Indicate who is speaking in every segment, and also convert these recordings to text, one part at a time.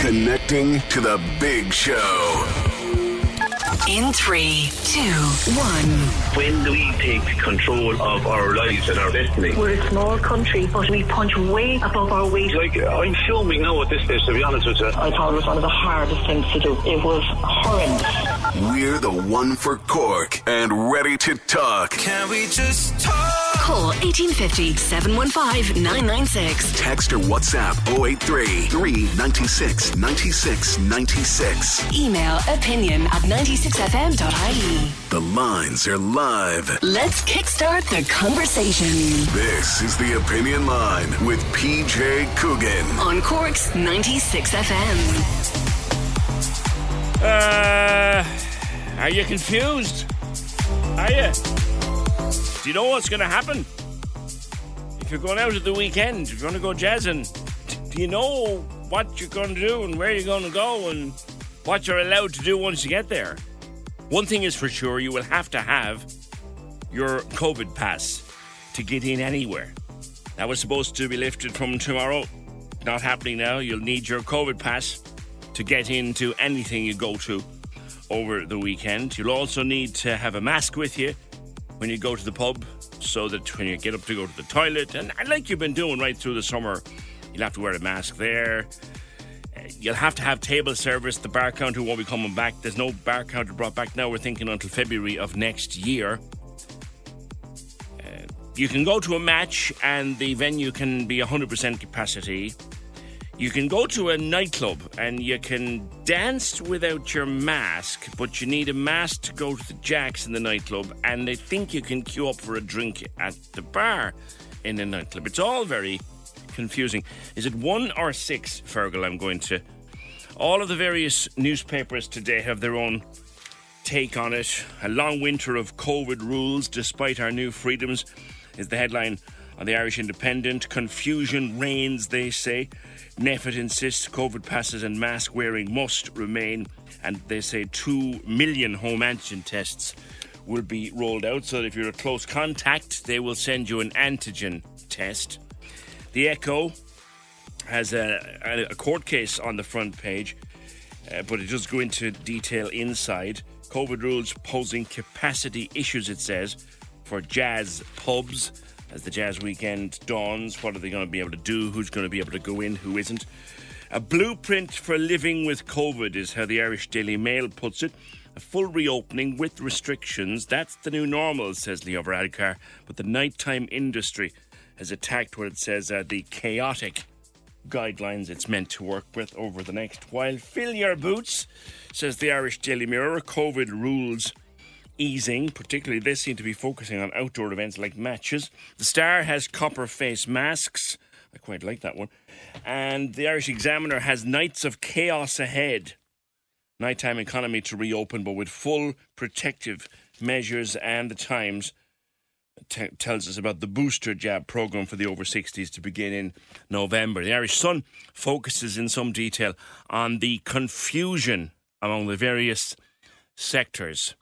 Speaker 1: Connecting to the big show.
Speaker 2: In three, two, one.
Speaker 3: When do we take control of our lives and our destiny?
Speaker 4: We're a small country, but we punch way above our weight.
Speaker 3: Like, I'm filming now at this stage, to be honest with you.
Speaker 4: I thought it was one of the hardest things to do. It was horrendous.
Speaker 1: We're the one for Cork and ready to talk.
Speaker 5: Can we just talk?
Speaker 2: Call 1850 715 996.
Speaker 1: Text or WhatsApp 083 396 96 96.
Speaker 2: Email opinion at 96fm.ie.
Speaker 1: The lines are live.
Speaker 2: Let's kickstart the conversation
Speaker 1: This is the Opinion Line with PJ Coogan.
Speaker 2: on Cork's 96FM.
Speaker 6: Uh, are you confused? Are you? Do you know what's going to happen? If you're going out at the weekend, if you're going to go jazzing. Do you know what you're going to do and where you're going to go and what you're allowed to do once you get there? One thing is for sure, you will have to have your COVID pass to get in anywhere. That was supposed to be lifted from tomorrow. Not happening now. You'll need your COVID pass to get into anything you go to over the weekend. You'll also need to have a mask with you when you go to the pub so that when you get up to go to the toilet, and, like you've been doing right through the summer, you'll have to wear a mask there. Uh, You'll have to have table service. The bar counter won't be coming back. There's no bar counter brought back now. We're thinking until February of next year. Uh, You can go to a match and the venue can be 100% capacity. You can go to a nightclub and you can dance without your mask, but you need a mask to go to the jacks in the nightclub, and they think you can queue up for a drink at the bar in the nightclub. It's all very confusing. Is it one or six, Fergal? I'm going to. All of the various newspapers today have their own take on it. A long winter of COVID rules despite our new freedoms is the headline on the Irish Independent. Confusion reigns, they say. NPHET insists COVID passes and mask wearing must remain. And they say 2 million home antigen tests will be rolled out. So that if you're a close contact, they will send you an antigen test. The Echo has a, a, a court case on the front page, uh, but it does go into detail inside. COVID rules posing capacity issues, it says, for jazz pubs as the jazz weekend dawns. What are they going to be able to do? Who's going to be able to go in? Who isn't? A blueprint for living with COVID is how the Irish Daily Mail puts it. A full reopening with restrictions. That's the new normal, says Leo Varadkar. But the nighttime industry has attacked what it says are the chaotic guidelines it's meant to work with over the next while. Fill your boots, says the Irish Daily Mirror. COVID rules easing, particularly they seem to be focusing on outdoor events like matches. The Star has copper face masks. I quite like that one. And the Irish Examiner has nights of chaos ahead. Nighttime economy to reopen, but with full protective measures and the Times t- tells us about the booster jab program for the over 60s to begin in November. The Irish Sun focuses in some detail on the confusion among the various sectors.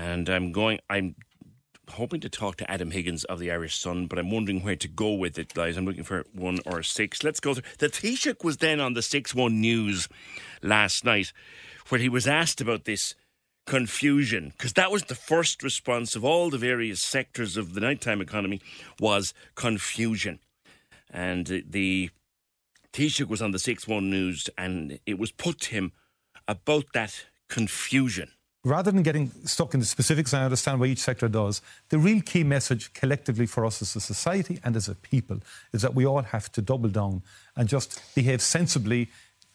Speaker 6: And I'm going, I'm hoping to talk to Adam Higgins of the Irish Sun, but I'm wondering where to go with it, guys. I'm looking for one or six. Let's go through. The Taoiseach was then on the 6 1 News last night, where he was asked about this confusion because that was the first response of all the various sectors of the nighttime economy was confusion and the Taoiseach was on the 6-1 news and it was put to him about that confusion
Speaker 5: rather than getting stuck in the specifics, I understand what each sector does. The real key message collectively for us as a society and as a people is that we all have to double down and just behave sensibly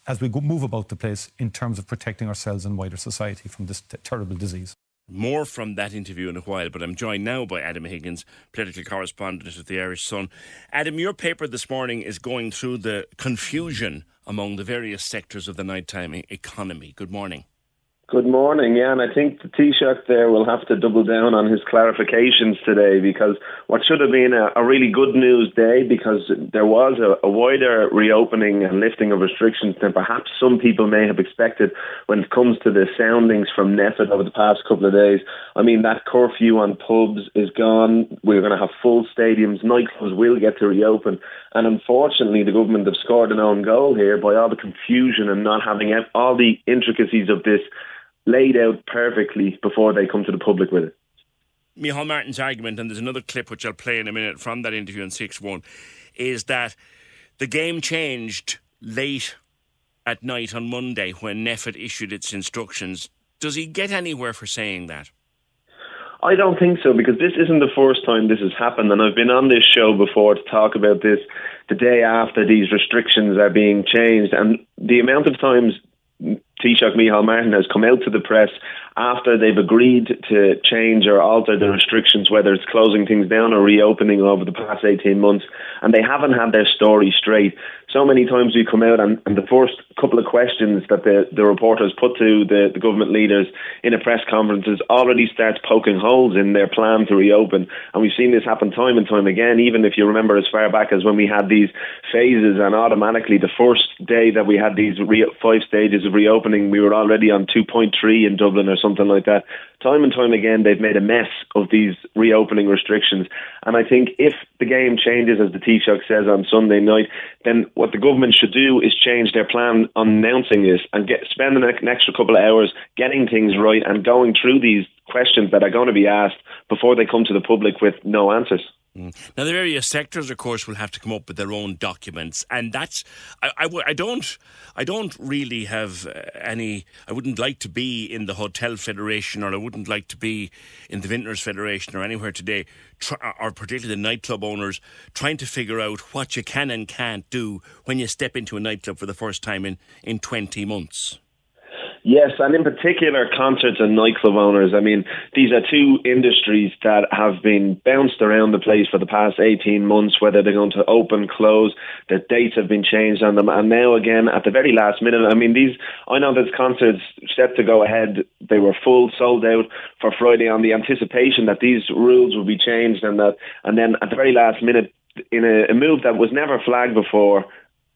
Speaker 5: as we move about the place in terms of protecting ourselves and wider society from this t- terrible disease.
Speaker 6: More from that interview in a while, but I'm joined now by Adam Higgins, political correspondent of the Irish Sun. Adam, your paper this morning is going through the confusion among the various sectors of the nighttime economy. Good morning.
Speaker 7: Good morning. Yeah, and I think the Taoiseach there will have to double down on his clarifications today because what should have been a, a really good news day because there was a, a, wider reopening and lifting of restrictions than perhaps some people may have expected when it comes to the soundings from NPHET over the past couple of days. I mean, that curfew on pubs is gone. We're going to have full stadiums. Nightclubs will get to reopen. And unfortunately, the government have scored an own goal here by all the confusion and not having all the intricacies of this laid out perfectly before they come to the public with it.
Speaker 6: Micheál Martin's argument, and there's another clip which I'll play in a minute from that interview in 6 1, is that the game changed late at night on Monday when NPHET issued its instructions. Does he get anywhere for saying that?
Speaker 7: I don't think so because this isn't the first time this has happened, and I've been on this show before to talk about this the day after these restrictions are being changed, and the amount of times Taoiseach Micheál Martin has come out to the press after they've agreed to change or alter the restrictions, whether it's closing things down or reopening over the past 18 months, and they haven't had their story straight. So many times we come out and, and the first couple of questions that the, the reporters put to the, the government leaders in a press conferences already starts poking holes in their plan to reopen. And we've seen this happen time and time again, even if you remember as far back as when we had these phases and automatically the first day that we had these re- five stages of reopening, we were already on 2.3 in Dublin or something like that. Time and time again, they've made a mess of these reopening restrictions. And I think if the game changes, as the Taoiseach says on Sunday night, then what the government should do is change their plan on announcing this and get spend an extra couple of hours getting things right and going through these questions that are going to be asked before they come to the public with no answers.
Speaker 6: Mm. Now, the various sectors, of course, will have to come up with their own documents, and that's I, I, I don't I don't really have uh, any. I wouldn't like to be in the Hotel Federation, or I wouldn't like to be in the Vintners Federation, or anywhere today, or particularly the nightclub owners trying to figure out what you can and can't do when you step into a nightclub for the first time in in twenty months.
Speaker 7: Yes, and in particular, concerts and nightclub owners. I mean, these are two industries that have been bounced around the place for the past 18 months, whether they're going to open, close, the dates have been changed on them. And now, again, at the very last minute, I mean, these, I know there's concerts set to go ahead. They were full, sold out for Friday on the anticipation that these rules would be changed and that, and then at the very last minute, in a, a move that was never flagged before,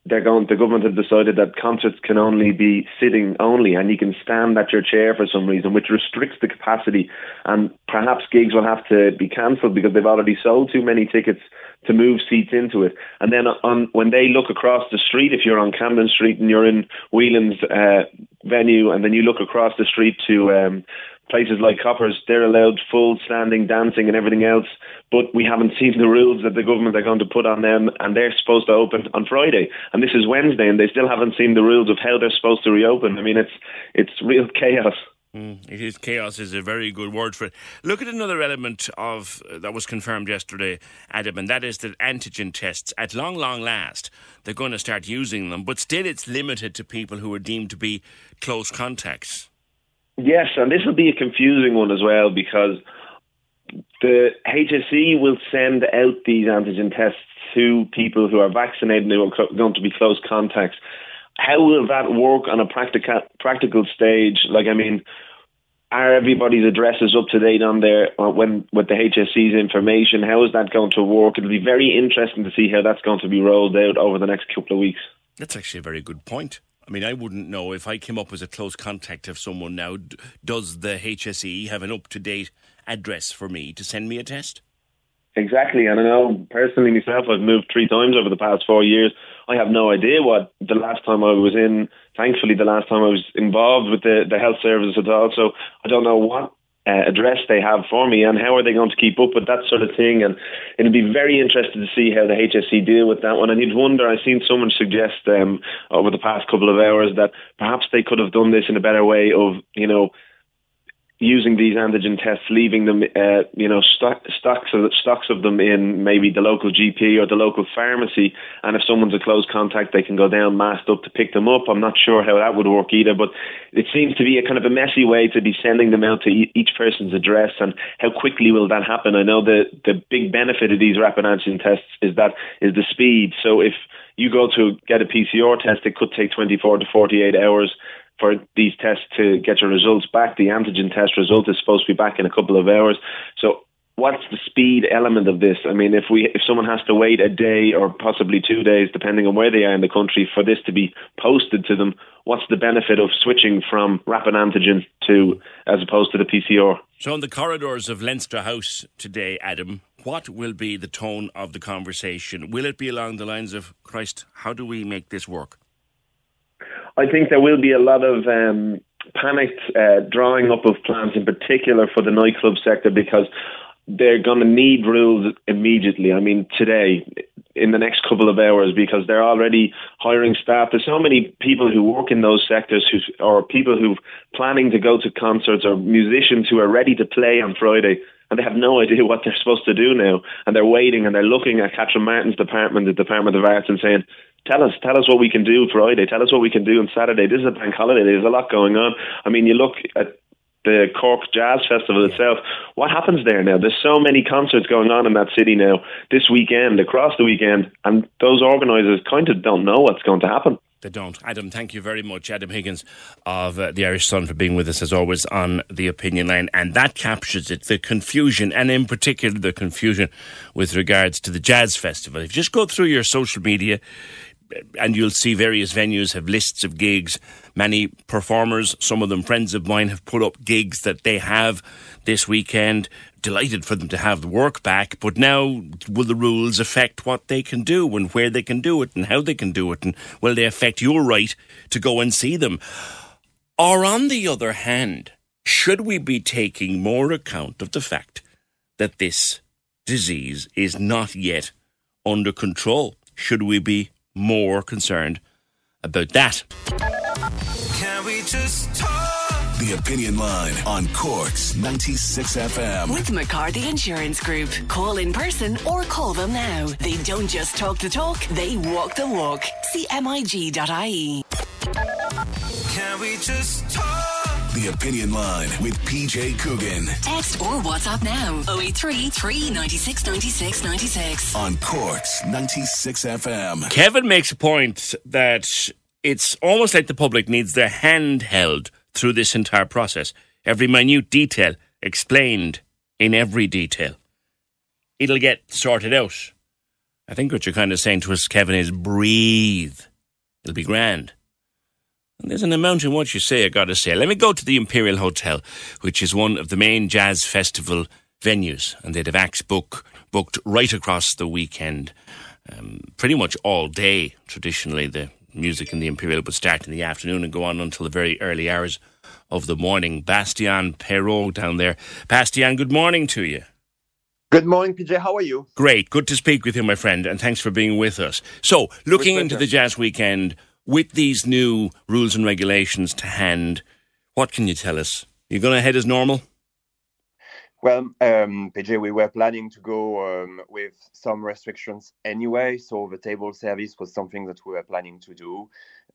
Speaker 7: they're going. The government have decided that concerts can only be sitting only, and you can stand at your chair for some reason, which restricts the capacity. And perhaps gigs will have to be cancelled because they've already sold too many tickets to move seats into it. And then on when they look across the street, if you're on Camden Street and you're in Whelan's uh, venue, and then you look across the street to um, places like Coppers, they're allowed full standing dancing and everything else, but we haven't seen the rules that the government are going to put on them, and they're supposed to open on Friday, and this is Wednesday, and they still haven't seen the rules of how they're supposed to reopen. I mean, it's it's real chaos.
Speaker 6: Mm, it is chaos is a very good word for it. Look at another element of uh, that was confirmed yesterday, Adam, and that is that antigen tests, at long, long last, they're going to start using them, but still it's limited to people who are deemed to be close contacts.
Speaker 7: Yes, and this will be a confusing one as well because the HSE will send out these antigen tests to people who are vaccinated and who are going to be close contacts. How will that work on a practical practical stage? Like, I mean, are everybody's addresses up to date on there when with the HSE's information? How is that going to work? It'll be very interesting to see how that's going to be rolled out over the next couple of weeks.
Speaker 6: That's actually a very good point. I mean, I wouldn't know if I came up as a close contact of someone now. Does the HSE have an up to date address for me to send me a test?
Speaker 7: Exactly, and I know personally myself, I've moved three times over the past four years. I have no idea what the last time I was in. Thankfully, the last time I was involved with the the health service at all. So I don't know what uh, address they have for me and how are they going to keep up with that sort of thing. And it'll be very interesting to see how the HSE deal with that one. And you'd wonder, I've seen someone suggest um, over the past couple of hours that perhaps they could have done this in a better way of, you know, using these antigen tests, leaving them, uh, you know, stock, stocks of stocks of them in maybe the local GP or the local pharmacy, and if someone's a close contact, they can go down masked up to pick them up. I'm not sure how that would work either, but it seems to be a kind of a messy way to be sending them out to each person's address, and how quickly will that happen? I know the the big benefit of these rapid antigen tests is that is the speed. So if you go to get a PCR test, it could take 24 to 48 hours for these tests to get your results back. The antigen test result is supposed to be back in a couple of hours. So what's the speed element of this? I mean, if we if someone has to wait a day or possibly two days, depending on where they are in the country, for this to be posted to them, what's the benefit of switching from rapid antigen to as opposed to the PCR?
Speaker 6: So, in the corridors of Leinster House today, Adam, what will be the tone of the conversation? Will it be along the lines of Christ? How do we make this work?
Speaker 7: I think there will be a lot of um, panicked uh, drawing up of plans, in particular for the nightclub sector, because they're going to need rules immediately. I mean, today, in the next couple of hours, because they're already hiring staff. There's so many people who work in those sectors, who or people who are planning to go to concerts, or musicians who are ready to play on Friday and they have no idea what they're supposed to do now. And they're waiting and they're looking at Catherine Martin's department, the Department of Arts, and saying, tell us, tell us what we can do Friday. Tell us what we can do on Saturday. This is a bank holiday. There's a lot going on. I mean, you look at the Cork Jazz Festival itself. What happens there now? There's so many concerts going on in that city now this weekend, across the weekend, and those organisers kind of don't know what's going to happen.
Speaker 6: They don't. Adam, thank you very much. Adam Higgins of uh, the Irish Sun for being with us as always on the opinion line. And that captures it the confusion, and in particular the confusion with regards to the Jazz Festival. If you just go through your social media, and you'll see various venues have lists of gigs. Many performers, some of them friends of mine, have put up gigs that they have this weekend. Delighted for them to have the work back, but now will the rules affect what they can do and where they can do it and how they can do it, and will they affect your right to go and see them? Or on the other hand, should we be taking more account of the fact that this disease is not yet under control? Should we be more concerned about that. Can we
Speaker 1: just talk? The Opinion Line on Cork's 96 FM.
Speaker 2: With McCarthy Insurance Group. Call in person or call them now. They don't just talk the talk, they walk the walk. See MIG.ie.
Speaker 1: Can we just talk? The Opinion Line with PJ Coogan.
Speaker 2: Text or WhatsApp now 083 396 96 96.
Speaker 1: On Cork's 96 FM.
Speaker 6: Kevin makes a point that it's almost like the public needs their hand held through this entire process. Every minute detail explained in every detail. It'll get sorted out. I think what you're kind of saying to us, Kevin, is breathe. It'll be grand. And there's an amount in what you say, I gotta say. Let me go to the Imperial Hotel, which is one of the main jazz festival venues, and they'd have acts book, booked right across the weekend, um, pretty much all day. Traditionally, the music in the Imperial would start in the afternoon and go on until the very early hours of the morning. Bastian Perrault down there. Bastian, good morning to you.
Speaker 8: Good morning, PJ. How are you?
Speaker 6: Great. Good to speak with you, my friend, and thanks for being with us. So, looking into the jazz weekend, with these new rules and regulations to hand, what can you tell us? You're going to head as normal?
Speaker 8: Well, um, PJ, we were planning to go um, with some restrictions anyway. So the table service was something that we were planning to do.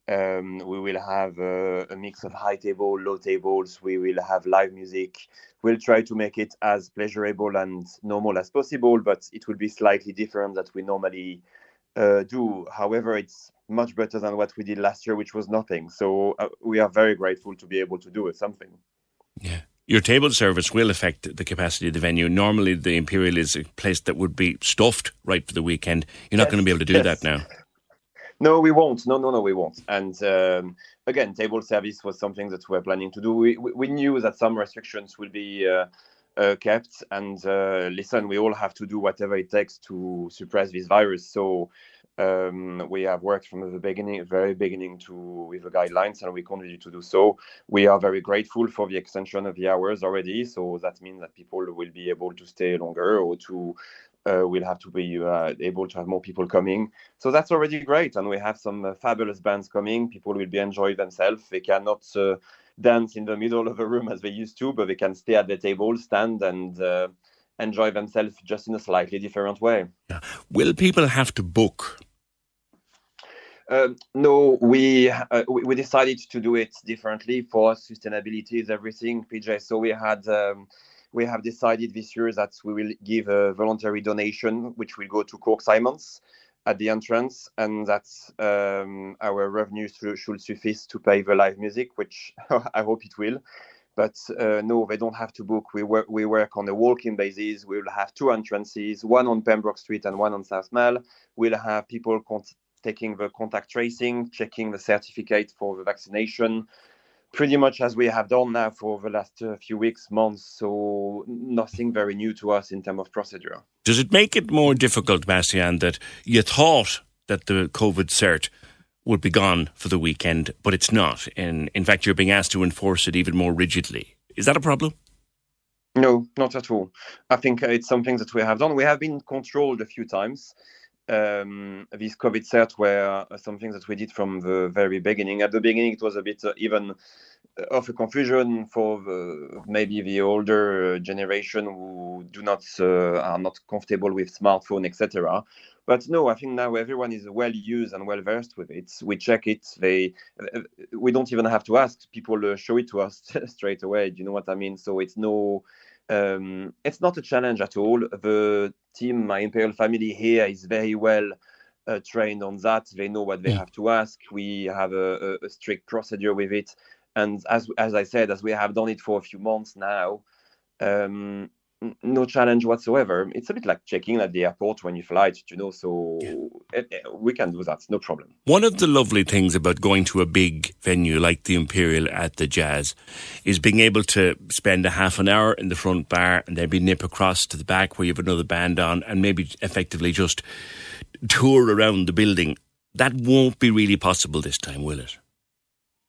Speaker 8: Um, we will have a, a, mix of high table, low tables. We will have live music. We'll try to make it as pleasurable and normal as possible, but it will be slightly different that we normally uh, do. However, it's much better than what we did last year, which was nothing. So uh, we are very grateful to be able to do it, something.
Speaker 6: Yeah. Your table service will affect the capacity of the venue. Normally, the Imperial is a place that would be stuffed right for the weekend. You're not going to be able to do
Speaker 8: yes.
Speaker 6: that now.
Speaker 8: No, we won't. No, no, no, we won't. And um, again, table service was something that we're planning to do. We, we, we knew that some restrictions will be uh, uh, kept. And uh, listen, we all have to do whatever it takes to suppress this virus. So um, we have worked from the beginning, very beginning, to with the guidelines, and we continue to do so. We are very grateful for the extension of the hours already. So that means that people will be able to stay longer or to uh, we'll have to be uh, able to have more people coming. So that's already great. And we have some uh, fabulous bands coming. People will be enjoying themselves. They cannot uh, dance in the middle of a room as they used to, but they can stay at the table, stand, and uh, enjoy themselves just in a slightly different way.
Speaker 6: Will people have to book?
Speaker 8: Um, no, we, uh, we we decided to do it differently. For us, sustainability is everything, PJ. So we had um, we have decided this year that we will give a voluntary donation, which will go to Cork Simon's at the entrance, and that um, our revenue should, suffice to pay the live music, which I hope it will. But uh, no, they don't have to book. We work we work on a walk-in basis. We will have two entrances, one on Pembroke Street and one on South Mall. We'll have people taking the contact tracing, checking the certificate for the vaccination, pretty much as we have done now for the last uh, few weeks, months. So nothing very new to us in terms of procedure.
Speaker 6: Does it make it more difficult, Bastian, that you thought that the COVID cert would be gone for the weekend, but it's not? And in fact, you're being asked to enforce it even more rigidly. Is that a problem?
Speaker 8: No, not at all. I think uh, it's something that we have done. We have been controlled a few times. Um, this COVID cert were something that we did from the very beginning. At the beginning, it was a bit uh, even uh, of a confusion for the, maybe the older uh, generation who do not uh, are not comfortable with smartphone, etc. But no, I think now everyone is well used and well versed with it. We check it. They, uh, we don't even have to ask. People show it to us straight away. Do you know what I mean? So it's no, um, it's not a challenge at all. The team, my Imperial family here, is very well uh, trained on that. They know what they have to ask. We have a, a, a strict procedure with it, and as as I said, as we have done it for a few months now, um, no challenge whatsoever. It's a bit like checking at the airport when you fly, you know. So eh, eh, we can do that, no problem.
Speaker 6: One of the lovely things about going to a big venue like the Imperial at the Jazz is being able to spend a half an hour in the front bar and then be nip across to the back where you have another band on and maybe effectively just tour around the building. That won't be really possible this time, will it?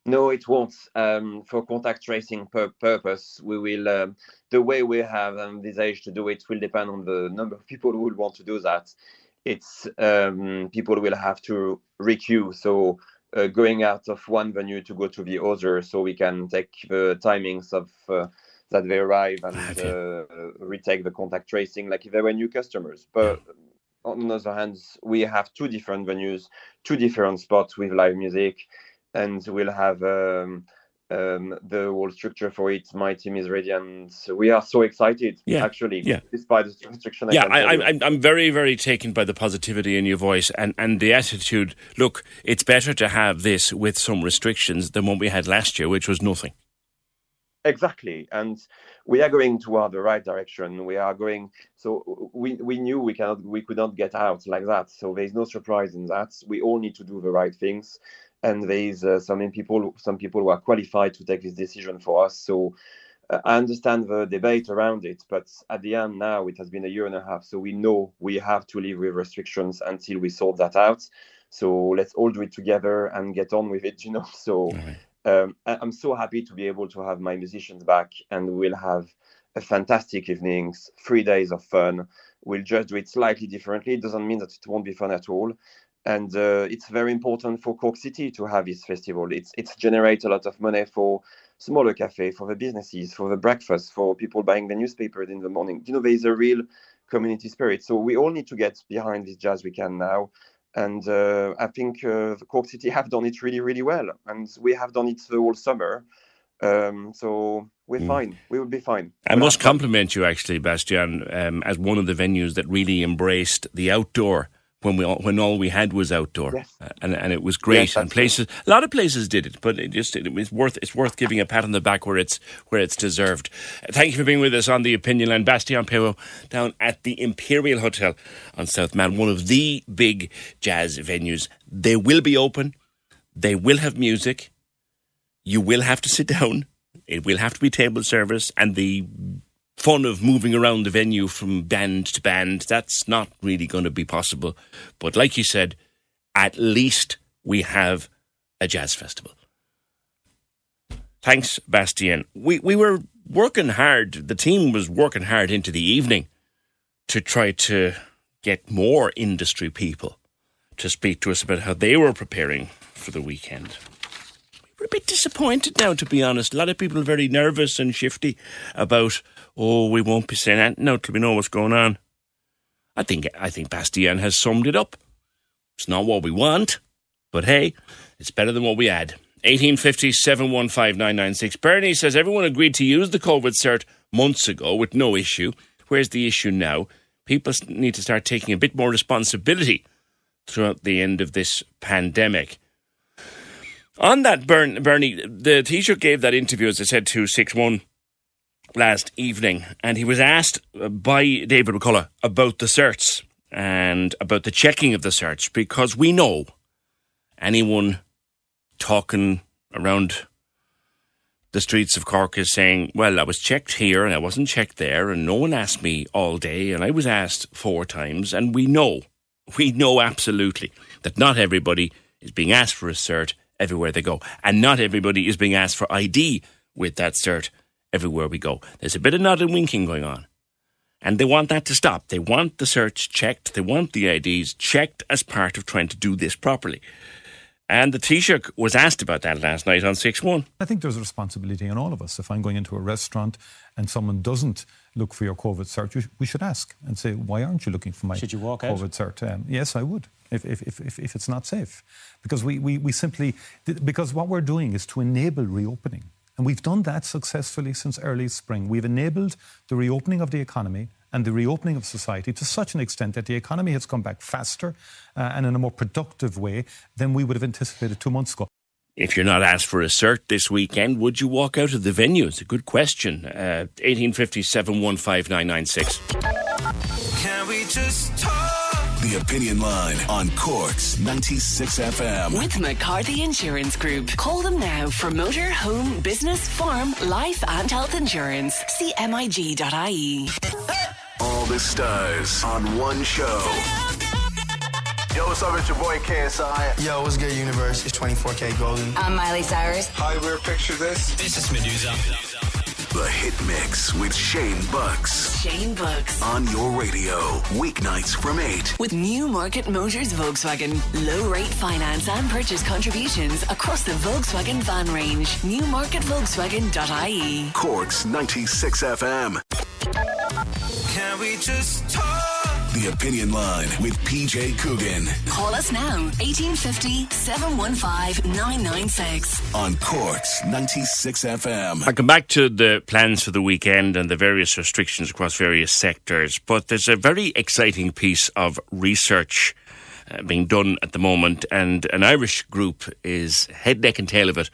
Speaker 8: No, it won't. Um, for contact tracing pur- purpose, we will. Um, the way we have envisaged to do it will depend on the number of people who will want to do that. It's um, people will have to requeue, so uh, going out of one venue to go to the other, so we can take the timings of uh, that they arrive and uh, retake the contact tracing, like if they were new customers. But on the other hand, we have two different venues, two different spots with live music and we'll have um, um, the whole structure for it. My team is ready, and we are so excited.
Speaker 6: Yeah,
Speaker 8: actually,
Speaker 6: yeah.
Speaker 8: despite the restriction.
Speaker 6: yeah, I,
Speaker 8: tell
Speaker 6: I. I'm- I'm very, very taken by the positivity in your voice and, and the attitude. Look, it's better to have this with some restrictions than what we had last year, which was nothing.
Speaker 8: Exactly, and we are going toward the right direction. We are going. So we we knew we cannot we could not get out like that. So there is no surprise in that. We all need to do the right things, and there is uh, some people some people who are qualified to take this decision for us. So. Uh, I understand the debate around it, but at the end now it has been a year and a half, so we know we have to live with restrictions until we sort that out. So let's all do it together and get on with it, you know. So um, I- I'm so happy to be able to have my musicians back, and we'll have a fantastic evenings, three days of fun. We'll just do it slightly differently. It doesn't mean that it won't be fun at all. And uh, it's very important for Cork City to have this festival. It's it's generate a lot of money for smaller cafe, for the businesses, for the breakfast, for people buying the newspapers in the morning. You know, there is a real community spirit. So we all need to get behind this jazz we can now. And uh, I think uh, Cork City have done it really, really well. And we have done it the whole summer. Um, so we're
Speaker 6: Mm.
Speaker 8: fine. We will be fine.
Speaker 6: I must compliment you, actually, Bastian, um, as one of the venues that really embraced the outdoor when we all, when all we had was outdoor,
Speaker 8: Yes.
Speaker 6: Uh, and and it was great.
Speaker 8: Yes,
Speaker 6: and places, a lot of places did it, but it just it was worth it's worth giving a pat on the back where it's where it's deserved. Uh, Thank you for being with us on the opinion line, Bastien Perrault, down at the Imperial Hotel on South Mall, one of the big jazz venues. They will be open. They will have music. You will have to sit down. It will have to be table service, and the fun of moving around the venue from band to band, that's not really going to be possible. But like you said, at least we have a jazz festival. Thanks, Bastien. We we were working hard. The team was working hard into the evening to try to get more industry people to speak to us about how they were preparing for the weekend. We're a bit disappointed now, to be honest. A lot of people are very nervous and shifty about, oh, we won't be saying that now till we know what's going on. I think I think Bastien has summed it up. It's not what we want, but hey, it's better than what we had. 1850 715 Bernie says everyone agreed to use the COVID cert months ago with no issue. Where's the issue now? People need to start taking a bit more responsibility throughout the end of this pandemic. On that, Bern, Bernie, the Taoiseach gave that interview, as I said, to 6 1 last evening, and he was asked by David McCullough about the certs and about the checking of the certs because we know anyone talking around the streets of Cork is saying, Well, I was checked here and I wasn't checked there, and no one asked me all day, and I was asked four times, and we know, we know absolutely that not everybody is being asked for a cert everywhere they go, and not everybody is being asked for ID with that cert everywhere we go. There's a bit of nod and winking going on. And they want that to stop. They want the search checked. They want the IDs checked as part of trying to do this properly. And the Taoiseach was asked about that last night on 6 1.
Speaker 5: I think there's a responsibility on all of us. If I'm going into a restaurant and someone doesn't look for your COVID cert, we should ask and say, why aren't you looking for my
Speaker 9: Should you walk out?
Speaker 5: COVID cert? Um, yes, I would, if, if, if, if, if it's not safe. Because we, we, we simply, because what we're doing is to enable reopening. And we've done that successfully since early spring. We've enabled the reopening of the economy and the reopening of society to such an extent that the economy has come back faster uh, and in a more productive way than we would have anticipated two months ago.
Speaker 6: If you're not asked for a cert this weekend, would you walk out of the venue? It's a good question. Uh, 1857 15996.
Speaker 1: Can we just talk? The Opinion Line on Cork's 96 FM.
Speaker 2: With McCarthy Insurance Group. Call them now for motor, home, business, farm, life, and health insurance. See MIG.ie.
Speaker 1: All the stars on one show.
Speaker 10: Yo, what's up? It's your boy KSI.
Speaker 11: Yo, what's good, Universe? It's 24K Golden.
Speaker 12: I'm Miley Cyrus.
Speaker 10: Hi, we're Picture This.
Speaker 11: This is Medusa.
Speaker 1: The Hit Mix with Shane Bucks
Speaker 2: Shane Bucks.
Speaker 1: on your radio. Weeknights from 8.
Speaker 2: With Newmarket Motors Volkswagen. Low rate finance and purchase contributions across the Volkswagen van range. Newmarketvolkswagen.ie.
Speaker 1: Cork's 96 FM. Can we just talk? The Opinion Line with PJ Coogan
Speaker 2: Call us now. 1850 715 996.
Speaker 1: on Cork's 96 FM.
Speaker 6: I'll come back to the plans for the weekend and the various restrictions across various sectors, but there's a very exciting piece of research uh, being done at the moment, and an Irish group is head, neck, and tail of it,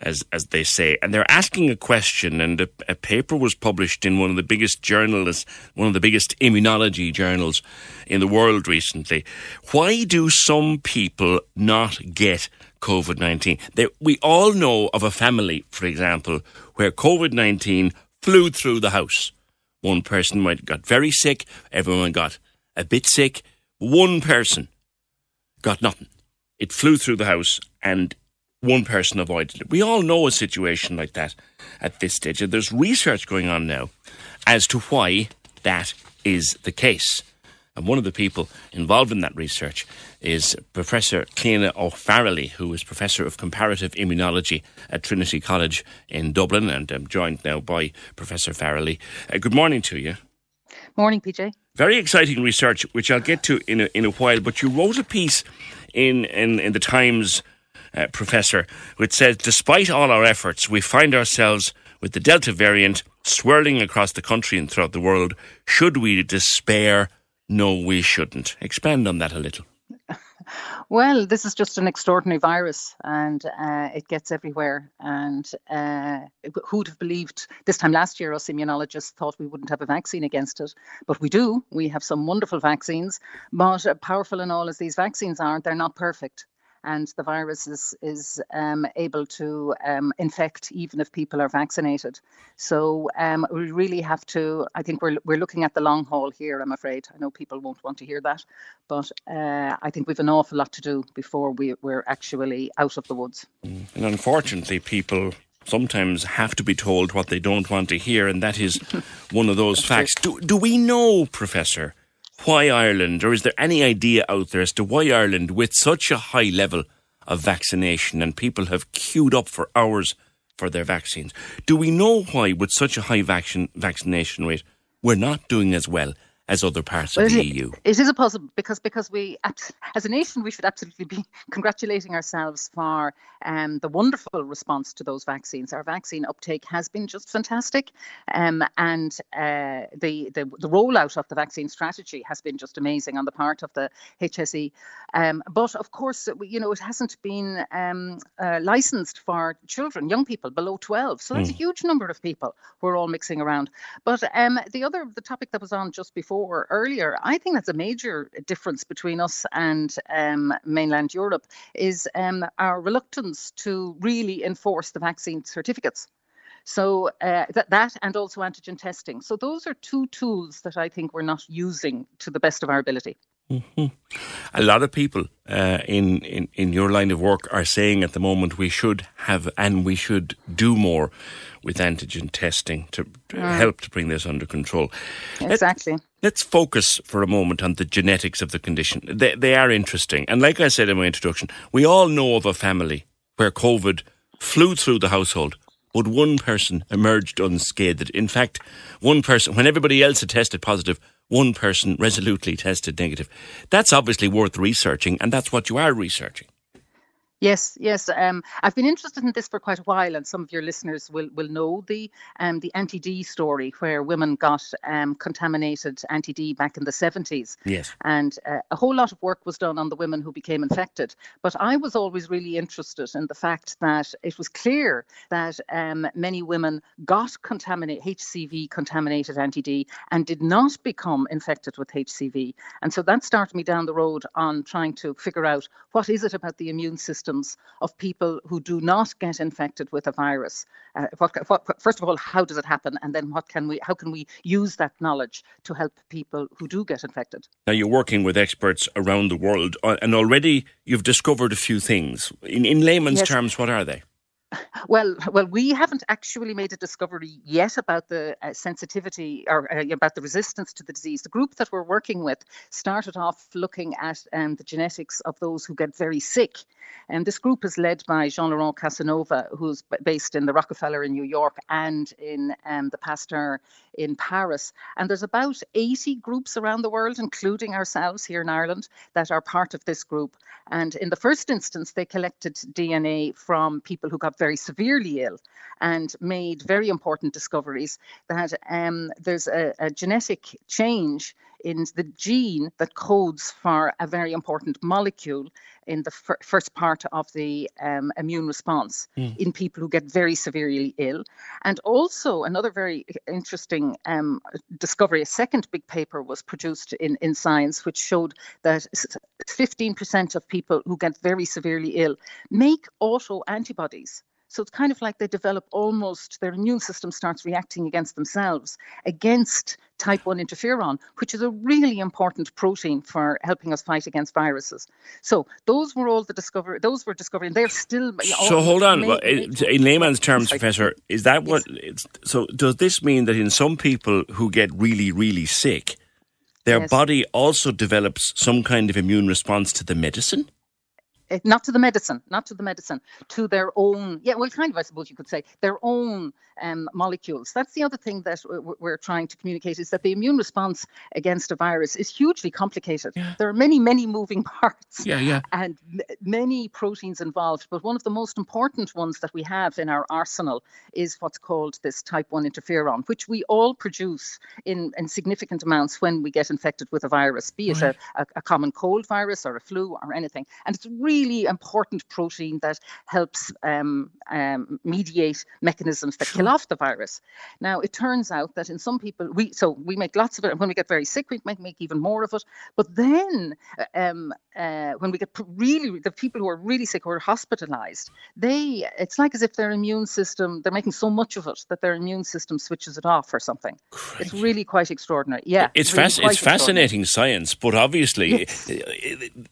Speaker 6: as as they say, and they're asking a question. And a, a paper was published in one of the biggest journals, one of the biggest immunology journals in the world recently. Why do some people not get COVID nineteen? We all know of a family, for example, where COVID nineteen flew through the house. One person might got very sick, everyone got a bit sick. One person got nothing. It flew through the house and one person avoided it. We all know a situation like that at this stage. And there's research going on now as to why that is the case. And one of the people involved in that research is Professor Cliona O'Farrelly, who is Professor of Comparative Immunology at Trinity College in Dublin. And I'm joined now by Professor Farrelly. Uh, good morning to you.
Speaker 13: Morning, PJ.
Speaker 6: Very exciting research, which I'll get to in a, in a while. But you wrote a piece in, in, in the Times, uh, Professor, which says, despite all our efforts, we find ourselves with the Delta variant swirling across the country and throughout the world. Should we despair? no, we shouldn't. Expand on that a little.
Speaker 9: Well, this is just an extraordinary virus and uh, it gets everywhere. And uh, who'd have believed this time last year, us immunologists thought we wouldn't have a vaccine against it. But we do. We have some wonderful vaccines. But powerful and all as these vaccines are, they're not perfect and the virus is, is um, able to um, infect even if people are vaccinated. So um, we really have to, I think we're, we're looking at the long haul here, I'm afraid. I know people won't want to hear that, but uh, I think we've an awful lot to do before we, we're actually out of the woods.
Speaker 6: Mm. And unfortunately, people sometimes have to be told what they don't want to hear, and that is one of those facts. Do, do we know, Professor, why Ireland, or is there any idea out there as to why Ireland, with such a high level of vaccination and people have queued up for hours for their vaccines, do we know why, with such a high vaccination rate, we're not doing as well as other parts well, of the
Speaker 9: it,
Speaker 6: EU.
Speaker 9: It is a puzzle because because we, as a nation, we should absolutely be congratulating ourselves for um, the wonderful response to those vaccines. Our vaccine uptake has been just fantastic, um, and uh, the, the, the rollout of the vaccine strategy has been just amazing on the part of the HSE. Um, but of course, you know, it hasn't been um, uh, licensed for children, young people below 12. So that's mm. a huge number of people who are all mixing around. But um, the other the topic that was on just before before earlier, I think that's a major difference between us and um, mainland Europe is um, our reluctance to really enforce the vaccine certificates. So uh, that, that and also antigen testing. So those are two tools that I think we're not using to the best of our ability.
Speaker 6: Mm-hmm. A lot of people uh, in, in, in your line of work are saying at the moment we should have and we should do more with antigen testing to, mm. help to bring this under control.
Speaker 9: Exactly.
Speaker 6: Let, us focus for a moment on the genetics of the condition. They, they are interesting. And like I said in my introduction, we all know of a family where COVID flew through the household, but one person emerged unscathed. In fact, one person, when everybody else had tested positive, one person resolutely tested negative. That's obviously worth researching, and that's what you are researching.
Speaker 9: Yes, yes. Um, I've been interested in this for quite a while, and some of your listeners will, will know the um, the anti D story, where women got um, contaminated anti D back in the 70s.
Speaker 6: Yes.
Speaker 9: And uh, a whole lot of work was done on the women who became infected. But I was always really interested in the fact that it was clear that um, many women got contaminated HCV contaminated anti D and did not become infected with HCV. And so that started me down the road on trying to figure out what is it about the immune system symptoms of people who do not get infected with a virus? Uh, what, what, first of all, how does it happen, and then what can we, how can we use that knowledge to help people who do get infected?
Speaker 6: Now you're working with experts around the world, uh, and already you've discovered a few things. In, in layman's yes. terms, what are they?
Speaker 9: Well, well, we haven't actually made a discovery yet about the uh, sensitivity or uh, about the resistance to the disease. The group that we're working with started off looking at um, the genetics of those who get very sick, and this group is led by Jean Laurent Casanova, who's based in the Rockefeller in New York and in um, the Pasteur in Paris. And there's about 80 groups around the world, including ourselves here in Ireland, that are part of this group. And in the first instance, they collected DNA from people who got very severely ill and made very important discoveries that um, there's a, a genetic change in the gene that codes for a very important molecule in the fir- first part of the um, immune response mm. in people who get very severely ill. And also, another very interesting um, discovery, a second big paper was produced in, in Science, which showed that 15% of people who get very severely ill make auto antibodies so it's kind of like they develop almost their immune system starts reacting against themselves against type 1 interferon, which is a really important protein for helping us fight against viruses. So those were all the discovery, those were discovered, and they're still.
Speaker 6: So hold on, well, in layman's terms, Professor, is that what? Yes. so does this mean that in some people who get really, really sick, their yes. body also develops some kind of immune response to the medicine?
Speaker 9: Eh, not to the medicine, not to the medicine, to their own, yeah, well, kind of, I suppose you could say, their own um, molecules. That's the other thing that we're trying to communicate is that the immune response against a virus is hugely complicated. Yeah. There are many, many moving parts
Speaker 6: yeah, yeah.
Speaker 9: and m- many proteins involved. But one of the most important ones that we have in our arsenal is what's called this type 1 interferon, which we all produce in, in significant amounts when we get infected with a virus, be it right. a, a, a common cold virus or a flu or anything. And it's really important protein that helps um, um, mediate mechanisms that kill off the virus. Now, it turns out that in some people, we so we make lots of it, and when we get very sick, we might make even more of it. But then, um, uh, when we get really the people who are really sick or hospitalized, they it's like as if their immune system they're making so much of it that their immune system switches it off or something. Crazy. It's really quite extraordinary. Yeah,
Speaker 6: it's really it's fascinating science, but obviously yes.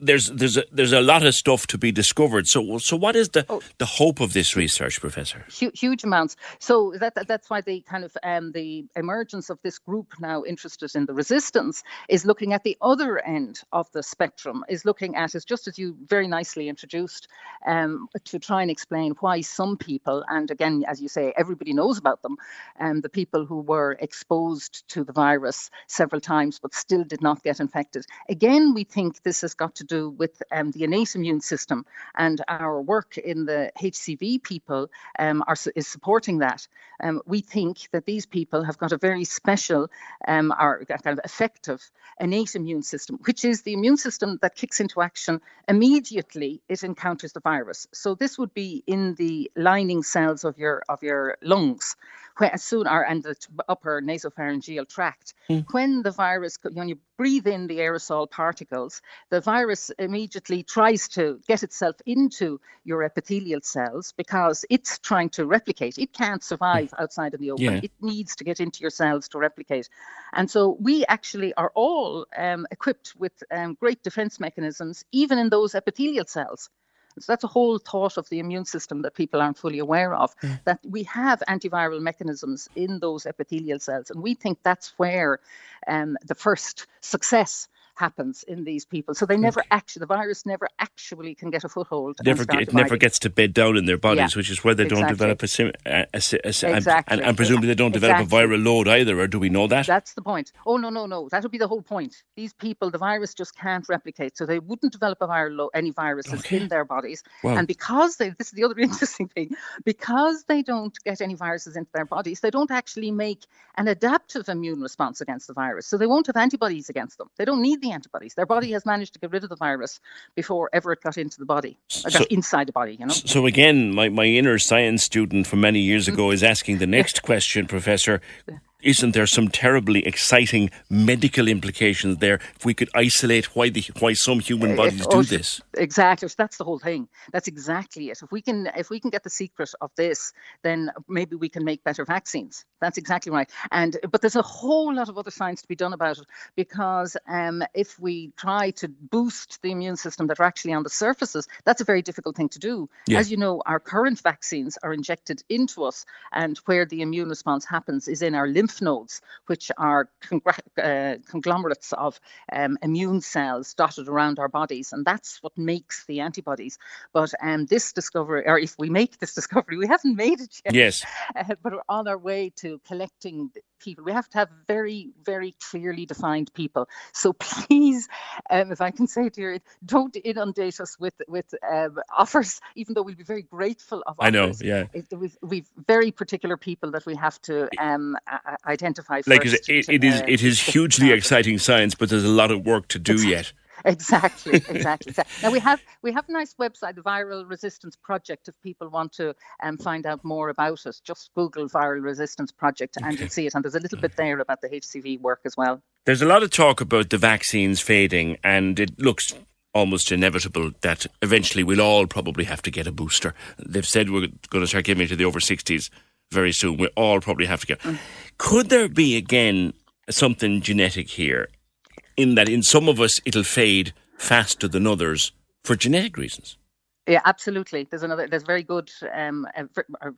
Speaker 6: there's there's a, there's a lot of stuff to be discovered. So so what is the oh. the hope of this research, Professor?
Speaker 9: Huge, huge amounts. So that, that, that's why the kind of um, the emergence of this group now interested in the resistance is looking at the other end of the spectrum. Is looking at is just as you very nicely introduced um, to try and explain why some people, and again as you say, everybody knows about them, um, the people who were exposed to the virus several times but still did not get infected. Again, we think this has got to do with um, the innate immune system and our work in the HCV people um, are, is supporting that. Um, we think that these people have got a very special um, or kind of effective innate immune system, which is the immune system that kicks into action immediately it encounters the virus. So this would be in the lining cells of your of your lungs as soon or and the upper nasopharyngeal tract. Mm. When the virus, when you breathe in the aerosol particles, the virus immediately tries to get itself into your epithelial cells because it's trying to replicate. It can't survive hmm. outside of the open. Yeah. It needs to get into your cells to replicate. And so we actually are all um, equipped with um, great defense mechanisms, even in those epithelial cells. So that's a whole thought of the immune system that people aren't fully aware of. Mm. That we have antiviral mechanisms in those epithelial cells, and we think that's where um, the first success happens in these people. So they hmm. never okay. actually, the virus never actually can get a foothold.
Speaker 6: Never, it never gets to bed down in their bodies, yeah, which is where they exactly. don't develop a, sim, a, a, a exactly. and, and, presumably they don't develop exactly. a viral load either, or do we know that?
Speaker 9: That's the point. Oh no, no, no. That would be the whole point. These people, the virus just can't replicate, so they wouldn't develop a viral load, any viruses okay. in their bodies. Wow. And because they, this is the other interesting thing, because they don't get any viruses into their bodies, they don't actually make an adaptive immune response against the virus. So they won't have antibodies against them. They don't need the antibodies. Their body has managed to get rid of the virus before ever it got into the body, so, inside the body, you know.
Speaker 6: So again, my, my inner science student from many years ago is asking the next question, Professor isn't there some terribly exciting medical implications there if we could isolate why the why some human bodies if, do this?
Speaker 9: Exactly. That's the whole thing. That's exactly it. If we can if we can get the secret of this then maybe we can make better vaccines. That's exactly right. And but there's a whole lot of other science to be done about it because um, if we try to boost the immune system that are actually on the surfaces that's a very difficult thing to do. Yeah. as you know our current vaccines are injected into us and where the immune response happens is in our lymph lymph nodes, which are uh, conglomerates of um, immune cells dotted around our bodies. And that's what makes the antibodies. But um, this discovery, or if we make this discovery, we haven't made it yet.
Speaker 6: Yes.
Speaker 9: Uh, but we're on our way to collecting people. We have to have very, very clearly defined people. So please, um, if I can say to you, don't inundate us with with um, offers, even though we'll be very grateful of. Offers.
Speaker 6: I know, yeah.
Speaker 9: It, we've, we've very particular people that we have to um, identify.
Speaker 6: Like it, it, it is, it is hugely exciting science, but there's a lot of work to do yet.
Speaker 9: exactly, exactly. now we have we have a nice website, the Viral Resistance Project. If people want to um, find out more about us, just Google Viral Resistance Project and okay. you'll see it. And there's a little bit there about the HCV work as well.
Speaker 6: There's a lot of talk about the vaccines fading, and it looks almost inevitable that eventually we'll all probably have to get a booster. They've said we're going to start giving it to the over 60s very soon. We all probably have to get. Could there be again something genetic here? in that in some of us it'll fade faster than others for genetic reasons.
Speaker 9: Yeah, absolutely. There's another. There's very good. Um,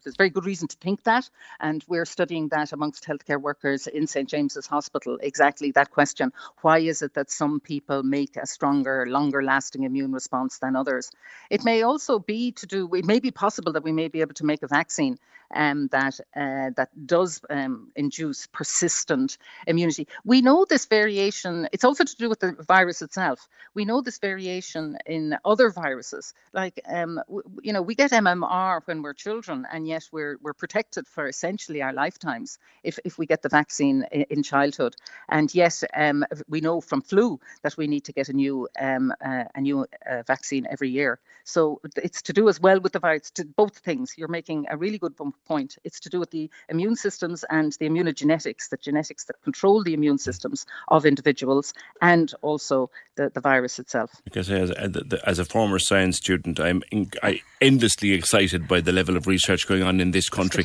Speaker 9: there's very good reason to think that, and we're studying that amongst healthcare workers in St James's Hospital. Exactly that question: Why is it that some people make a stronger, longer-lasting immune response than others? It may also be to do. It may be possible that we may be able to make a vaccine um, that uh, that does um, induce persistent immunity. We know this variation. It's also to do with the virus itself. We know this variation in other viruses, like um, w- you know, we get MMR when we're children, and yet we're we're protected for essentially our lifetimes if if we get the vaccine in, in childhood. And yet, um, we know from flu that we need to get a new um, uh, a new uh, vaccine every year. So it's to do as well with the virus. To both things, you're making a really good point. It's to do with the immune systems and the immunogenetics, the genetics that control the immune systems of individuals, and also the, the virus itself.
Speaker 6: Because as, as a former science student, I'm in, I endlessly excited by the level of research going on in this country.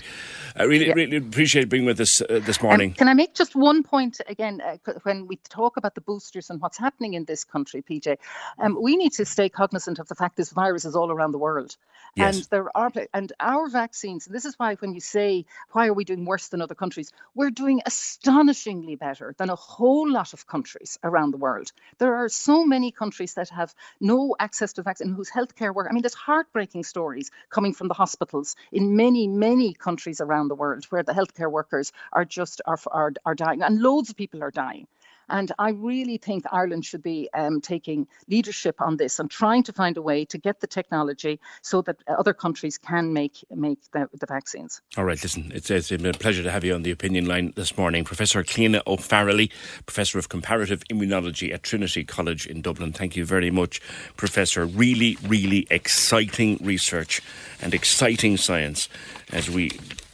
Speaker 6: I really, yeah. really appreciate being with us uh, this morning. Um,
Speaker 9: can I make just one point again? Uh, when we talk about the boosters and what's happening in this country, PJ, um, we need to stay cognizant of the fact this virus is all around the world. Yes. And there are and our vaccines, and this is why when you say why are we doing worse than other countries, we're doing astonishingly better than a whole lot of countries around the world. There are so many countries that have no access to vaccine, whose healthcare work. I mean, there's heartbreaking stories coming from the hospitals in many, many countries around the world where the healthcare workers are just are, are, are dying, and loads of people are dying. And I really think Ireland should be um, taking leadership on this and trying to find a way to get the technology so that other countries can make make the, the vaccines.
Speaker 6: All right, listen, it's, it's been a pleasure to have you on the opinion line this morning. Professor Cliona O'Farrelly, Professor of Comparative Immunology at Trinity College in Dublin. Thank you very much, Professor. Really, really exciting research and exciting science as we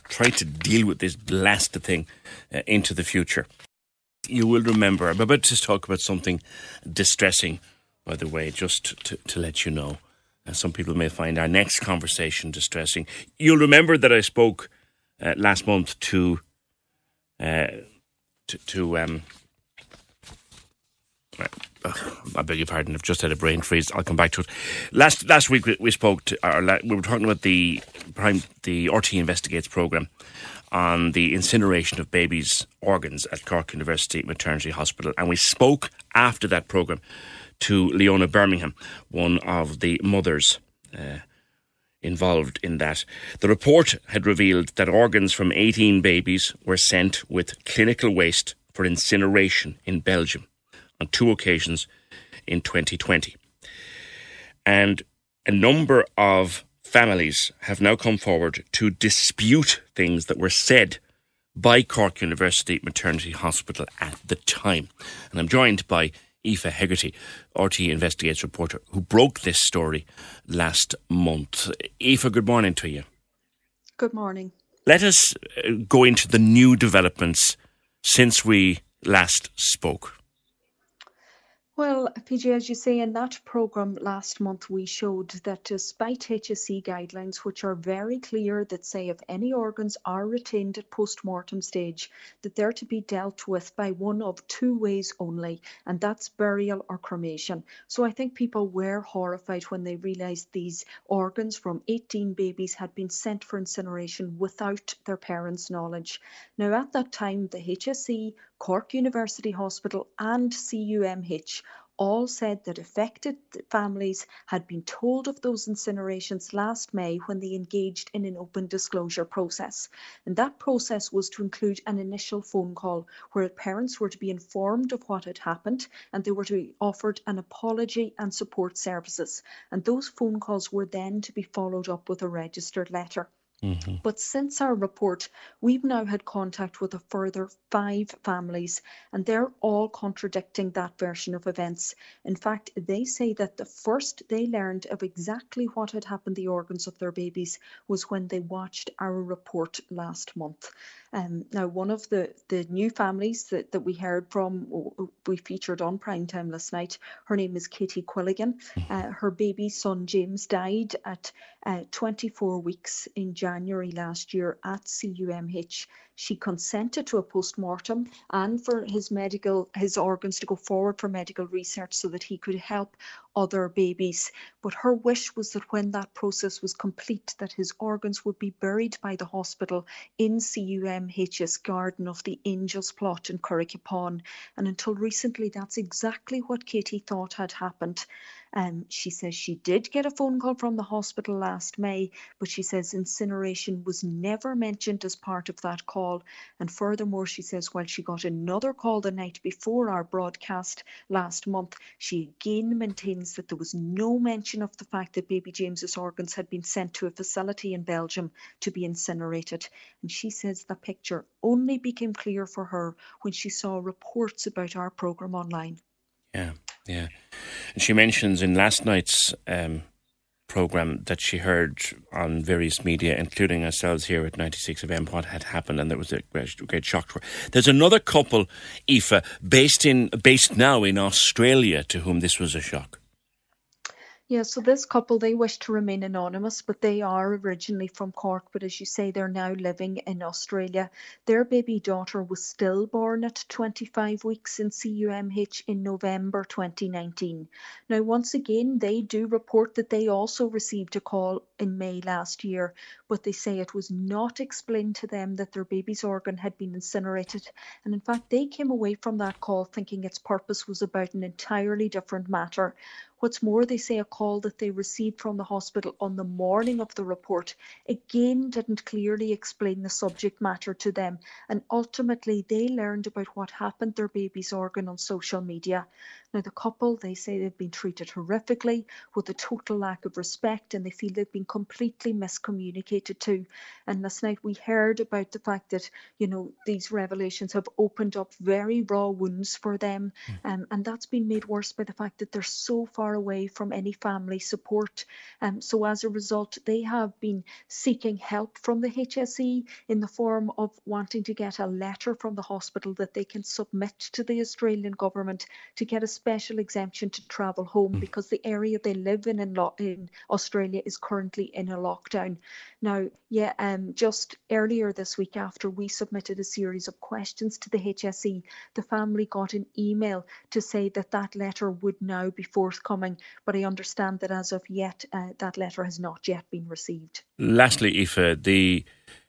Speaker 6: try to deal with this blasted thing uh, into the future you will remember, I'm about to talk about something distressing, by the way, just to, to let you know. Uh, some people may find our next conversation distressing. You'll remember that I spoke uh, last month to, uh, to, to um, I beg your pardon. I've just had a brain freeze. I'll come back to it. Last last week we, we spoke to, or we were talking about the prime the RTÉ Investigates program, on the incineration of babies' organs at Cork University Maternity Hospital. And we spoke after that programme to Leona Birmingham, one of the mothers uh, involved in that. The report had revealed that organs from 18 babies were sent with clinical waste for incineration in Belgium on two occasions in 2020. And a number of families have now come forward to dispute things that were said by Cork University Maternity Hospital at the time. And I'm joined by Aoife Hegarty, RTÉ Investigates reporter, who broke this story last month. Aoife, good morning to you.
Speaker 12: Good morning.
Speaker 6: Let us uh, go into the new developments since we last spoke.
Speaker 12: Well, PJ, as you say, in that programme last month, we showed that despite HSE guidelines, which are very clear that say if any organs are retained at post mortem stage, that they're to be dealt with by one of two ways only, and that's burial or cremation. So I think people were horrified when they realised these organs from 18 babies had been sent for incineration without their parents' knowledge. Now, at that time, the HSE Cork University Hospital and CUMH all said that affected families had been told of those incinerations last May when they engaged in an open disclosure process. And that process was to include an initial phone call where parents were to be informed of what had happened and they were to be offered an apology and support services. And those phone calls were then to be followed up with a registered letter. Mm-hmm. But since our report, we've now had contact with a further five families, and they're all contradicting that version of events. In fact, they say that the first they learned of exactly what had happened to the organs of their babies was when they watched our report last month. Um, now, one of the, the new families that, that we heard from, we featured on prime time last night, her name is Katie Quilligan. Mm-hmm. Uh, her baby son James died at uh, 24 weeks in January last year at CUMH. She consented to a post mortem and for his medical his organs to go forward for medical research so that he could help other babies. But her wish was that when that process was complete, that his organs would be buried by the hospital in CUMHS Garden of the Angels plot in Curraghkippane. And until recently, that's exactly what Katie thought had happened. Um, she says she did get a phone call from the hospital last May, but she says incineration was never mentioned as part of that call. And furthermore, she says while she got another call the night before our broadcast last month, she again maintains that there was no mention of the fact that baby James's organs had been sent to a facility in Belgium to be incinerated. And she says the picture only became clear for her when she saw reports about our programme online.
Speaker 6: Yeah, yeah. And she mentions in last night's um, program that she heard on various media, including ourselves here at 96 FM, what had happened, and there was a great, great shock to her. There's another couple, Aoife, based in based now in Australia, to whom this was a shock.
Speaker 12: Yeah, so this couple, they wish to remain anonymous, but they are originally from Cork. But as you say, they're now living in Australia. Their baby daughter was stillborn at 25 weeks in CUMH in November 2019. Now, once again, they do report that they also received a call in May last year, but they say it was not explained to them that their baby's organ had been incinerated. And in fact, they came away from that call thinking its purpose was about an entirely different matter. What's more, they say a call that they received from the hospital on the morning of the report again didn't clearly explain the subject matter to them, and ultimately they learned about what happened their baby's organ on social media. Now, the couple, they say they've been treated horrifically with a total lack of respect and they feel they've been completely miscommunicated to. And last night we heard about the fact that, you know, these revelations have opened up very raw wounds for them. Um, and that's been made worse by the fact that they're so far away from any family support. Um, so as a result, they have been seeking help from the HSE in the form of wanting to get a letter from the hospital that they can submit to the Australian government to get a special exemption to travel home because the area they live in in, lo- in Australia is currently in a lockdown. Now, yeah, um, just earlier this week after we submitted a series of questions to the HSE, the family got an email to say that that letter would now be forthcoming, but I understand that as of yet, uh, that letter has not yet been received.
Speaker 6: Lastly, Aoife, the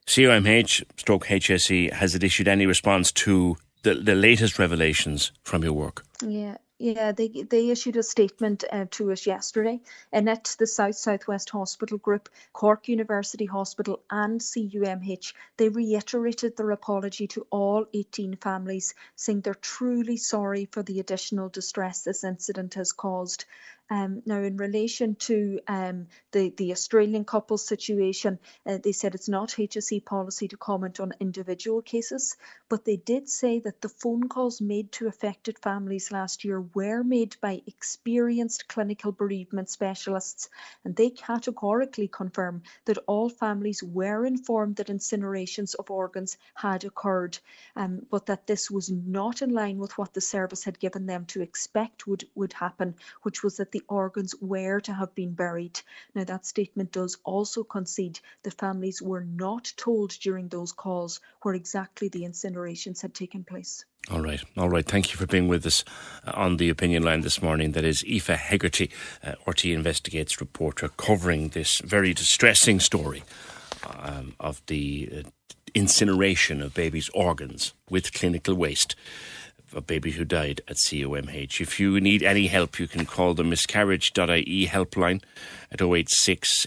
Speaker 6: CUMH stroke HSE, has it issued any response to the, the latest revelations from your work?
Speaker 12: Yeah, yeah, they they issued a statement uh, to us yesterday, and at the South Southwest Hospital Group, Cork University Hospital, and CUMH, they reiterated their apology to all 18 families, saying they're truly sorry for the additional distress this incident has caused. Um, now, in relation to um, the, the Australian couple situation, uh, they said it's not HSE policy to comment on individual cases, but they did say that the phone calls made to affected families last year were made by experienced clinical bereavement specialists, and they categorically confirm that all families were informed that incinerations of organs had occurred, um, but that this was not in line with what the service had given them to expect would, would happen, which was that the organs were to have been buried. Now, that statement does also concede that families were not told during those calls where exactly the incinerations had taken place.
Speaker 6: All right, all right. Thank you for being with us uh, on the opinion line this morning. That is Aoife Hegarty, uh, RTÉ Investigates reporter, covering this very distressing story um, of the uh, incineration of babies' organs with clinical waste a baby who died at CUMH. If you need any help, you can call the miscarriage.ie helpline at 086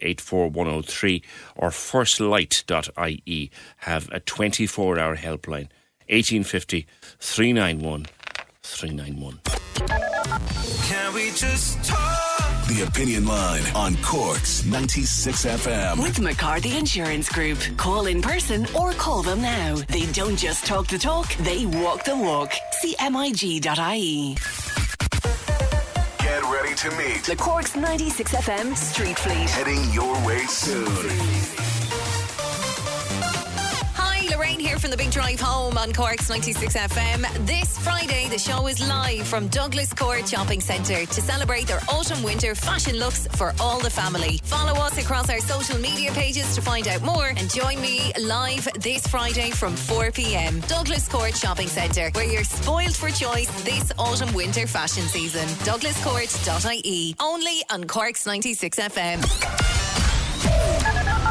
Speaker 6: 103 or firstlight.ie have a 24 hour helpline 1850 391 391.
Speaker 1: Can we just talk? The Opinion Line on Cork's 96 FM.
Speaker 2: With McCarthy Insurance Group. Call in person or call them now. They don't just talk the talk, they walk the walk. CMIG.ie.
Speaker 1: Get ready to meet
Speaker 2: The Cork's 96 FM Street Fleet.
Speaker 1: heading your way soon.
Speaker 13: The Big Drive Home on Cork's 96 FM. This Friday, the show is live from Douglas Court Shopping Centre to celebrate their autumn winter fashion looks for all the family. Follow us across our social media pages to find out more and join me live this Friday from 4 pm. Douglas Court Shopping Centre, where you're spoiled for choice this autumn winter fashion season. DouglasCourt.ie. Only on Cork's 96 FM.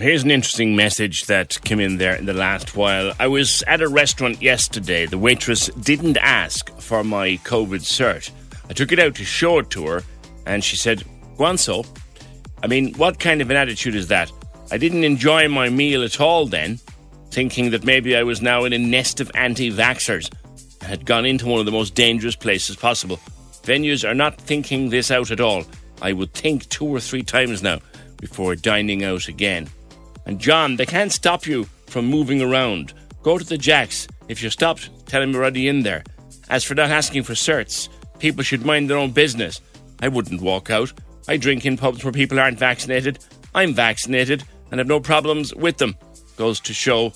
Speaker 6: Here's an interesting message that came in there in the last while. I was at a restaurant yesterday. The waitress didn't ask for my COVID cert. I took it out to show it to her, and she said, on. I mean, what kind of an attitude is that? I didn't enjoy my meal at all then, thinking that maybe I was now in a nest of anti vaxxers and had gone into one of the most dangerous places possible. Venues are not thinking this out at all. I would think two or three times now before dining out again. And John, they can't stop you from moving around. Go to the Jacks. If you're stopped, tell them you're already in there. As for not asking for certs, people should mind their own business. I wouldn't walk out. I drink in pubs where people aren't vaccinated. I'm vaccinated and have no problems with them. Goes to show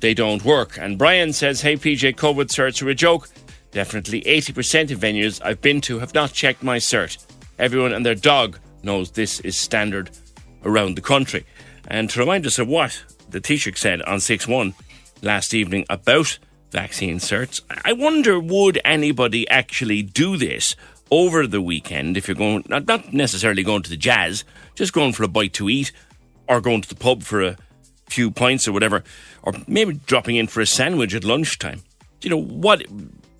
Speaker 6: they don't work. And Brian says, Hey PJ, COVID certs are a joke. Definitely 80% of venues I've been to have not checked my cert. Everyone and their dog knows this is standard around the country. And to remind us of what the Taoiseach said on 6 1 last evening about vaccine certs, I wonder would anybody actually do this over the weekend if you're going, not, not necessarily going to the jazz, just going for a bite to eat or going to the pub for a few pints or whatever, or maybe dropping in for a sandwich at lunchtime. You know, what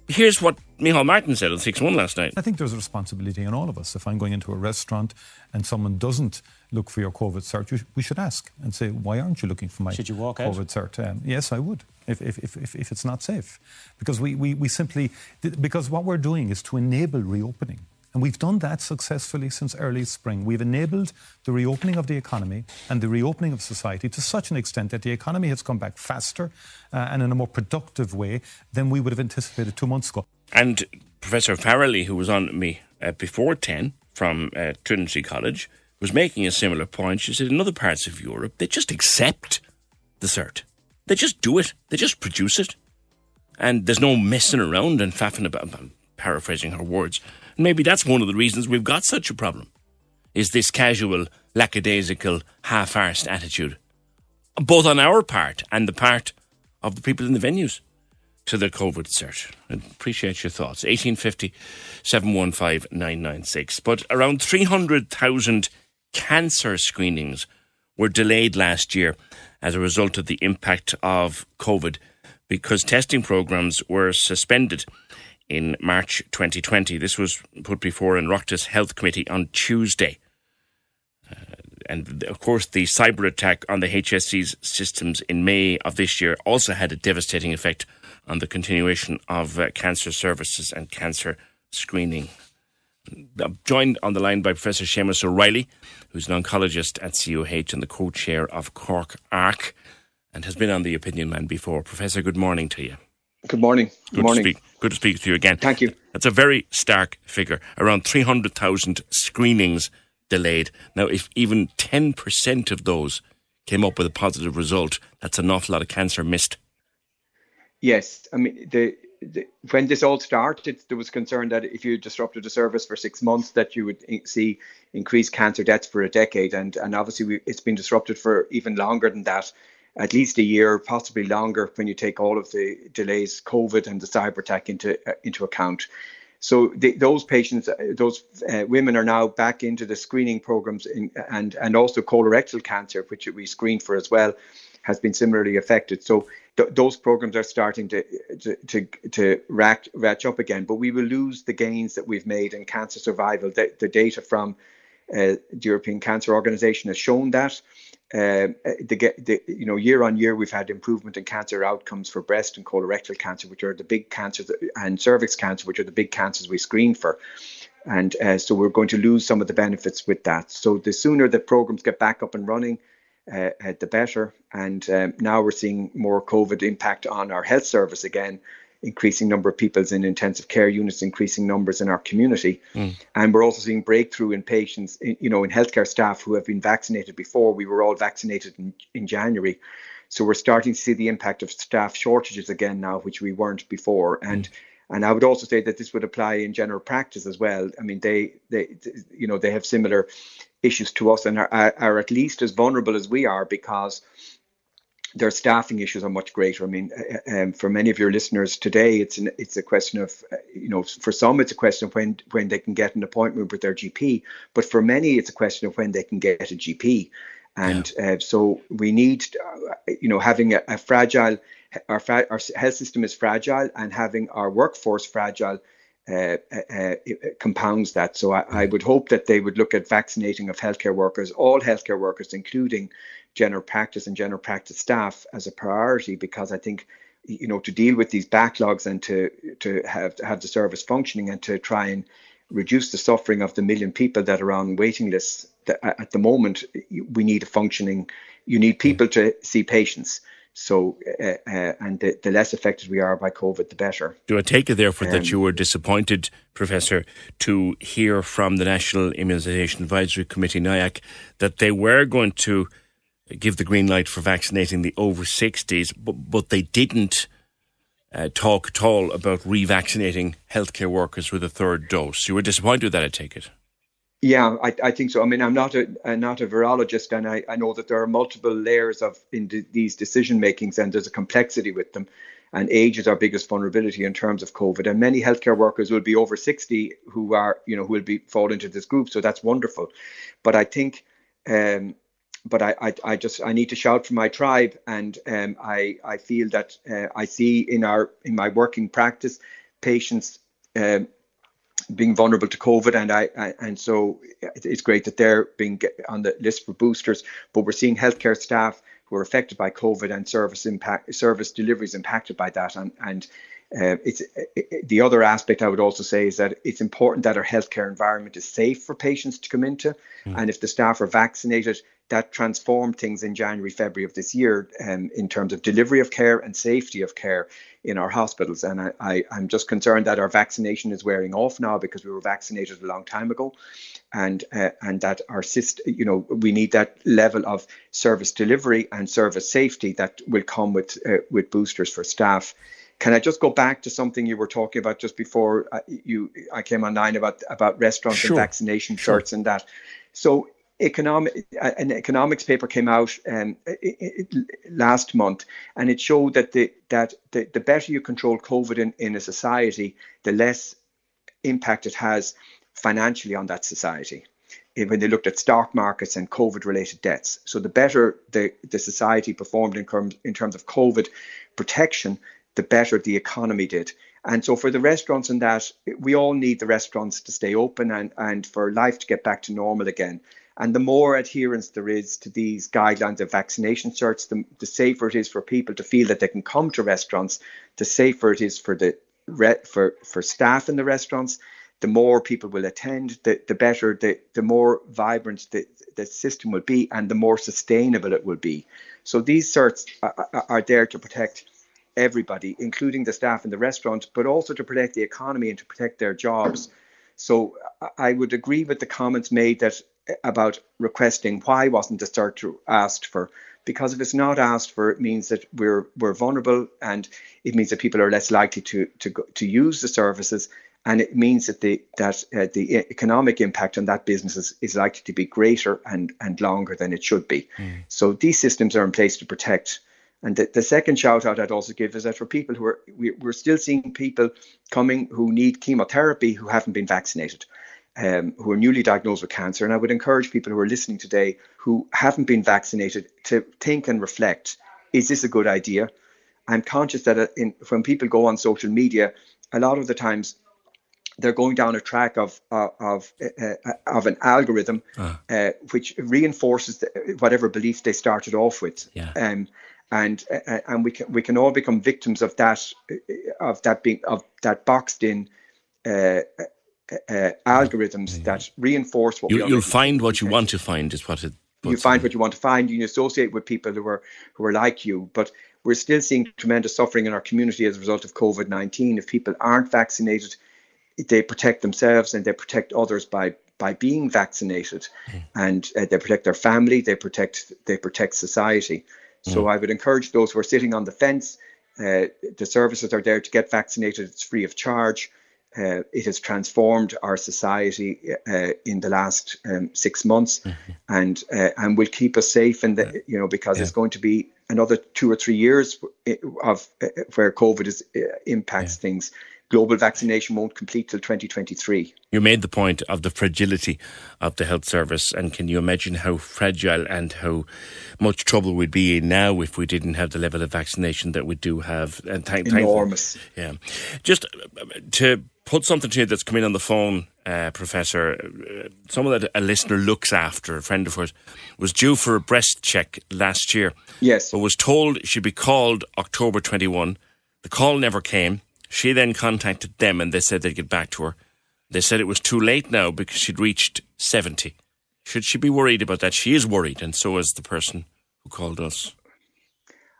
Speaker 6: here's what Micheál Martin said on 6 1 last night.
Speaker 5: I think there's a responsibility on all of us. If I'm going into a restaurant and someone doesn't look for your COVID cert, we should ask and say, why aren't you looking for my
Speaker 14: should you walk
Speaker 5: COVID
Speaker 14: out?
Speaker 5: cert? Um, yes, I would, if, if, if, if, it's not safe. Because we, we, we simply, because what we're doing is to enable reopening. And we've done that successfully since early spring. We've enabled the reopening of the economy and the reopening of society to such an extent that the economy has come back faster uh, and in a more productive way than we would have anticipated two months ago.
Speaker 6: And Professor Farrelly, who was on me uh, before 10 from uh, Trinity College, was making a similar point. She said in other parts of Europe, they just accept the cert. They just do it. They just produce it. And there's no messing around and faffing about. I'm paraphrasing her words. And Maybe that's one of the reasons we've got such a problem. Is this casual, lackadaisical, half-arsed attitude, both on our part and the part of the people in the venues to the COVID cert. I appreciate your thoughts. 1850 715 996. But around 300,000 cancer screenings were delayed last year as a result of the impact of COVID because testing programs were suspended in March 2020. This was put before an Oireachtas Health Committee on Tuesday. Uh, and of course, the cyber attack on the HSE's systems in May of this year also had a devastating effect on the continuation of uh, cancer services and cancer screening. I'm joined on the line by Professor Seamus O'Reilly, who's an oncologist at CUH and the co chair of Cork ARC, and has been on the Opinion Man before. Professor, good morning to you.
Speaker 15: Good morning.
Speaker 6: Good,
Speaker 15: good morning.
Speaker 6: To speak, good to speak to you again.
Speaker 15: Thank you.
Speaker 6: That's a very stark figure. Around 300,000 screenings delayed. Now, if even 10% of those came up with a positive result, that's an awful lot of cancer missed.
Speaker 15: Yes. I mean, the, the, when this all started, there was concern that if you disrupted the service for six months, that you would see increased cancer deaths for a decade. And, and obviously, we, it's been disrupted for even longer than that at least a year, possibly longer, when you take all of the delays, COVID and the cyber attack into uh, into account. So the, those patients, uh, those uh, women are now back into the screening programs, in, and and also colorectal cancer, which we screen for as well, has been similarly affected. So th- those programs are starting to to to, to rack, ratch up again. But we will lose the gains that we've made in cancer survival. The, the data from uh, the European Cancer Organization has shown that. Uh, the, the, you know, year on year, we've had improvement in cancer outcomes for breast and colorectal cancer, which are the big cancers, and cervix cancer, which are the big cancers we screen for. And uh, so we're going to lose some of the benefits with that. So the sooner the programs get back up and running, uh, the better. And um, now we're seeing more COVID impact on our health service again, increasing number of people in intensive care units, increasing numbers in our community. Mm. And we're also seeing breakthrough in patients, in, you know, in healthcare staff who have been vaccinated before. We were all vaccinated in, in January. So we're starting to see the impact of staff shortages again now, which we weren't before. And mm. And I would also say that this would apply in general practice as well. I mean, they, they, you know, they have similar issues to us and are, are at least as vulnerable as we are because their staffing issues are much greater. I mean, uh, um, for many of your listeners today, it's an, it's a question of, uh, you know, for some it's a question of when when they can get an appointment with their GP, but for many it's a question of when they can get a GP, and yeah. uh, so we need, uh, you know, having a, a fragile our, our health system is fragile and having our workforce fragile uh, uh, uh compounds that. So I, I, would hope that they would look at vaccinating of healthcare workers, all healthcare workers, including general practice and general practice staff, as a priority because I think you know to deal with these backlogs and to to have to have the service functioning and to try and reduce the suffering of the million people that are on waiting lists at the moment we need a functioning you need people to see patients so, uh, uh, and the, the, less affected we are by COVID, the better.
Speaker 6: Do I take it therefore um, that you were disappointed, Professor, to hear from the National Immunisation Advisory Committee, NIAC, that they were going to give the green light for vaccinating the over 60s, but, but they didn't uh, talk at all about revaccinating healthcare workers with a third dose? You were disappointed with that, I take it.
Speaker 15: Yeah, I, I think so. I mean, I'm not a I'm not a virologist, and I, I know that there are multiple layers of in these decision makings, and there's a complexity with them. And age is our biggest vulnerability in terms of COVID. And many healthcare workers will be over 60 who are, you know, who will be fall into this group. So that's wonderful. But I think, um, but I, I, I just I need to shout for my tribe, and um, I I feel that uh, I see in our in my working practice patients. Um, being vulnerable to COVID, and I, I, and so it's great that they're being on the list for boosters. But we're seeing healthcare staff who are affected by COVID and service impact, service deliveries impacted by that, and and uh, it's it, the other aspect I would also say is that it's important that our healthcare environment is safe for patients to come into, mm. and if the staff are vaccinated, that transformed things in January, February of this year um, in terms of delivery of care and safety of care in our hospitals. And I, I, am just concerned that our vaccination is wearing off now because we were vaccinated a long time ago. And uh, and that our system, you know, we need that level of service delivery and service safety that will come with uh, with boosters for staff. Can I just go back to something you were talking about just before uh, you I came online about about restaurants sure. and vaccination sure. shirts and that? So economic an economics paper came out um, it, it, last month, and it showed that the that the, the better you control COVID in, in a society, the less impact it has financially on that society. When they looked at stock markets and COVID-related deaths, so the better the, the society performed in terms in terms of COVID protection, the better the economy did. And so for the restaurants and that, we all need the restaurants to stay open and, and for life to get back to normal again. And the more adherence there is to these guidelines of vaccination certs, the, the safer it is for people to feel that they can come to restaurants, the safer it is for the for for staff in the restaurants. The more people will attend, the, the better, the, the more vibrant the, the system will be and the more sustainable it will be. So these certs are, are there to protect everybody, including the staff in the restaurant, but also to protect the economy and to protect their jobs. So I would agree with the comments made that about requesting why wasn't the cert asked for? Because if it's not asked for it means that we're we're vulnerable and it means that people are less likely to to to use the services and it means that the that uh, the economic impact on that business is, is likely to be greater and and longer than it should be. Mm. so these systems are in place to protect. And the, the second shout out I'd also give is that for people who are we, we're still seeing people coming who need chemotherapy who haven't been vaccinated um, who are newly diagnosed with cancer. And I would encourage people who are listening today who haven't been vaccinated to think and reflect is this a good idea? I'm conscious that uh, in, when people go on social media, a lot of the times they're going down a track of uh, of uh, uh, of an algorithm ah. uh, which reinforces the, whatever belief they started off with.
Speaker 6: Yeah.
Speaker 15: Um, and uh, and we can we can all become victims of that of that being of that boxed in uh, algorithms that reinforce what
Speaker 6: you, you'll find what you want to find is what it
Speaker 15: you find what you want to find you associate with people who are who are like you but we're still seeing tremendous suffering in our community as a result of covid-19 if people aren't vaccinated they protect themselves and they protect others by by being vaccinated. Mm. and uh, they protect their family they protect they protect society. So mm. i would encourage those who are sitting on the fence uh, the services are there to get vaccinated it's free of charge uh, it has transformed our society uh, in the last um, six months, mm-hmm. and uh, and will keep us safe. And you know, because yeah. it's going to be another two or three years of uh, where COVID is, uh, impacts yeah. things global vaccination won't complete till 2023.
Speaker 6: You made the point of the fragility of the health service, and can you imagine how fragile and how much trouble we'd be in now if we didn't have the level of vaccination that we do have?
Speaker 15: And th- enormous.
Speaker 6: Yeah, just uh, to put something to you that's come in on the phone, uh, Professor. Uh, someone that a listener looks after, a friend of hers, was due for a breast check last year.
Speaker 15: Yes.
Speaker 6: But was told she'd be called October 21. The call never came. She then contacted them and they said they'd get back to her. They said it was too late now because she'd reached 70. Should she be worried about that? She is worried, and so is the person who called us.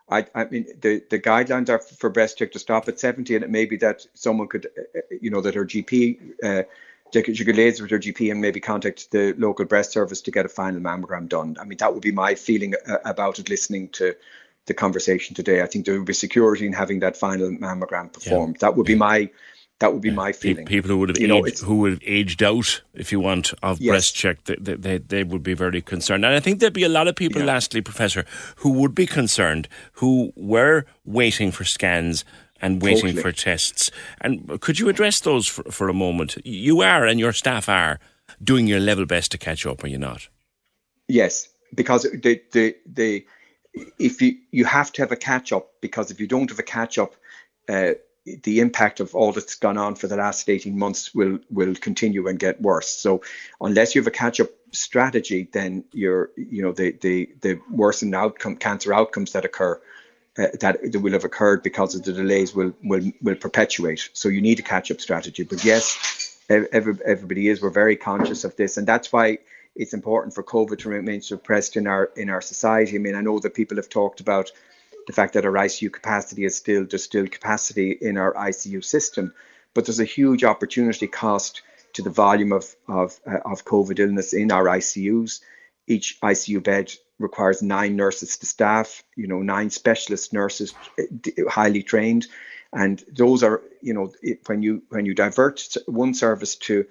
Speaker 15: I, I mean, the, the guidelines are for breast check to stop at 70, and it may be that someone could, uh, you know, that her GP, uh, she could liaise with her GP and maybe contact the local breast service to get a final mammogram done. I mean, that would be my feeling uh, about it listening to the conversation today. I think there would be security in having that final mammogram performed. Yeah. That would be my that would be my feeling.
Speaker 6: People who would have you aged, know, who would have aged out, if you want, of yes. breast check, they, they, they, would be very concerned. And I think there'd be a lot of people, yeah. lastly, Professor, who would be concerned, who were waiting for scans and waiting totally. for tests. And could you address those for, for a moment? You are, and your staff are, doing your level best to catch up, are you not?
Speaker 15: Yes, because the the the if you you have to have a catch up because if you don't have a catch up. Uh, the impact of all that's gone on for the last 18 months will will continue and get worse. So unless you have a catch up strategy, then you're you know the the the worsened outcome cancer outcomes that occur uh, that, that will have occurred because of the delays will will will perpetuate. So you need a catch up strategy. But yes, every, everybody is. We're very conscious of this, and that's why it's important for COVID to remain suppressed in our in our society. I mean, I know that people have talked about the fact that our ICU capacity is still there's still capacity in our ICU system, but there's a huge opportunity cost to the volume of of uh, of COVID illness in our ICUs. Each ICU bed requires nine nurses to staff, you know, nine specialist nurses, uh, highly trained, and those are, you know, when you when you divert one service to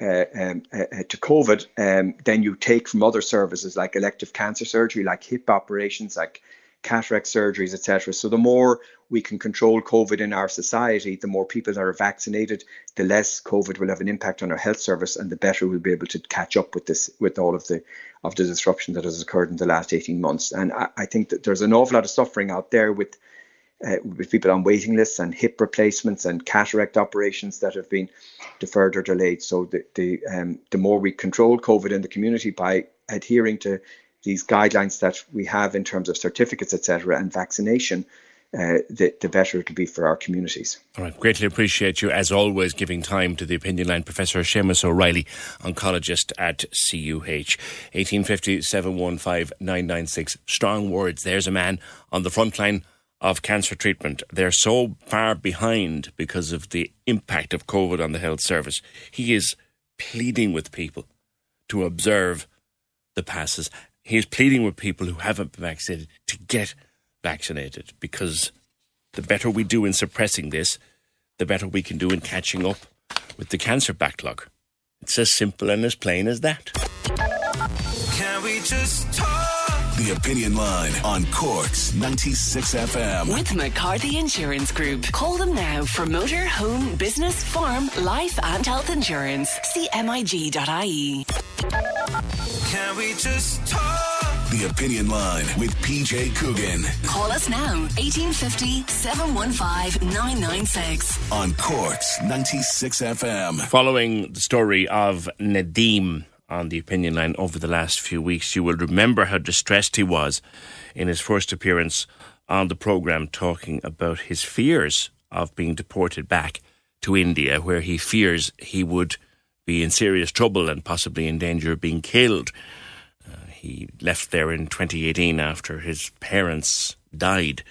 Speaker 15: uh, um, uh, uh, to COVID, um, then you take from other services like elective cancer surgery, like hip operations, like cataract surgeries, etc. So the more we can control COVID in our society, the more people that are vaccinated, the less COVID will have an impact on our health service, and the better we'll be able to catch up with this, with all of the of the disruption that has occurred in the last 18 months. And I, I think that there's an awful lot of suffering out there with. Uh, with people on waiting lists and hip replacements and cataract operations that have been deferred or delayed. So the the um, the more we control COVID in the community by adhering to these guidelines that we have in terms of certificates, etc., and vaccination, uh, the, the better it'll be for our communities.
Speaker 6: All right, greatly appreciate you, as always, giving time to the opinion line. Professor Seamus O'Reilly, oncologist at CUH. 1850 715 996. Strong words. There's a man on the front line of cancer treatment. They're so far behind because of the impact of COVID on the health service. He is pleading with people to observe the passes He is pleading with people who haven't been vaccinated to get vaccinated because the better we do in suppressing this, the better we can do in catching up with the cancer backlog. It's as simple and as plain as that. Can we
Speaker 1: just talk? The Opinion Line on Cork's 96 FM.
Speaker 2: With McCarthy Insurance Group. Call them now for motor, home, business, farm, life, and health insurance. CMIG.ie.
Speaker 1: Can we just talk? The Opinion Line with PJ Coogan.
Speaker 2: Call us now, 1850 715 996.
Speaker 1: On Cork's 96 FM.
Speaker 6: Following the story of Nadeem on the opinion line over the last few weeks, you will remember how distressed he was in his first appearance on the programme, talking about his fears of being deported back to India, where he fears he would be in serious trouble and possibly in danger of being killed. Uh, he left there in 2018 after his parents died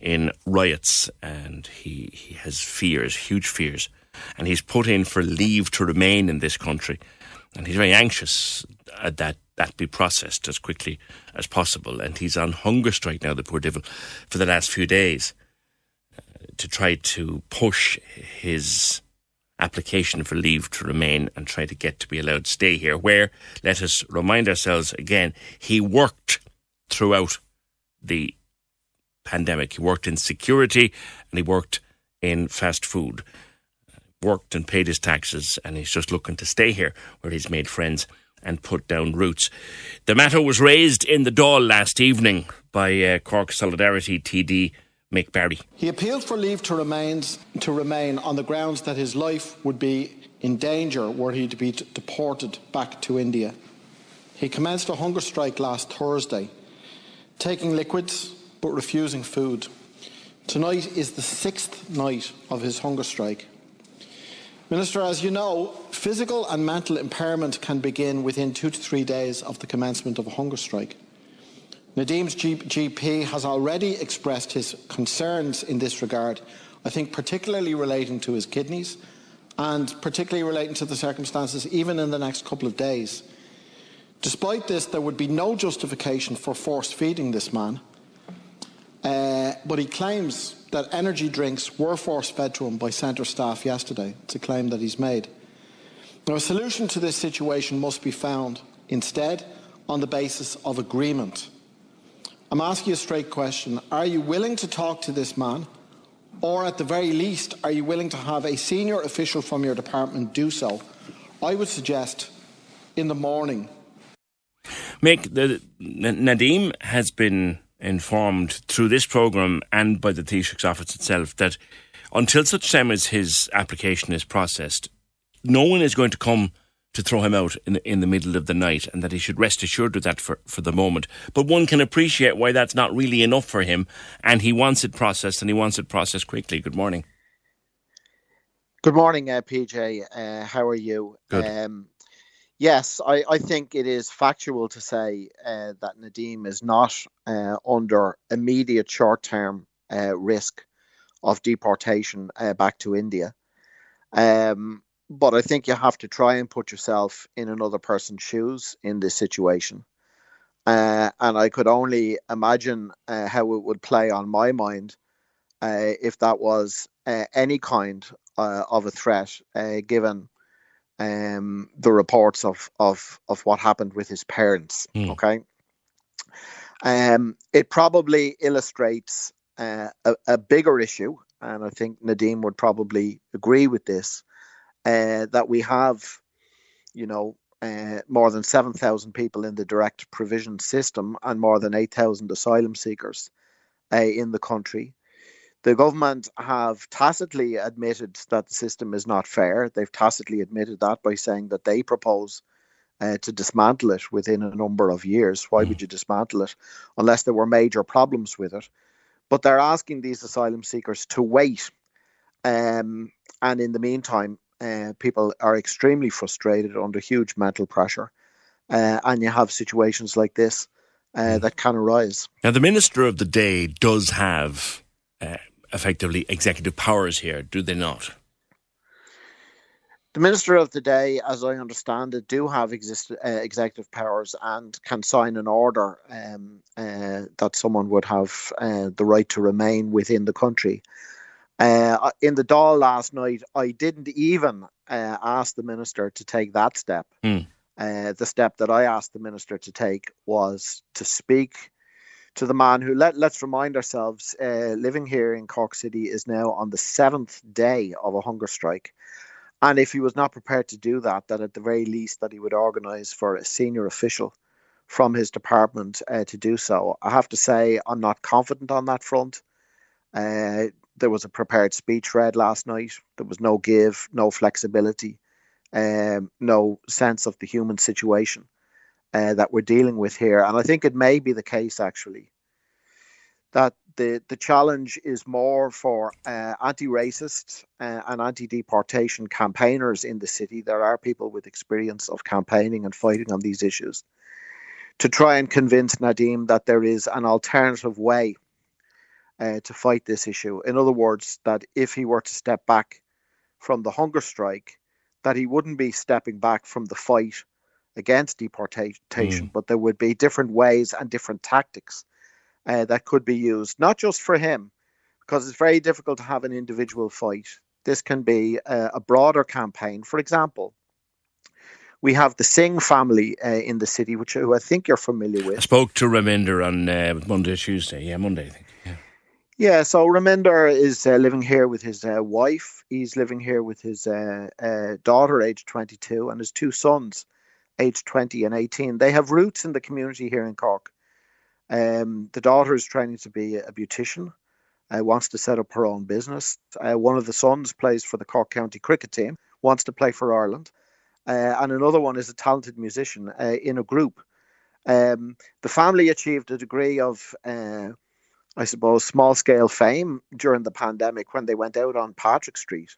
Speaker 6: in riots, and he, he has fears, huge fears. And he's put in for leave to remain in this country. And he's very anxious that that be processed as quickly as possible. And he's on hunger strike now, the poor devil, for the last few days uh, to try to push his application for leave to remain and try to get to be allowed to stay here, where, let us remind ourselves again, he worked throughout the pandemic. He worked in security and he worked in fast food. Worked and paid his taxes, and he's just looking to stay here where he's made friends and put down roots. The matter was raised in the Dáil last evening by uh, Cork Solidarity TD Mick Barry.
Speaker 14: He appealed for leave to remain, to remain on the grounds that his life would be in danger were he to be t- deported back to India. He commenced a hunger strike last Thursday, taking liquids but refusing food. Tonight is the sixth night of his hunger strike. Minister, as you know, physical and mental impairment can begin within two to three days of the commencement of a hunger strike. Nadim's GP has already expressed his concerns in this regard, I think particularly relating to his kidneys and particularly relating to the circumstances even in the next couple of days. Despite this, there would be no justification for force feeding this man, uh, but he claims that energy drinks were force fed to him by centre staff yesterday. It's a claim that he's made. Now, a solution to this situation must be found instead on the basis of agreement. I'm asking you a straight question. Are you willing to talk to this man? Or at the very least, are you willing to have a senior official from your department do so? I would suggest in the morning.
Speaker 6: Mick, the, Nadim has been informed through this programme and by the Taoiseach's office itself that until such time as his application is processed, no one is going to come to throw him out in the, in the middle of the night and that he should rest assured of that for, for the moment. But one can appreciate why that's not really enough for him and he wants it processed and he wants it processed quickly. Good morning.
Speaker 16: Good morning, uh, PJ. Uh, how are you?
Speaker 6: Good.
Speaker 16: Um, Yes, I, I think it is factual to say uh, that Nadim is not uh, under immediate short term uh, risk of deportation uh, back to India. Um, but I think you have to try and put yourself in another person's shoes in this situation. Uh, and I could only imagine uh, how it would play on my mind if that was any kind of a threat, given um, the reports of, of, of what happened with his parents. Mm. Okay. Um, it probably illustrates uh, a, a, bigger issue, and I think Nadim would probably agree with this uh, that we have, you know, uh, more than 7,000 people in the direct provision system and more than 8,000 asylum seekers uh, in the country. The government have tacitly admitted that the system is not fair. They've tacitly admitted that by saying that they propose uh, to dismantle it within a number of years. Why would you dismantle it unless there were major problems with it? But they're asking these asylum seekers to wait. Um, and in the meantime, uh, people are extremely frustrated under huge mental pressure. Uh, and you have situations like this uh, that can arise.
Speaker 6: Now, the minister of the day does have uh, effectively executive powers here, do they not?
Speaker 16: The Minister of the Day, as I understand it, do have exist, uh, executive powers and can sign an order um, uh, that someone would have uh, the right to remain within the country. Uh, in the Dáil last night, I didn't even uh, ask the Minister to take that step.
Speaker 6: Mm.
Speaker 16: the step that I asked the Minister to take was to speak to the man who let let's remind ourselves uh, living here in Cork City is now on the seventh day of a hunger strike. And if he was not prepared to do that, that at the very least that he would organise for a senior official from his department uh, to do so. I have to say I'm not confident on that front. Uh, there was a prepared speech read last night. There was no give, no flexibility, um, no sense of the human situation uh, that we're dealing with here. And I think it may be the case, actually, that the the challenge is more for uh, anti-racist uh, and anti-deportation campaigners in the city. There are people with experience of campaigning and fighting on these issues to try and convince Nadim that there is an alternative way uh, to fight this issue. In other words, that if he were to step back from the hunger strike, that he wouldn't be stepping back from the fight against deportation, mm. but there would be different ways and different tactics uh, that could be used, not just for him, because it's very difficult to have an individual fight. This can be a, a broader campaign. For example, we have the Singh family uh, in the city, which who I think you're familiar with.
Speaker 6: I spoke to Raminder on uh, Monday, Tuesday. Yeah, Monday, I think. Yeah.
Speaker 16: Yeah, so Raminder is uh, living here with his uh, wife. He's living here with his uh, uh daughter, aged 22, and his two sons, aged 20 and 18. They have roots in the community here in Cork. Um, the daughter is training to be a beautician, uh, wants to set up her own business. Uh, one of the sons plays for the Cork County cricket team, wants to play for Ireland. and another one is a talented musician in a group. Um, the family achieved a degree of I suppose, small scale fame during the pandemic when they went out on Patrick Street.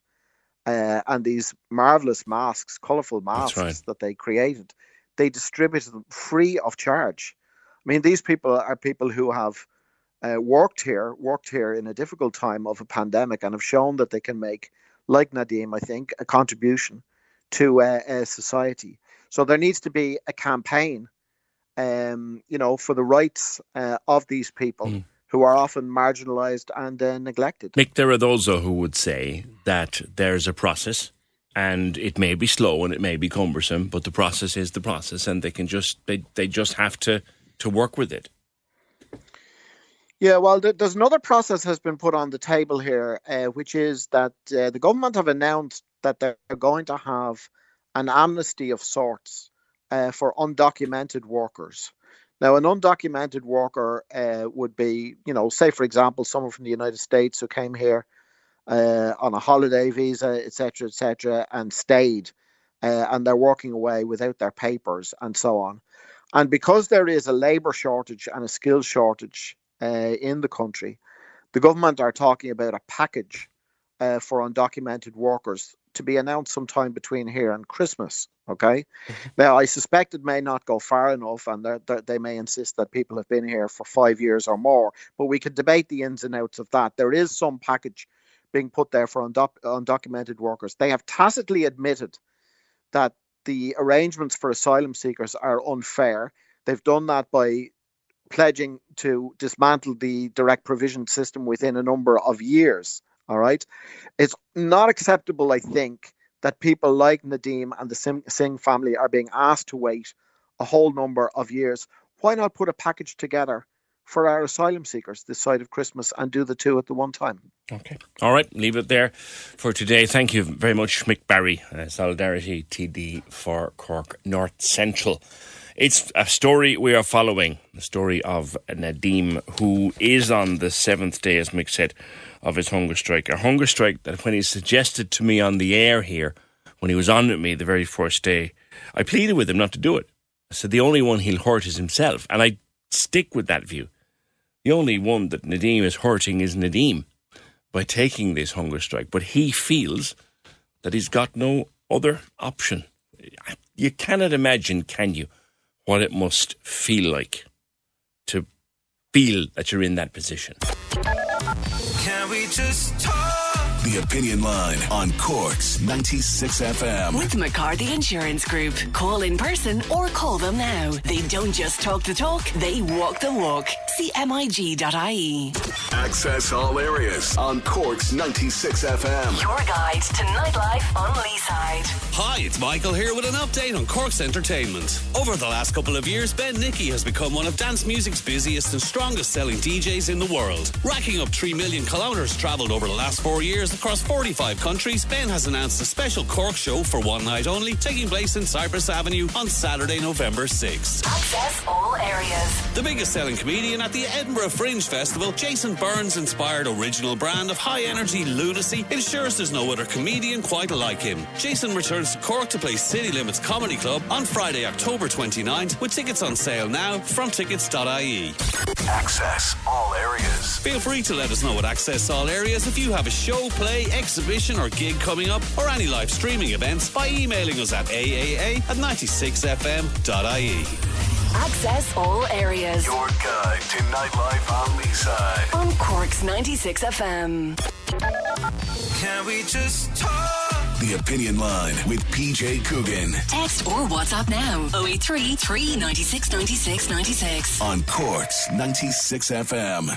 Speaker 16: Uh, and these marvelous masks, colorful masks right. that they created, they distributed them free of charge. I mean, these people are people who have uh, worked here, worked here in a difficult time of a pandemic, and have shown that they can make, like Nadim, I think, a contribution to uh, society. So there needs to be a campaign, um, you know, for the rights uh, of these people. Mm who are often marginalised and uh, neglected.
Speaker 6: Mick, there are those who would say that there's a process and it may be slow and it may be cumbersome, but the process is the process and they can just they, they just have to, to work with it.
Speaker 16: Yeah, well, there's another process has been put on the table here, uh, which is that uh, the government have announced that they're going to have an amnesty of sorts uh, for undocumented workers. Now, an undocumented worker uh, would be, you know, say for example, someone from the United States who came here uh, on a holiday visa, etc., etc., and stayed, uh, and they're working away without their papers and so on. And because there is a labour shortage and a skill shortage uh, in the country, the government are talking about a package uh, for undocumented workers to be announced sometime between here and Christmas. Okay. Mm-hmm. Now, I suspect it may not go far enough, and they're, they're, they may insist that people have been here for five years or more. But we could debate the ins and outs of that. There is some package being put there for undoc- undocumented workers. They have tacitly admitted that the arrangements for asylum seekers are unfair. They've done that by pledging to dismantle the direct provision system within a number of years. All right. It's not acceptable, I think, that people like Nadim and the Singh family are being asked to wait a whole number of years. Why not put a package together for our asylum seekers this side of Christmas and do the two at the one time?
Speaker 6: Okay. All right. Leave it there for today. Thank you very much, Mick Barry, uh, Solidarity TD for Cork North Central. It's a story we are following, the story of Nadim, who is on the seventh day, as Mick said, of his hunger strike. A hunger strike that when he suggested to me on the air here, when he was on with me the very first day, I pleaded with him not to do it. I said the only one he'll hurt is himself. And I stick with that view. The only one that Nadim is hurting is Nadim by taking this hunger strike. But he feels that he's got no other option. You cannot imagine, can you, what it must feel like to feel that you're in that position.
Speaker 1: Can we just talk? The Opinion Line on Cork's 96 FM.
Speaker 2: With McCarthy Insurance Group. Call in person or call them now. They don't just talk the talk, they walk the walk. CMIG.ie.
Speaker 1: Access all areas on Cork's 96 FM.
Speaker 2: Your guide to nightlife on Leeside.
Speaker 17: Hi, it's Michael here with an update on Cork's entertainment. Over the last couple of years, Ben Nicky has become one of dance music's busiest and strongest selling DJs in the world, racking up 3 million kilometres travelled over the last four years across 45 countries, Ben has announced a special Cork show for one night only, taking place in Cyprus Avenue on Saturday, November 6th.
Speaker 13: Access all areas.
Speaker 17: The biggest selling comedian at the Edinburgh Fringe Festival, Jason Byrne's inspired original brand of high energy lunacy ensures there's no other comedian quite like him. Jason returns to Cork to play City Limits Comedy Club on Friday, October 29th, with tickets on sale now from tickets.ie.
Speaker 1: Access all areas.
Speaker 17: Feel free to let us know at Access All Areas if you have a show, play, exhibition, or gig coming up, or any live streaming events by emailing us at aaa at 96fm.ie.
Speaker 13: Access all areas.
Speaker 1: Your guide to nightlife on Leeside.
Speaker 2: Oh.
Speaker 13: On Cork's 96 FM.
Speaker 1: Can we just talk? The Opinion Line with PJ Coogan
Speaker 2: Text or WhatsApp now 083 396 96 96.
Speaker 1: on Cork's 96 FM.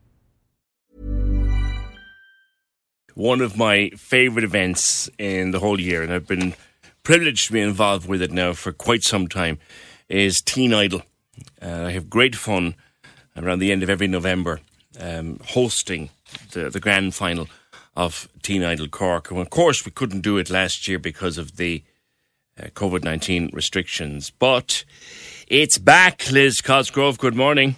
Speaker 6: One of my favourite events in the whole year, and I've been privileged to be involved with it now for quite some time, is Teen Idol. Uh, I have great fun around the end of every November um, hosting the, the grand final of Teen Idol Cork. And of course, we couldn't do it last year because of the uh, COVID 19 restrictions. But it's back, Liz Cosgrove. Good morning.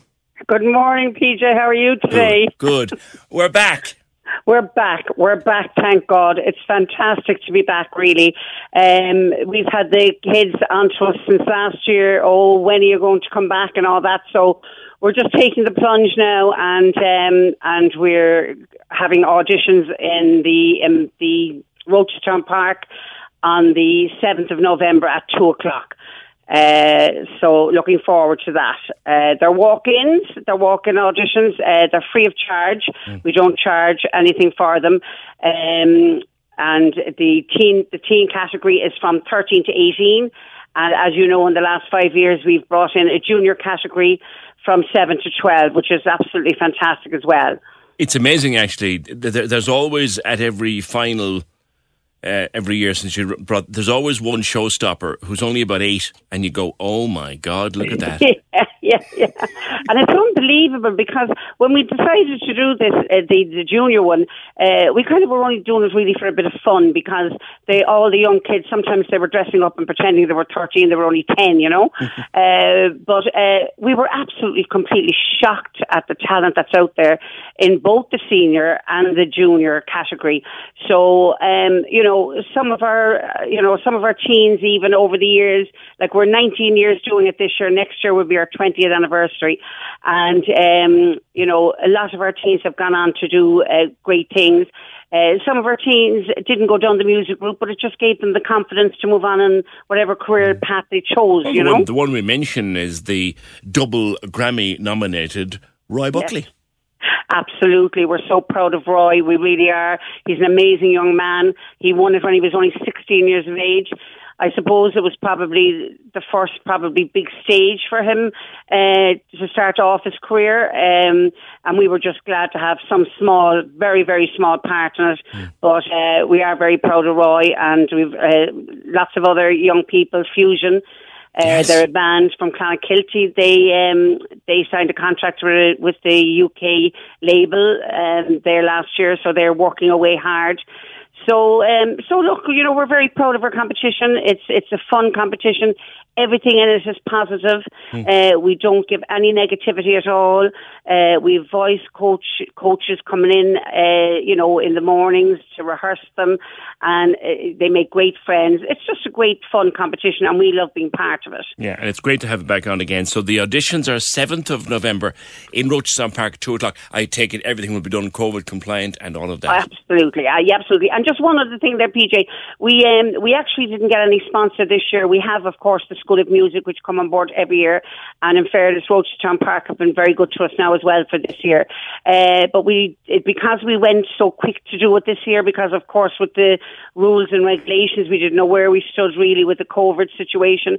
Speaker 18: Good morning, PJ. How are you today?
Speaker 6: Good. Good. We're back.
Speaker 18: We're back. We're back, thank God. It's fantastic to be back, really. Um, we've had the kids on to us since last year. Oh, when are you going to come back and all that? So we're just taking the plunge now and um, and we're having auditions in the in the Rochestown Park on the 7th of November at 2 o'clock. Uh, so looking forward to that. Uh, they're walk-ins, they're walk-in auditions. Uh, they're free of charge. We don't charge anything for them. Um, and the teen, the teen category is from 13 to 18. And as you know, in the last five years, we've brought in a junior category from 7 to 12, which is absolutely fantastic as well.
Speaker 6: It's amazing, actually. There's always at every final uh, every year since you brought. There's always one showstopper who's only about eight, and you go, "Oh my God, look at that!"
Speaker 18: yeah, yeah, yeah. And it's unbelievable because when we decided to do this, uh, the, the junior one, uh, we kind of were only doing it really for a bit of fun because they, all the young kids, sometimes they were dressing up and pretending they were 13, they were only 10, you know. uh, but uh, we were absolutely, completely shocked at the talent that's out there in both the senior and the junior category. So, um, you know, some of our, uh, you know, some of our teens even over the years, like we're 19 years doing it this year. Next year will be our 20th anniversary, and um, you know, a lot of our teens have gone on to do uh, great things. Uh, some of our teens didn't go down the music route, but it just gave them the confidence to move on in whatever career path they chose.
Speaker 6: Well,
Speaker 18: you
Speaker 6: the,
Speaker 18: know,
Speaker 6: one, the one we mention is the double Grammy nominated Roy Buckley.
Speaker 18: Absolutely. We're so proud of Roy. We really are. He's an amazing young man. He won it when he was only 16 years of age. I suppose it was probably the first, probably big stage for him uh, to start off his career, um, and we were just glad to have some small, very, very small part in it. But uh, we are very proud of Roy, and we've uh, lots of other young people. Fusion, uh, They're a band from Clonakilty. They um, they signed a contract with, with the UK label um, there last year, so they're working away hard. So um, so look, you know, we're very proud of our competition. It's it's a fun competition. Everything in it is positive.
Speaker 6: Mm.
Speaker 18: Uh, we don't give any negativity at all. Uh, we have voice coach coaches coming in, uh, you know, in the mornings to rehearse them, and uh, they make great friends. It's just a great fun competition, and we love being part of it.
Speaker 6: Yeah, and it's great to have it back on again. So the auditions are 7th of November in Rochestown Park, 2 o'clock. I take it everything will be done COVID compliant and all of that.
Speaker 18: Absolutely, uh, yeah, absolutely. And just one other thing there, PJ. We um, we actually didn't get any sponsor this year. We have, of course, the School of Music, which come on board every year. And in fairness, Rochestown Park have been very good to us now as well for this year. Uh, but we, it, because we went so quick to do it this year, because of course with the rules and regulations, we didn't know where we stood really with the COVID situation.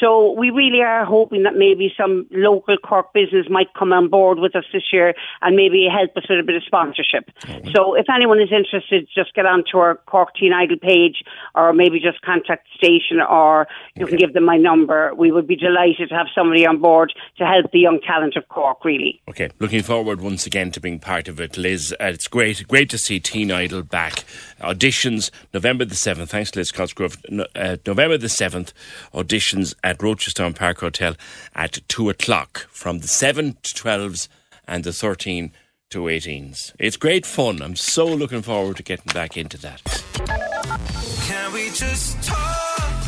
Speaker 18: So we really are hoping that maybe some local Cork business might come on board with us this year and maybe help us with a bit of sponsorship. So if anyone is interested, just get onto our Cork Teen Idol page or maybe just contact the station or you can give them my number. We would be delighted to have somebody on board to help the young talent of Cork, really.
Speaker 6: Okay, looking forward once again to being part of it, Liz. Uh, it's great, great to see Teen Idol back. Auditions November the seventh. Thanks, Liz Cosgrove. No, uh, November the seventh. Auditions at Rochestown Park Hotel at two o'clock from the seven to twelves and the thirteen to 18s. It's great fun. I'm so looking forward to getting back into that.
Speaker 1: Can we just talk?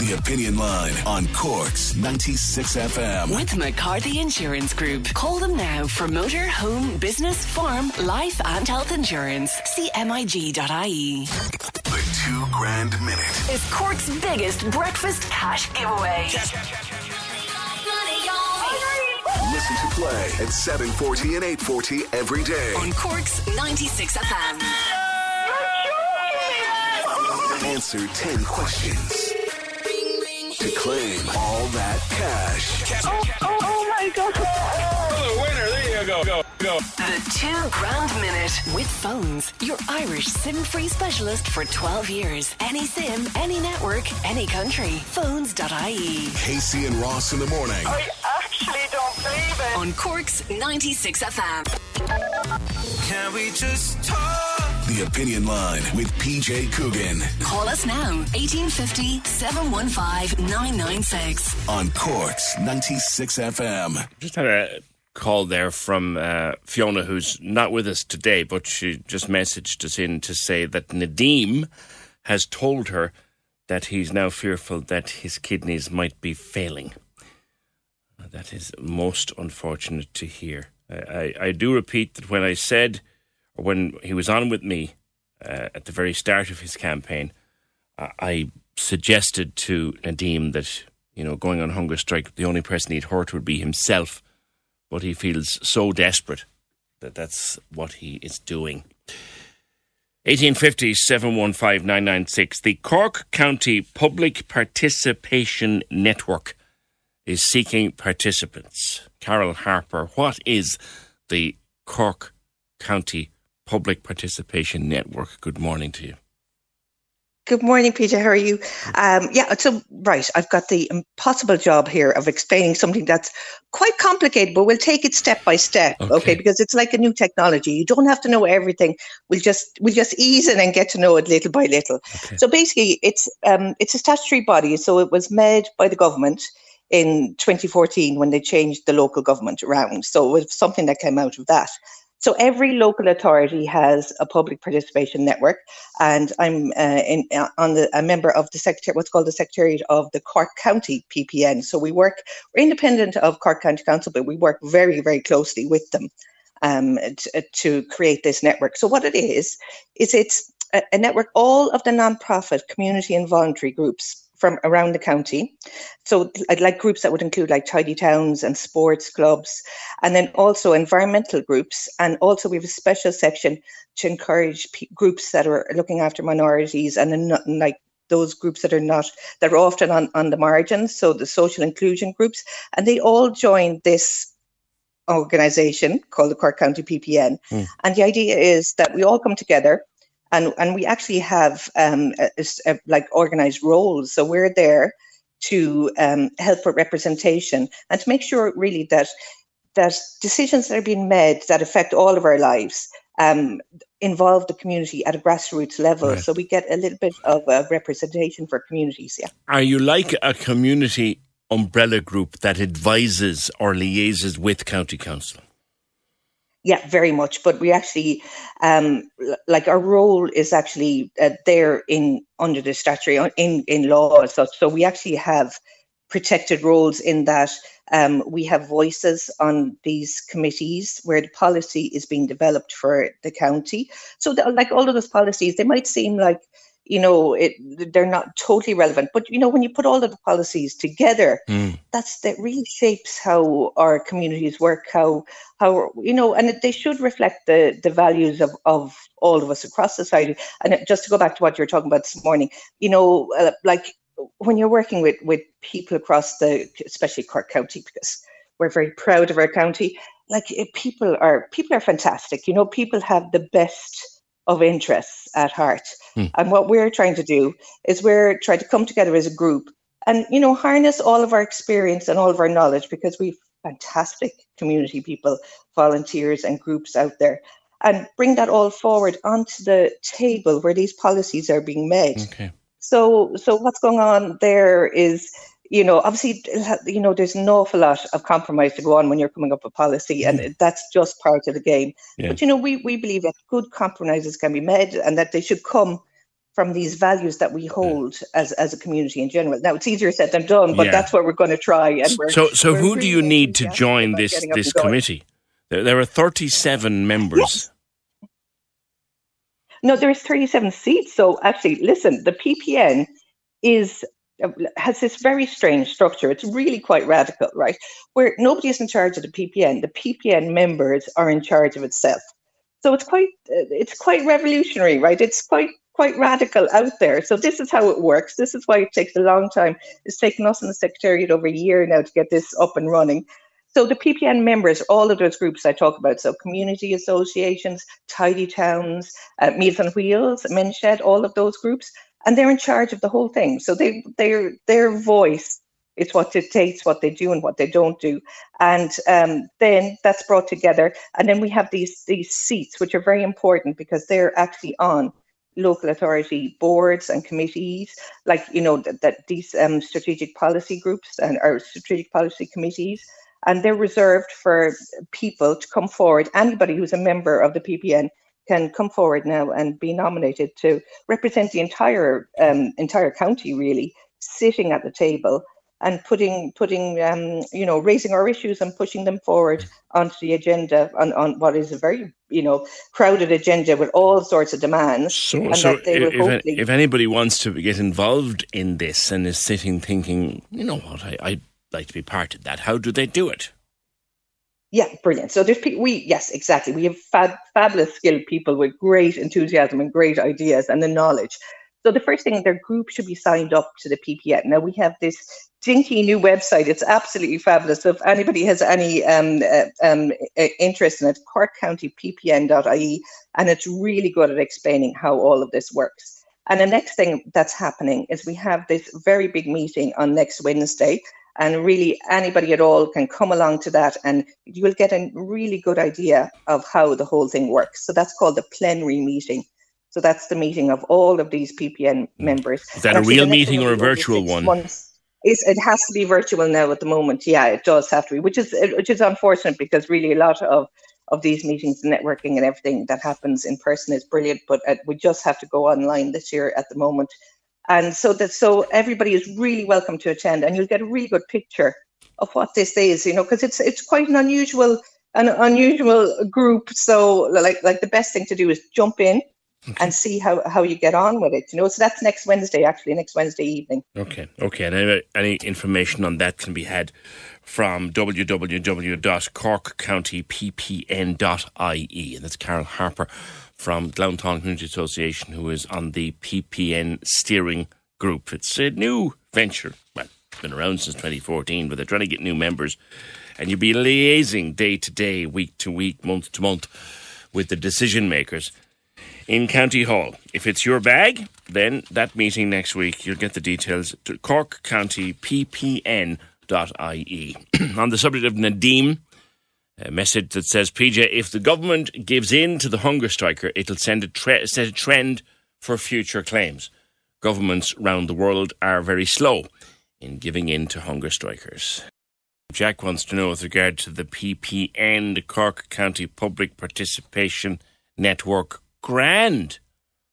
Speaker 1: The Opinion Line on Corks 96 FM.
Speaker 2: With McCarthy Insurance Group. Call them now for motor, home, business, farm, life, and health insurance. CMIG.ie.
Speaker 1: The two grand minute.
Speaker 2: Is Cork's biggest breakfast cash giveaway.
Speaker 1: Listen to play at 740 and 840 every day.
Speaker 2: On Cork's 96 FM.
Speaker 1: Answer 10 questions to claim all that cash.
Speaker 4: Oh, oh, oh my God.
Speaker 6: Oh, winner. There you go. Go, go.
Speaker 2: The two grand minute with phones. Your Irish SIM free specialist for 12 years. Any SIM, any network, any country. Phones.ie.
Speaker 1: Casey and Ross in the morning.
Speaker 4: I actually don't believe it.
Speaker 2: On Cork's 96 FM.
Speaker 1: Can we just talk? The Opinion Line with PJ Coogan
Speaker 2: Call us now. 1850 715 996.
Speaker 1: on Corks 96 FM.
Speaker 6: Just had a call there from uh, Fiona, who's not with us today, but she just messaged us in to say that Nadim has told her that he's now fearful that his kidneys might be failing. That is most unfortunate to hear. I, I, I do repeat that when I said, or when he was on with me uh, at the very start of his campaign, I, I suggested to Nadim that, you know, going on hunger strike, the only person he'd hurt would be himself. But he feels so desperate that that's what he is doing. 1850 715 The Cork County Public Participation Network is seeking participants. Carol Harper, what is the Cork County Public Participation Network? Good morning to you.
Speaker 19: Good morning, Peter. How are you? Um, yeah, so, right, I've got the impossible job here of explaining something that's quite complicated, but we'll take it step by step, okay?
Speaker 20: Okay.
Speaker 19: Because it's like a new technology. You don't have to know everything. We'll just we'll just ease in and get to know it little by little. So basically, it's um, it's a statutory body. So it was made by the government in 2014 when they changed the local government around. So it was something that came out of that. So every local authority has a public participation network, and I'm uh, in, uh, on the a member of the secretary, what's called the secretariat of the Cork County PPN. So we work, we're independent of Cork County Council, but we work very, very closely with them um, to, to create this network. So what it is is it's a, a network. All of the non-profit, community, and voluntary groups from around the county. So I'd like groups that would include like tidy towns and sports clubs, and then also environmental groups. And also we have a special section to encourage p- groups that are looking after minorities and then not, like those groups that are not that are often on, on the margins. So the social inclusion groups, and they all join this organization called the Cork County PPN. Hmm. And the idea is that we all come together and, and we actually have um, a- a a- like organized roles. So we're there to um, help with representation and to make sure really that that decisions that are being made that affect all of our lives um, involve the community at a grassroots level.
Speaker 6: Right.
Speaker 19: So we get a little bit of uh, representation for communities. Yeah.
Speaker 6: Are you like a community umbrella group that advises or liaises with county council.
Speaker 19: Yeah, very much. But we actually, um, like our role is actually uh, there in under the statutory uh, in in law as such. So we actually have protected roles in that um, we have voices on these committees where the policy is being developed for the county. So, like all of those policies, they might seem like you know it they're not totally relevant. But you know when you put all of the policies together
Speaker 6: mm.
Speaker 19: that's that really shapes how our communities work how how you know and they should reflect the the values of of all of us across society. And just to go back to what you were talking about this morning you know uh, like when you're working with with people across the especially Cork County because we're very proud of our county like people are people are fantastic. You know people have the best of interests at heart.
Speaker 6: Mm.
Speaker 19: and what we're trying to do is we're trying to come together as a group and you know harness all of our experience and all of our knowledge because we've fantastic community people volunteers and groups out there and bring that all forward onto the table where these policies are being made.
Speaker 6: Okay.
Speaker 19: So, so what's going on there is, you know, obviously, you know, there's an awful lot of compromise to go on when you're coming up with policy, and mm-hmm. that's just part of the game.
Speaker 6: Yeah.
Speaker 19: But you know, we we believe that good compromises can be made, and that they should come from these values that we hold as as a community in general. Now, it's easier said than done, but
Speaker 6: Yeah.
Speaker 19: that's what we're going to try. And we're,
Speaker 6: So, so who do you need to join this this committee? There, there are 37 members.
Speaker 19: No, there's 37 seats. So actually, listen, the PPN is has this very strange structure. It's really quite radical, right? Where nobody is in charge of the PPN. The PPN members are in charge of itself. So it's quite uh, it's quite revolutionary, right? It's quite quite radical out there. So this is how it works. This is why it takes a long time. It's taken us in the secretariat over a year now to get this up and running. So the PPN members, all of those groups I talk about, so community associations, tidy towns, uh, Meals on Wheels, Men's Shed, all of those groups, and they're in charge of the whole thing. So they their their voice is what dictates what they do and what they don't do, and um, then that's brought together, and then we have these these seats which are very important because they're actually on local authority boards and committees, like you know that, that these um, strategic policy groups and our strategic policy committees, and they're reserved for people to come forward. Anybody who's a member of the PPN can come forward now and be nominated to represent the entire um, entire county, really, sitting at the table and putting putting um, you know raising our issues and pushing them forward onto the agenda on, on what is a very you know crowded agenda with all sorts of demands.
Speaker 6: So,
Speaker 19: and
Speaker 6: so
Speaker 19: that they
Speaker 6: if, if anybody wants to get involved in this and is sitting thinking, you know what, I, I'd like to be part of that, how do they do it?
Speaker 19: Yeah, brilliant. So there's pe- we yes, exactly. We have fab, fabulous skilled people with great enthusiasm and great ideas and the knowledge. So the first thing, their group should be signed up to the PPN. Now we have this dinky new website. It's absolutely fabulous. So if anybody has any um, uh, um, interest in it, corkcountyppn.ie, and it's really good at explaining how all of this works. And the next thing that's happening is we have this very big meeting on next Wednesday, and really anybody at all can come along to that, and you will get a really good idea of how the whole thing works. So that's called the plenary meeting. So that's the meeting of all of these PPN members.
Speaker 6: Is that
Speaker 19: And
Speaker 6: a real meeting or a
Speaker 19: will be every
Speaker 6: virtual one?
Speaker 19: months. It has to be virtual now at the moment. Yeah, it does have to be, which is which is unfortunate because really a lot of of these meetings, the networking and everything that happens in person is brilliant, but uh, we just have to go online this year at the moment. And so that so everybody is really welcome to attend, and you'll get a really good picture of what this is, you know, because it's it's quite an unusual an unusual group. So like like the best thing to do is jump in and see how how you get on with it, you know. So that's next Wednesday, actually, next Wednesday evening.
Speaker 6: Okay, okay. And any, any information on that can be had from www.corkcountyppn.ie. And that's Carol Harper from Glounthaune Community Association, who is on the PPN steering group. It's a new venture. Well, it's been around since 2014, but they're trying to get new members. And you'll be liaising day to day, week to week, month to month with the decision makers in County Hall. If it's your bag, then that meeting next week, you'll get the details to Cork County PPN.ie. On the subject of Nadim, a message that says, PJ, if the government gives in to the hunger striker, it'll send a tre- set a trend for future claims. Governments around the world are very slow in giving in to hunger strikers. Jack wants to know with regard to the PPN, the Cork County Public Participation Network, grand.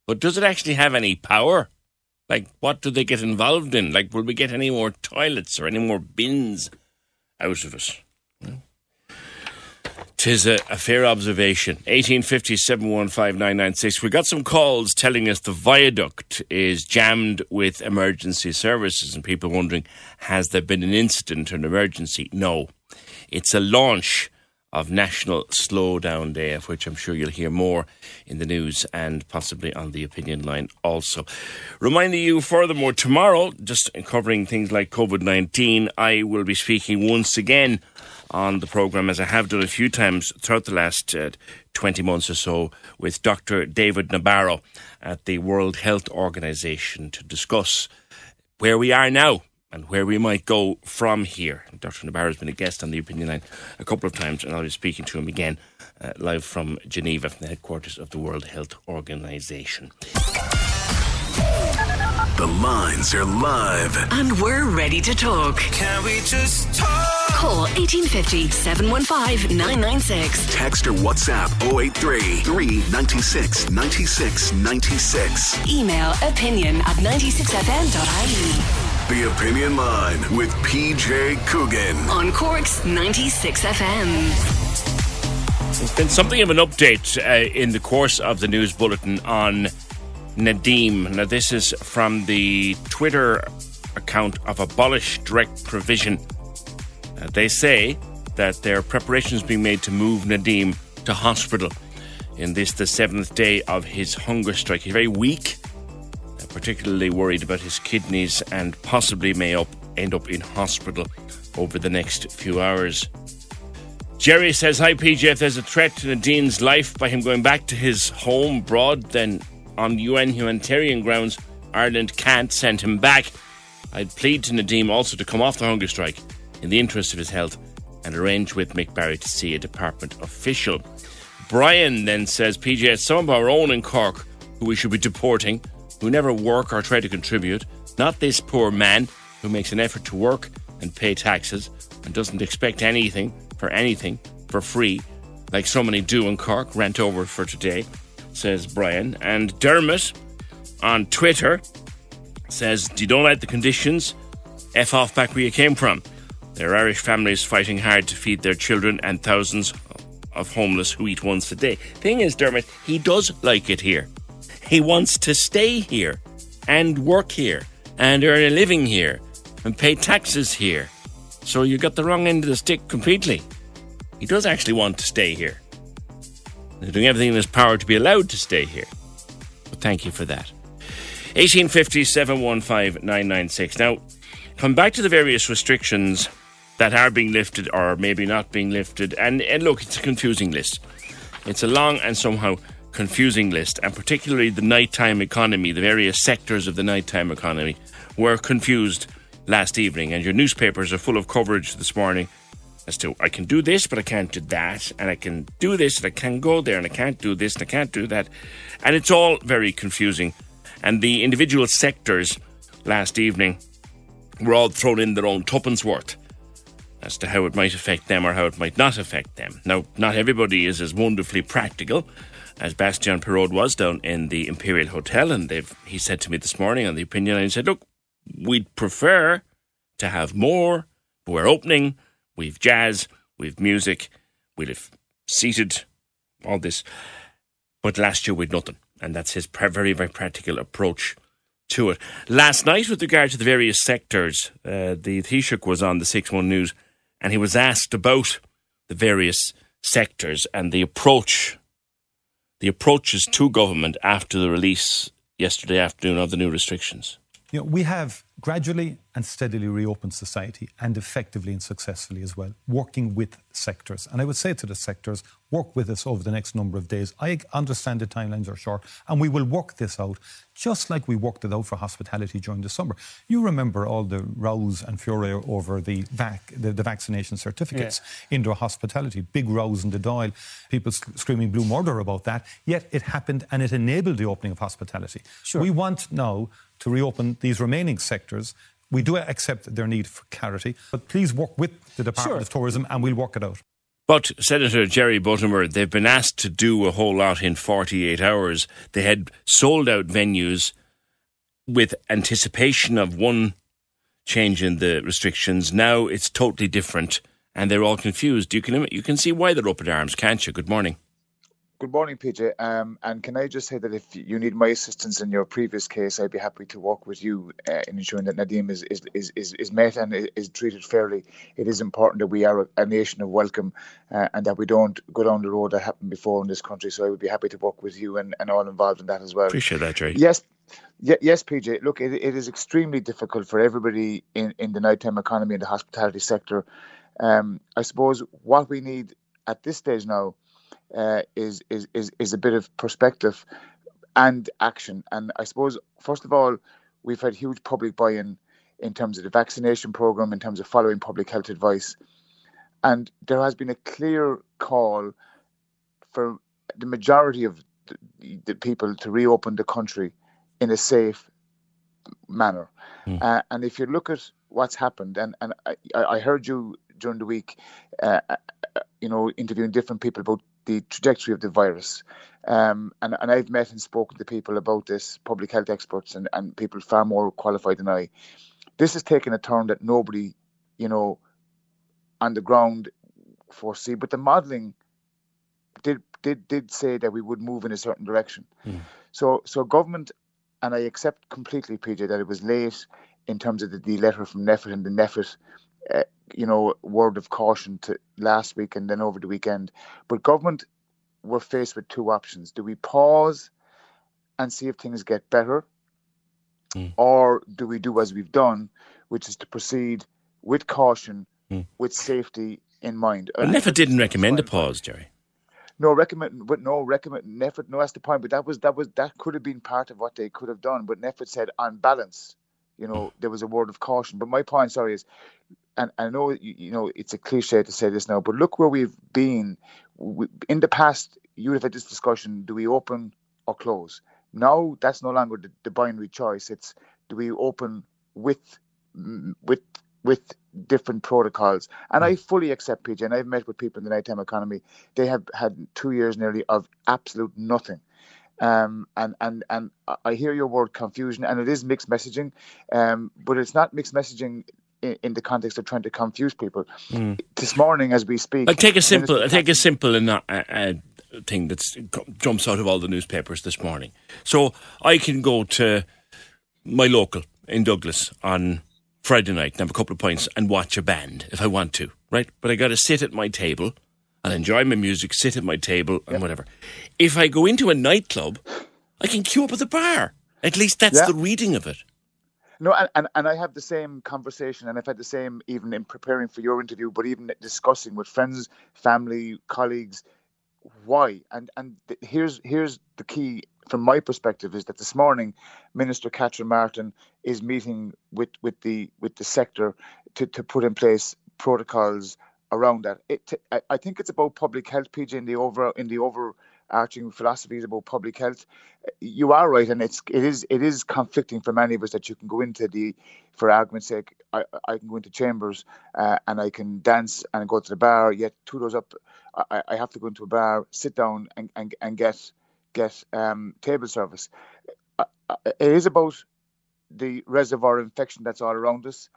Speaker 6: But does it actually have any power? Like, what do they get involved in? Like, will we get any more toilets or any more bins out of it? Hmm? Tis a, a fair observation. 1850 We got some calls telling us the viaduct is jammed with emergency services and people wondering, has there been an incident or an emergency? No. It's a launch of National Slowdown Day, of which I'm sure you'll hear more in the news and possibly on the opinion line also. Reminding you, furthermore, tomorrow, just covering things like COVID 19, I will be speaking once again on the programme, as I have done a few times throughout the last uh, 20 months or so, with Dr. David Nabarro at the World Health Organization to discuss where we are now and where we might go from here. Dr. Nabarro has been a guest on the Opinion Line a couple of times, and I'll be speaking to him again uh, live from Geneva, from the headquarters of the World Health Organization.
Speaker 1: The lines are live.
Speaker 2: And we're ready to talk.
Speaker 1: Can we just talk?
Speaker 2: Call 1850 715 996.
Speaker 1: Text or WhatsApp 083 396 96 96.
Speaker 2: Email opinion at 96fm.ie.
Speaker 1: The Opinion Line with PJ Coogan.
Speaker 2: On Cork's 96 FM.
Speaker 6: There's been something of an update uh, in the course of the news bulletin on Nadim. Now, this is from the Twitter account of Abolish Direct Provision. Uh, they say that there are preparations being made to move Nadim to hospital in this, the seventh day of his hunger strike. He's very weak, uh, particularly worried about his kidneys, and possibly may up, end up in hospital over the next few hours. Jerry says, Hi PJ, if there's a threat to Nadim's life by him going back to his home abroad, then on UN humanitarian grounds, Ireland can't send him back. I'd plead to Nadim also to come off the hunger strike in the interest of his health and arrange with Mick Barry to see a department official. Brian then says, PJ, some of our own in Cork who we should be deporting, who never work or try to contribute, not this poor man who makes an effort to work and pay taxes and doesn't expect anything for anything for free, like so many do in Cork. Rent over for today says Brian. And Dermot on Twitter says, Do you don't like the conditions? F off back where you came from. There are Irish families fighting hard to feed their children and thousands of homeless who eat once a day. Thing is, Dermot, he does like it here. He wants to stay here and work here and earn a living here and pay taxes here. So you got the wrong end of the stick completely. He does actually want to stay here. He's doing everything in his power to be allowed to stay here. But thank you for that. 1850 715 996. Now, come back to the various restrictions that are being lifted or maybe not being lifted. And, and look, it's a confusing list. It's a long and somehow confusing list, and particularly the nighttime economy, the various sectors of the nighttime economy were confused last evening. And your newspapers are full of coverage this morning as to I can do this, but I can't do that, and I can do this, and I can go there, and I can't do this, and I can't do that. And it's all very confusing. And the individual sectors last evening were all thrown in their own tuppence worth as to how it might affect them or how it might not affect them. Now, not everybody is as wonderfully practical as Bastien Perraud was down in the Imperial Hotel, and he said to me this morning on the opinion, and he said, look, we'd prefer to have more, but we're opening, we've jazz, we've music, we'll have seated, all this. But last year we'd nothing, and that's his very, very practical approach to it. Last night, with regard to the various sectors, uh, the Taoiseach was on the 6 1 News and he was asked about the various sectors and the approach, the approaches to government after the release yesterday afternoon of the new restrictions.
Speaker 5: You know, we have gradually and steadily reopen society and effectively and successfully as well, working with sectors. And I would say to the sectors, work with us over the next number of days. I understand the timelines are short, and we will work this out just like we worked it out for hospitality during the summer. You remember all the rows and fury over the, vac, the, the vaccination certificates yeah. indoor hospitality, big rows in the Dáil, people screaming blue murder about that. Yet it happened and it enabled the opening of hospitality. Sure. We want now to reopen these remaining sectors we do accept their need for clarity, but please work with the Department
Speaker 6: Sure.
Speaker 5: of Tourism and we'll work it out.
Speaker 6: But Senator Jerry Buttimer, they've been asked to do a whole lot in 48 hours. They had sold out venues with anticipation of one change in the restrictions. Now it's totally different, and they're all confused. You can you can see why they're up in arms, can't you? Good morning.
Speaker 21: Good morning, PJ. Um, and can I just say that if you need my assistance in your previous case, I'd be happy to work with you uh, in ensuring that Nadim is, is, is, is, is met and is, treated fairly. It is important that we are a, nation of welcome uh, and that we don't go down the road that happened before in this country. So I would be happy to work with you and, and all involved in that as well.
Speaker 6: Appreciate that, Jerry.
Speaker 21: Yes, Ye- yes, PJ. Look, it, it is extremely difficult for everybody in, in the nighttime economy and the hospitality sector. Um, I suppose what we need at this stage now uh, is, is is is a bit of perspective and action. And I suppose first of all, we've had huge public buy-in in terms of the vaccination program, in terms of following public health advice, and there has been a clear call for the majority of the, the people to reopen the country in a safe manner. Uh, and if you look at what's happened, and, and I, I heard you during the week, uh, uh, you know, interviewing different people about the trajectory of the virus. Um, and, and I've met and spoken to people about this, public health experts and, and people far more qualified than I. This has taken a turn that nobody, you know, on the ground foresee. But the modelling did did did say that we would move in a certain direction. So so government, and I accept completely, PJ, that it was late in terms of the, the letter from NPHET and the NPHET, uh, you know, word of caution to last week and then over the weekend. But government were faced with two options: do we pause and see if things get better, mm. or do we do as we've done, which is to proceed with caution, mm. with safety in mind?
Speaker 6: But uh,
Speaker 21: And-
Speaker 6: NPHET didn't recommend a pause, Jerry.
Speaker 21: no recommend, but no recommend. NPHET, no, that's the point. But that was that was that could have been part of what they could have done. But NPHET said, on balance, you know, mm. there was a word of caution. But my point, sorry, is, and I know you, you know it's a cliche to say this now, but look where we've been. We, in the past, you would have had this discussion: do we open or close? Now that's no longer the, the binary choice. It's do we open with with with different protocols. And I fully accept PJ, and I've met with people in the nighttime economy. They have had two years nearly of absolute nothing. Um, and and and I- I hear your word confusion, and it is mixed messaging, um, but it's not mixed messaging in, in the context of trying to confuse people. Hmm. This morning, as we speak,
Speaker 6: I'll take a simple. I'll take a simple and not a, a thing that jumps out of all the newspapers this morning. So I can go to my local in Douglas on Friday night and have a couple of pints and watch a band if I want to, right? But I got to sit at my table and enjoy my music, sit at my table and whatever. If I go into a nightclub, I can queue up at the bar. At least that's
Speaker 21: Yeah.
Speaker 6: the reading of it.
Speaker 21: No, and, and, and I have the same conversation, and I've had the same even in preparing for your interview, but even discussing with friends, family, colleagues, why? And and th- here's here's the key from my perspective is that this morning, Minister Catherine Martin is meeting with, with the with the sector to, to put in place protocols around that. It, I, think it's about public health, PJ, in the over in the overarching philosophy is about public health. You are right, and it's it is it is conflicting for many of us that you can go into the, for argument's sake, I, I can go into chambers uh, and I can dance and go to the bar. Yet two doors up, I, I have to go into a bar, sit down, and and, and get get um, table service. Uh, uh, It is about the reservoir infection that's all around us.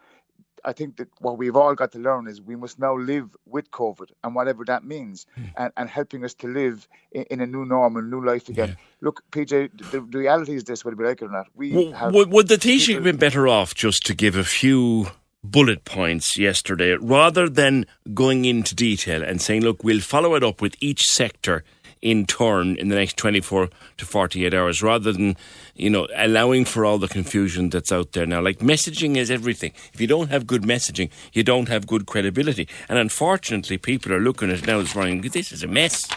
Speaker 21: I think that what we've all got to learn is we must now live with COVID and whatever that means, hmm. and, and helping us to live in, in a new normal, new life again. Look, PJ, the, the reality is this, whether we like it or not. We
Speaker 6: W-
Speaker 21: have
Speaker 6: would, would the Taoiseach have been better off just to give a few bullet points yesterday rather than going into detail and saying, look, we'll follow it up with each sector in turn in the next 24 to 48 hours rather than, you know, allowing for all the confusion that's out there now. Like messaging is everything. If you don't have good messaging, you don't have good credibility. And unfortunately, people are looking at it now as running, this is a mess.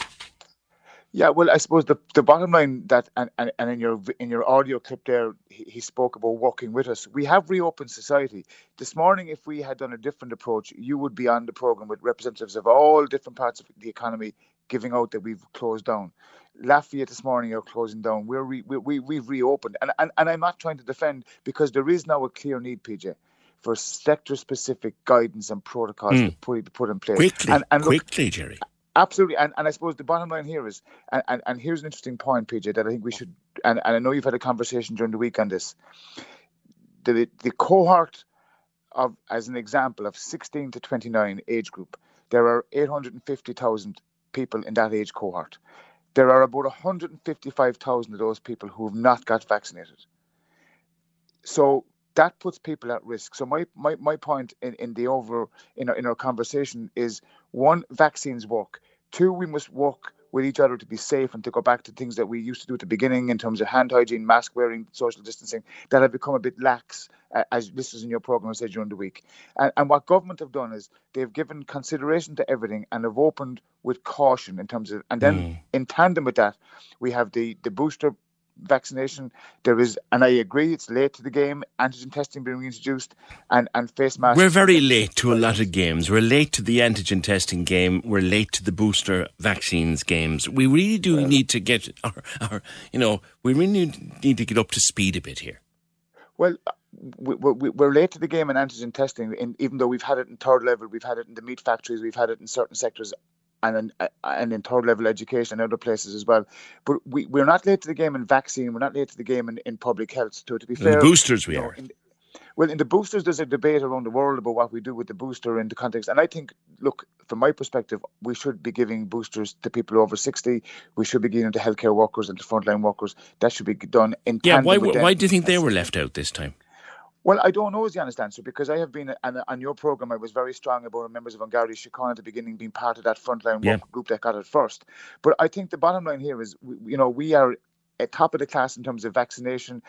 Speaker 21: Yeah, well, I suppose the, the bottom line that and, and, and in your in your audio clip there, he, he spoke about working with us. We have reopened society. This morning, if we had done a different approach, you would be on the program with representatives of all different parts of the economy giving out that we've closed down. Lafayette this morning are closing down. We're re, we, we we've reopened, and, and and I'm not trying to defend because there is now a clear need, PJ, for sector-specific guidance and protocols
Speaker 6: Mm.
Speaker 21: to put, put in place.
Speaker 6: Quickly,
Speaker 21: and, and look,
Speaker 6: quickly, Jerry.
Speaker 21: Absolutely, and, and I suppose the bottom line here is, and, and, and here's an interesting point, PJ, that I think we should, and, and I know you've had a conversation during the week on this. The the cohort of, as an example, of 16 to 29 age group, there are 850,000 people in that age cohort. There are about 155,000 of those people who have not got vaccinated. So that puts people at risk. So my, my, my point in, in the over in our, in our conversation is one, vaccines work. Two, we must work with each other to be safe and to go back to things that we used to do at the beginning in terms of hand hygiene, mask wearing, social distancing that have become a bit lax, uh, as this was in your program I said during the week. And, and what government have done is they've given consideration to everything and have opened with caution in terms of, and then
Speaker 6: Mm.
Speaker 21: in tandem with that, we have the the booster vaccination. There is, and I agree, it's late to the game. Antigen testing being introduced, and and face masks.
Speaker 6: We're very late to a lot of games. We're late to the antigen testing game. We're late to the booster vaccines games. We really do need to get our, our, you know, we really need- need to get up to speed a bit here.
Speaker 21: Well, uh, we, we, we're late to the game in antigen testing, in, even though we've had it in third level, we've had it in the meat factories, we've had it in certain sectors, and in, and in third level education and other places as well. But we, we're not late to the game in vaccine, we're not late to the game in, in public health. So to be
Speaker 6: In the
Speaker 21: fair,
Speaker 6: boosters we
Speaker 21: you know,
Speaker 6: are.
Speaker 21: in- well, in the boosters, there's a debate around the world about what we do with the booster in the context. And I think, look, from my perspective, we should be giving boosters to people over 60. We should be giving them to healthcare workers and to frontline workers. That should be done in
Speaker 6: Yeah, why, why do you think they were left out this time?
Speaker 21: Well, I don't know is the honest answer because I have been on, on your program. I was very strong about members of An Garda Síochána at the beginning being part of that frontline
Speaker 6: Yeah.
Speaker 21: group that got it first. But I think the bottom line here is, you know, we are at top of the class in terms of vaccination.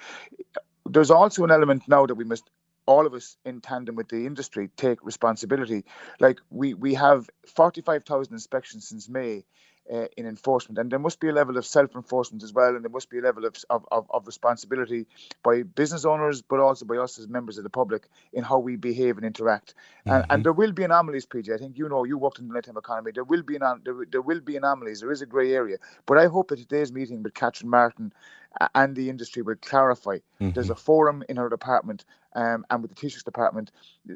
Speaker 21: There's also an element now that we must all of us in tandem with the industry take responsibility. Like we we have 45,000 inspections since May uh, in enforcement, and there must be a level of self-enforcement as well, and there must be a level of, of, of, responsibility by business owners, but also by us as members of the public in how we behave and interact. And, and there will be anomalies, PJ. I think you know you worked in the nighttime economy. There will be an, there, there will be anomalies. There is a grey area, but I hope that today's meeting with Catherine Martin and the industry will clarify. There's a forum in her department um, and with the teachers department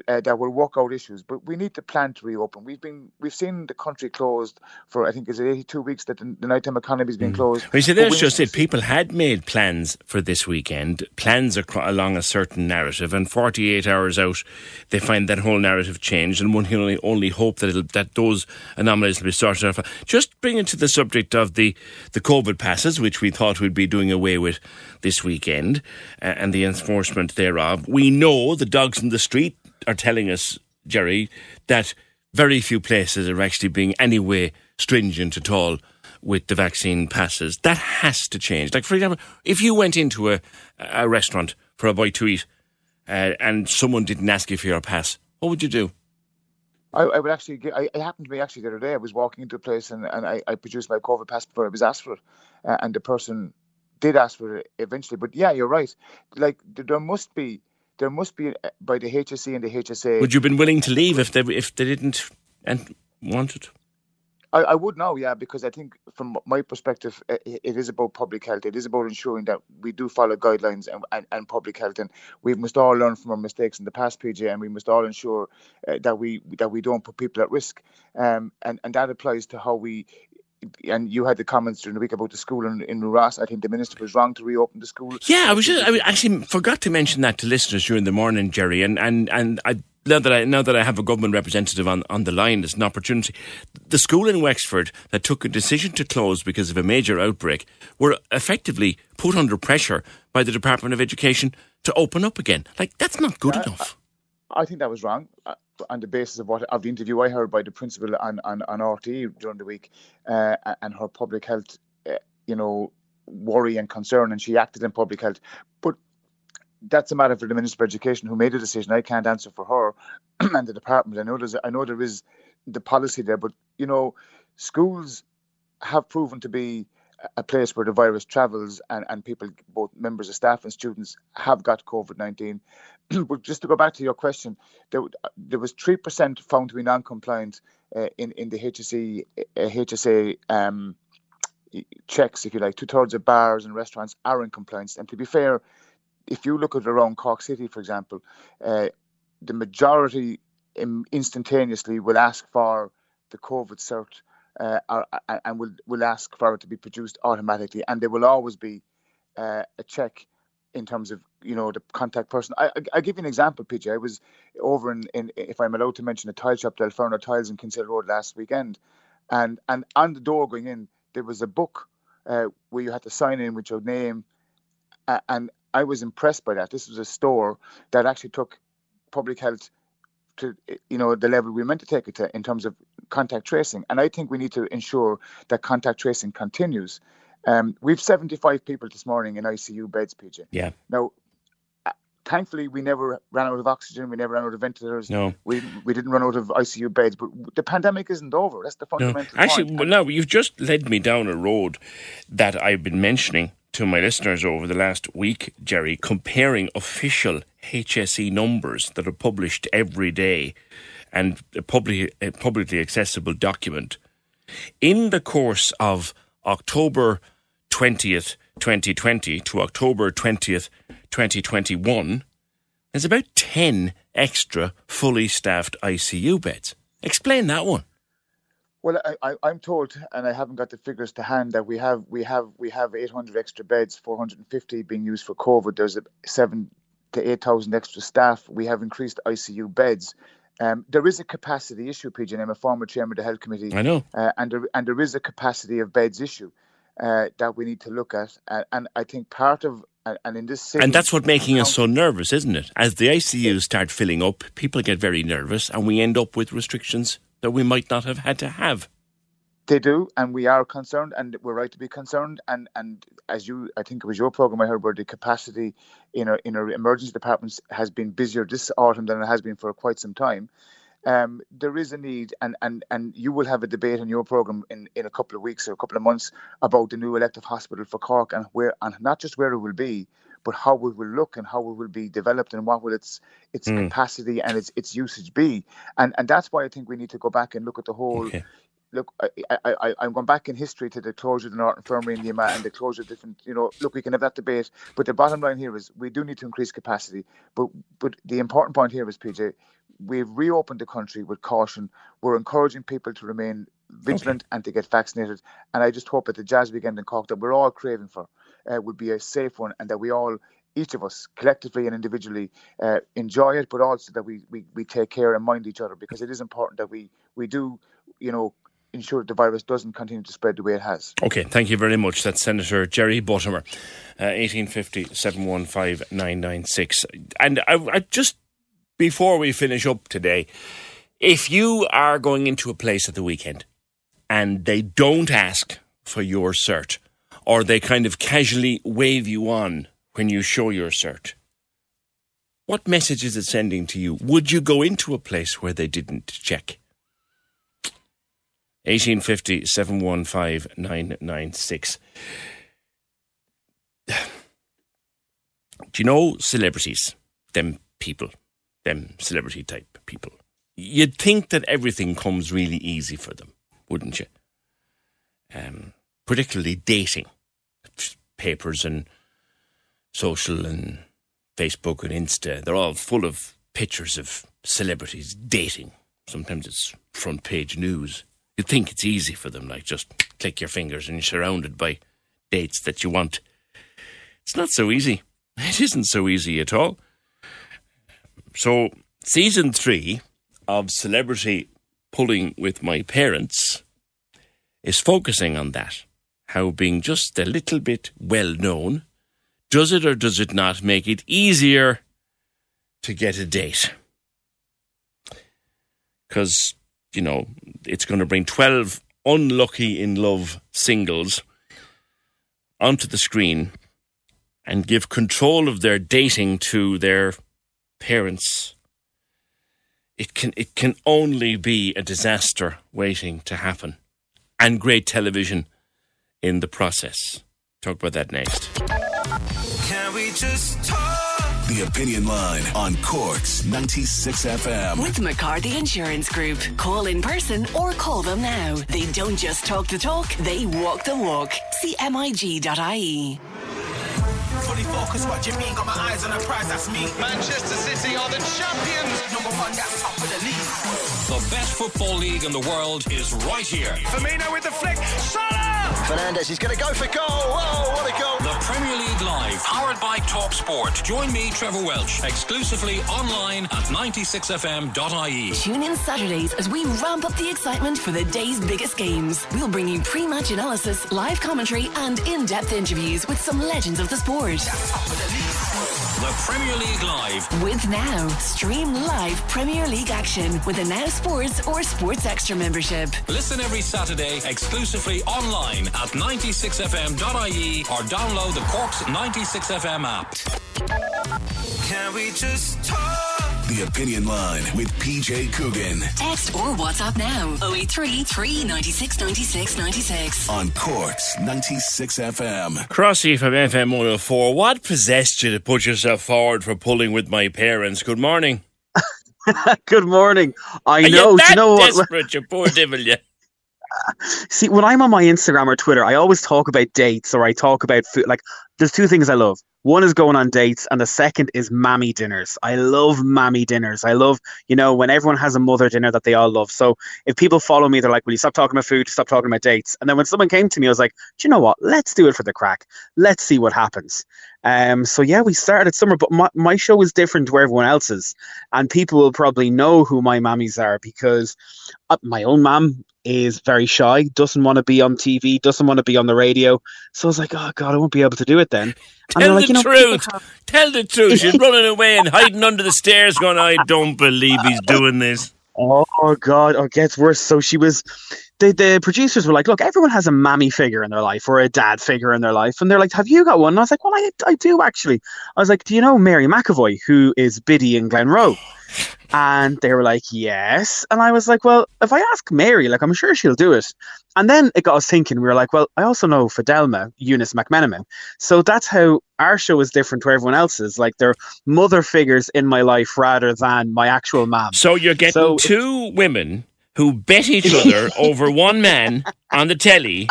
Speaker 21: uh, that will work out issues. But we need to plan to reopen. We've been we've seen the country closed for I think is it 82 weeks that the, the nighttime economy has been closed.
Speaker 6: Well, you see, that's just it. People had made plans for this weekend, plans acro- along a certain narrative, and 48 hours out, they find that whole narrative changed, and one can only, only hope that it'll, that those anomalies will be sorted out. Just bring it to the subject of the, the COVID passes, which we thought we'd be doing away with this weekend, uh, and the enforcement thereof. We know the dogs in the street are telling us, Jerry, that very few places are actually being any way stringent at all with the vaccine passes. That has to change. Like, for example, if you went into a, a restaurant for a bite to eat uh, and someone didn't ask you for your pass, what would you do?
Speaker 21: I, I would actually get, I, it happened to me actually the other day. I was walking into a place and, and I, I produced my COVID pass before I was asked for it. Uh, and the person did ask for it eventually. But yeah, you're right. Like there must be, there must be uh, by the HSE and the HSA.
Speaker 6: Would you have been willing to leave if they, if they didn't and wanted?
Speaker 21: I, I would know, yeah, because I think from my perspective, i- i- it is about public health. It is about ensuring that we do follow guidelines and, and, and public health, and we must all learn from our mistakes in the past, PJ, and we must all ensure uh, that we that we don't put people at risk. Um, and and that applies to how we. And you had the comments during the week about the school in, in Ross. I think the minister was wrong to reopen the school.
Speaker 6: Yeah, I was just, I actually forgot to mention that to listeners during the morning, Jerry, and and and I. Now that I now that I have a government representative on, on the line, there's an opportunity. The school in Wexford that took a decision to close because of a major outbreak were effectively put under pressure by the Department of Education to open up again. Like that's not good enough.
Speaker 21: I think that was wrong uh, on the basis of what of the interview I heard by the principal on on, on RTE during the week, uh, and her public health, uh, you know, worry and concern, and she acted in public health. But that's a matter for the Minister of Education who made the decision. I can't answer for her and the department. I know there's I know there is the policy there, but you know, schools have proven to be a place where the virus travels and, and people, both members of staff and students, have got COVID 19. but just to go back to your question, there, there was 3% found to be non compliant uh, in, in the HSE, uh, HSA um, checks, if you like. Two thirds of bars and restaurants are in compliance. And to be fair, if you look at around Cork City, for example, uh, the majority instantaneously will ask for the COVID cert uh, or, and will will ask for it to be produced automatically, and there will always be uh, a check in terms of you know the contact person. I, I will give you an example, PJ. I was over in, in if I'm allowed to mention a tile shop, Del Ferno Tiles in Kinsale Road last weekend, and and on the door going in there was a book uh, where you had to sign in with your name, and I was impressed by that. This was a store that actually took public health to you know the level we meant to take it to in terms of contact tracing, and I think we need to ensure that contact tracing continues. Um, we've 75 people this morning in ICU beds, PJ.
Speaker 6: Yeah.
Speaker 21: Now, uh, thankfully, we never ran out of oxygen. We never ran out of ventilators.
Speaker 6: No.
Speaker 21: We we didn't run out of ICU beds. But the pandemic isn't over. That's the
Speaker 6: No. Actually,
Speaker 21: point.
Speaker 6: well, no, you've just led me down a road that I've been mentioning to my listeners over the last week, Jerry, comparing official HSE numbers that are published every day and a public, a publicly accessible document. In the course of October 20th, 2020 to October 20th, 2021, there's about 10 extra fully staffed ICU beds. Explain that one.
Speaker 21: Well, I, I'm told, and I haven't got the figures to hand, that we have we have we have 800 extra beds, 450 being used for COVID. There's a seven to 8,000 extra staff. We have increased ICU beds. Um, there is a capacity issue, PJ. I'm a former chairman of the health committee.
Speaker 6: I know.
Speaker 21: uh, and there, and there is a capacity of beds issue uh, that we need to look at. Uh, and I think part of and, and in this city,
Speaker 6: And that's what making us so nervous, isn't it? As the ICUs start filling up, people get very nervous and we end up with restrictions that we might not have had to have.
Speaker 21: They do, and we are concerned, and we're right to be concerned. And and as you, I think it was your program I heard where the capacity in our in our emergency departments has been busier this autumn than it has been for quite some time. Um, there is a need, and, and and you will have a debate in your program in, in a couple of weeks or a couple of months about the new elective hospital for Cork and where and not just where it will be, but how it will look and how it will be developed and what will its its
Speaker 6: Mm.
Speaker 21: capacity and its its usage be. And and that's why I think we need to go back and look at the whole look, I, I, I, I'm going back in history to the closure of the North Infirmary in the Ama and the closure of different, you know, look, we can have that debate, but the bottom line here is we do need to increase capacity. But but the important point here is, PJ, we've reopened the country with caution. We're encouraging people to remain vigilant and to get vaccinated. And I just hope that the jazz weekend in Cork that we're all craving for uh, would be a safe one and that we all each of us collectively and individually uh, enjoy it, but also that we, we, we take care and mind each other because it is important that we, we do, you know, ensure that the virus doesn't continue to spread the way it has.
Speaker 6: Okay, thank you very much. That's Senator Jerry Buttimer, uh, 1850 And I, I just, before we finish up today, if you are going into a place at the weekend and they don't ask for your cert, or they kind of casually wave you on when you show your cert, what message is it sending to you? Would you go into a place where they didn't check? 1850 715 996. Do you know celebrities? Them people, them celebrity type people. You'd think that everything comes really easy for them, wouldn't you? Um, particularly dating. Papers and social and Facebook and Insta, they're all full of pictures of celebrities dating. Sometimes it's front page news. You'd think it's easy for them, like just click your fingers and you're surrounded by dates that you want. It's not so easy. It isn't so easy at all. So, season three of Celebrity Pulling with My Parents is focusing on that. How being just a little bit well known, does it or does it not make it easier to get a date? Because, you know, it's going to bring 12 unlucky in love singles onto the screen and give control of their dating to their parents. It can it can only be a disaster waiting to happen. And great television in the process. Talk about that next.
Speaker 1: The Opinion Line on Corks 96 FM.
Speaker 2: With McCarthy Insurance Group. Call in person or call them now. They don't just talk the talk, they walk the walk. See MIG.ie.
Speaker 1: Put
Speaker 22: fully focused. What do you mean? Got my eyes on a prize, that's me.
Speaker 20: Manchester City are the champions.
Speaker 22: Number one, that's top of the league.
Speaker 20: The best football league in the world is right here.
Speaker 22: Firmino with the flick. Salah!
Speaker 20: Fernandes is going to go for goal. Oh, what a goal. The Premier League Live, powered by Top Sport. Join me, Trevor Welch, exclusively online at 96fm.ie.
Speaker 2: Tune in Saturdays as we ramp up the excitement for the day's biggest games. We'll bring you pre-match analysis, live commentary, and in-depth interviews with some legends of the sport.
Speaker 20: The Premier League Live.
Speaker 2: With Now, stream live Premier League action with a Now Sports or Sports Extra membership.
Speaker 20: Listen every Saturday exclusively online at 96fm.ie or download the Cork's 96FM app.
Speaker 1: Can we just talk? The Opinion Line with PJ Coogan
Speaker 2: Text or WhatsApp now 083 396 96 96.
Speaker 1: on Cork's 96 FM.
Speaker 6: Crossy from FM 104. What possessed you to put yourself forward for pulling with my parents? Good morning.
Speaker 23: Good morning. I
Speaker 6: Are
Speaker 23: know.
Speaker 6: You
Speaker 23: do
Speaker 6: that
Speaker 23: you know what?
Speaker 6: desperate, you poor devil, you.
Speaker 23: See, when I'm on my Instagram or Twitter, I always talk about dates or I talk about food. Like, there's two things I love. One is going on dates, and the second is mammy dinners. I love mammy dinners. I love, you know, when everyone has a mother dinner that they all love. So if people follow me, they're like, "Will you stop talking about food? Stop talking about dates?" And then when someone came to me, I was like, "Do you know what? Let's do it for the crack. Let's see what happens." Um, so yeah, we started summer, but my, my show is different to everyone else's, and people will probably know who my mammies are because uh, my own mum is very shy, doesn't want to be on TV, doesn't want to be on the radio. So I was like, oh god, I won't be able to do it then. And they're
Speaker 6: Tell
Speaker 23: like,
Speaker 6: the
Speaker 23: you know, people
Speaker 6: truth. Tell the truth. She's running away and hiding under the stairs, going, I don't believe he's doing this.
Speaker 23: Oh God! Oh, it gets worse. So she was. The the producers were like, "Look, everyone has a mammy figure in their life or a dad figure in their life," and they're like, "Have you got one?" And I was like, "Well, I I do actually." I was like, "Do you know Mary McEvoy, who is Biddy in Glenroe?" And they were like, "Yes." And I was like, "Well, if I ask Mary, like, I'm sure she'll do it." And then it got us thinking. We were like, "Well, I also know Fidelma, Eunice McMenamin." So that's how our show is different to everyone else's. Like, they're mother figures in my life rather than my actual mom.
Speaker 6: So you're getting two women who bet each other over one man on the telly.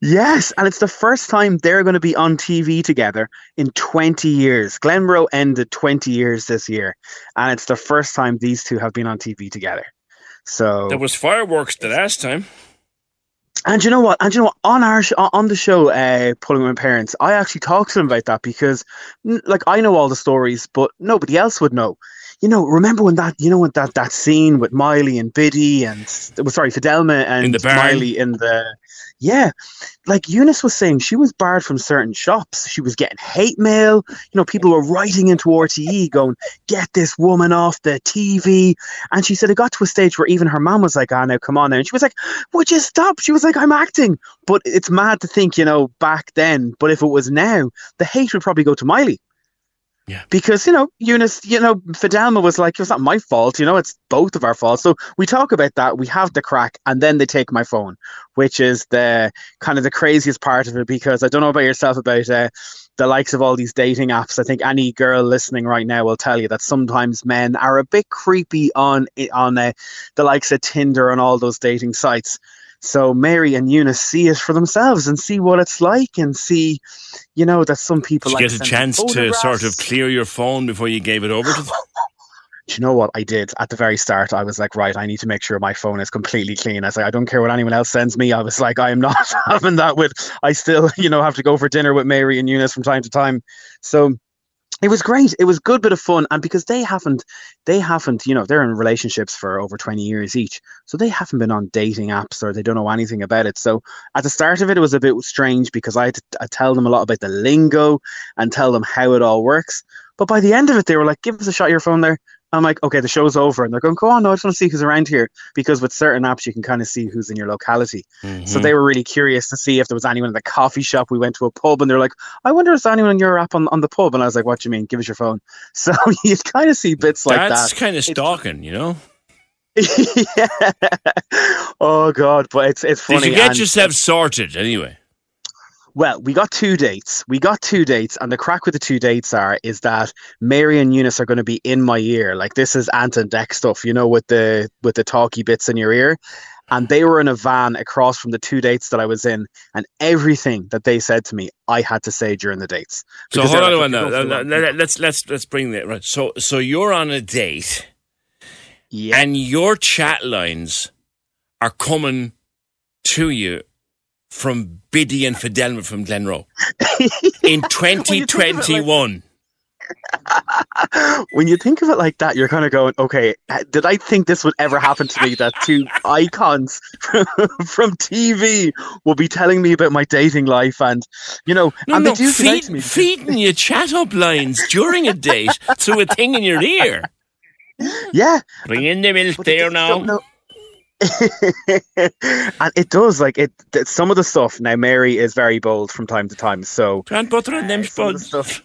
Speaker 23: Yes, and it's the first time they're going to be on TV together in 20 years. Glenroe ended 20 years this year, and it's the first time these two have been on TV together. So
Speaker 6: There was fireworks the last time.
Speaker 23: And you know what? And you know what? On our sh- on the show, uh, pulling my parents, I actually talked to them about that because, like, I know all the stories, but nobody else would know. You know, remember when that you know when that that scene with Miley and Biddy and well, sorry, Fidelma and
Speaker 6: In the barn.
Speaker 23: Miley in the yeah, like Eunice was saying, she was barred from certain shops. She was getting hate mail. You know, people were writing into RTE going, "Get this woman off the TV." And she said it got to a stage where even her mom was like, "Ah, now come on now." And she was like, "Would you stop?" She was like, "I'm acting." But it's mad to think, you know, back then. But if it was now, the hate would probably go to Miley.
Speaker 6: Yeah.
Speaker 23: Because, you know, Eunice, you know, Fidelma was like, it's not my fault, you know, it's both of our faults. So we talk about that, we have the crack, and then they take my phone, which is the kind of the craziest part of it because I don't know about yourself about uh, the likes of all these dating apps. I think any girl listening right now will tell you that sometimes men are a bit creepy on on uh, the likes of Tinder and all those dating sites. So Mary and Eunice see it for themselves and see what it's like and see, you know, that some people
Speaker 6: Did you
Speaker 23: like
Speaker 6: get a chance to sort of clear your phone before you gave it over to them?
Speaker 23: Do you know what I did at the very start? I was like, right, I need to make sure my phone is completely clean. I was like, I don't care what anyone else sends me. I was like, I am not having that with. I still, you know, have to go for dinner with Mary and Eunice from time to time. So it was great. It was good bit of fun, and because they haven't, they haven't, you know, they're in relationships for over twenty years each, so they haven't been on dating apps or they don't know anything about it. So at the start of it, it was a bit strange because I had to I tell them a lot about the lingo and tell them how it all works. But by the end of it, they were like, "Give us a shot your phone there." I'm like, "Okay, the show's over," and they're going, "Go on, no, I just want to see who's around here." Because with certain apps, you can kind of see who's in your locality. So
Speaker 6: Mhm.
Speaker 23: they were really curious to see if there was anyone in the coffee shop. We went to a pub and they're like, I wonder if there's anyone in your app on, on the pub. And I was like, what do you mean? Give us your phone. So you kind of see bits like
Speaker 6: That's
Speaker 23: that.
Speaker 6: kind of stalking, you know?
Speaker 23: yeah. Oh God, but it's it's funny.
Speaker 6: Did you get
Speaker 23: and-
Speaker 6: yourself sorted anyway?
Speaker 23: Well, we got two dates. We got two dates, and the crack with the two dates are is that Mary and Eunice are going to be in my ear. Like this is Ant and Dec stuff, you know, with the with the talky bits in your ear. and they were in a van across from the two dates that I was in, and everything that they said to me, I had to say during the dates.
Speaker 6: So hold on
Speaker 23: like,
Speaker 6: a
Speaker 23: "If you
Speaker 6: minute.
Speaker 23: go for long-
Speaker 6: Let's let's let's bring that right. So so you're on a date,
Speaker 23: yeah.
Speaker 6: and your chat lines are coming to you from Biddy and Fidelma from Glenroe in 2021.
Speaker 23: when you think of it like that, you're kind of going, okay, uh, did I think this would ever happen to me? That two icons from TV will be telling me about my dating life, and you know,
Speaker 6: No,
Speaker 23: and
Speaker 6: no,
Speaker 23: they do
Speaker 6: feed,
Speaker 23: me,
Speaker 6: feeding you chat up lines during a date through a thing in your ear.
Speaker 23: yeah,
Speaker 6: Bring in the milk there now.
Speaker 23: and it does like it. Some of the stuff now, Mary is very bold from time to time, so
Speaker 6: Can't butter on them spuds.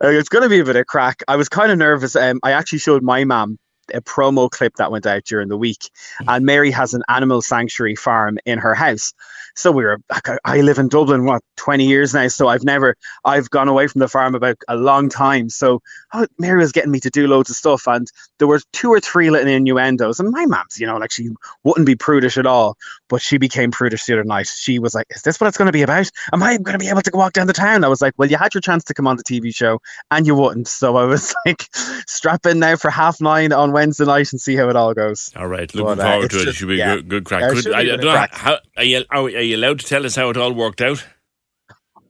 Speaker 23: Uh, it's going to be a bit of crack. I was kind of nervous. Um, I actually showed my mum a promo clip that went out during the week, and Mary has an animal sanctuary farm in her house. So we were. I- I live in Dublin, what twenty years now. So I've never. I've gone away from the farm about a long time. So oh, Mary was getting me to do loads of stuff, and there were two or three little innuendos. And my mum's, you know, like she wouldn't be prudish at all, but she became prudish the other night. She was like, "Is this what it's going to be about? Am I going to be able to walk down the town?" I was like, "Well, you had your chance to come on the TV show, and you wouldn't." So I was like, "Strap in now for half nine on Wednesday night and see how it all goes."
Speaker 6: All right, looking
Speaker 23: But, uh,
Speaker 6: forward to it. It
Speaker 23: just-
Speaker 6: should be
Speaker 23: yeah.
Speaker 6: good, good crack.
Speaker 23: Yeah, it
Speaker 6: Could- I, I
Speaker 23: bit
Speaker 6: don't know,
Speaker 23: crack.
Speaker 6: how, are, you, are, are you allowed to tell us how it all worked out?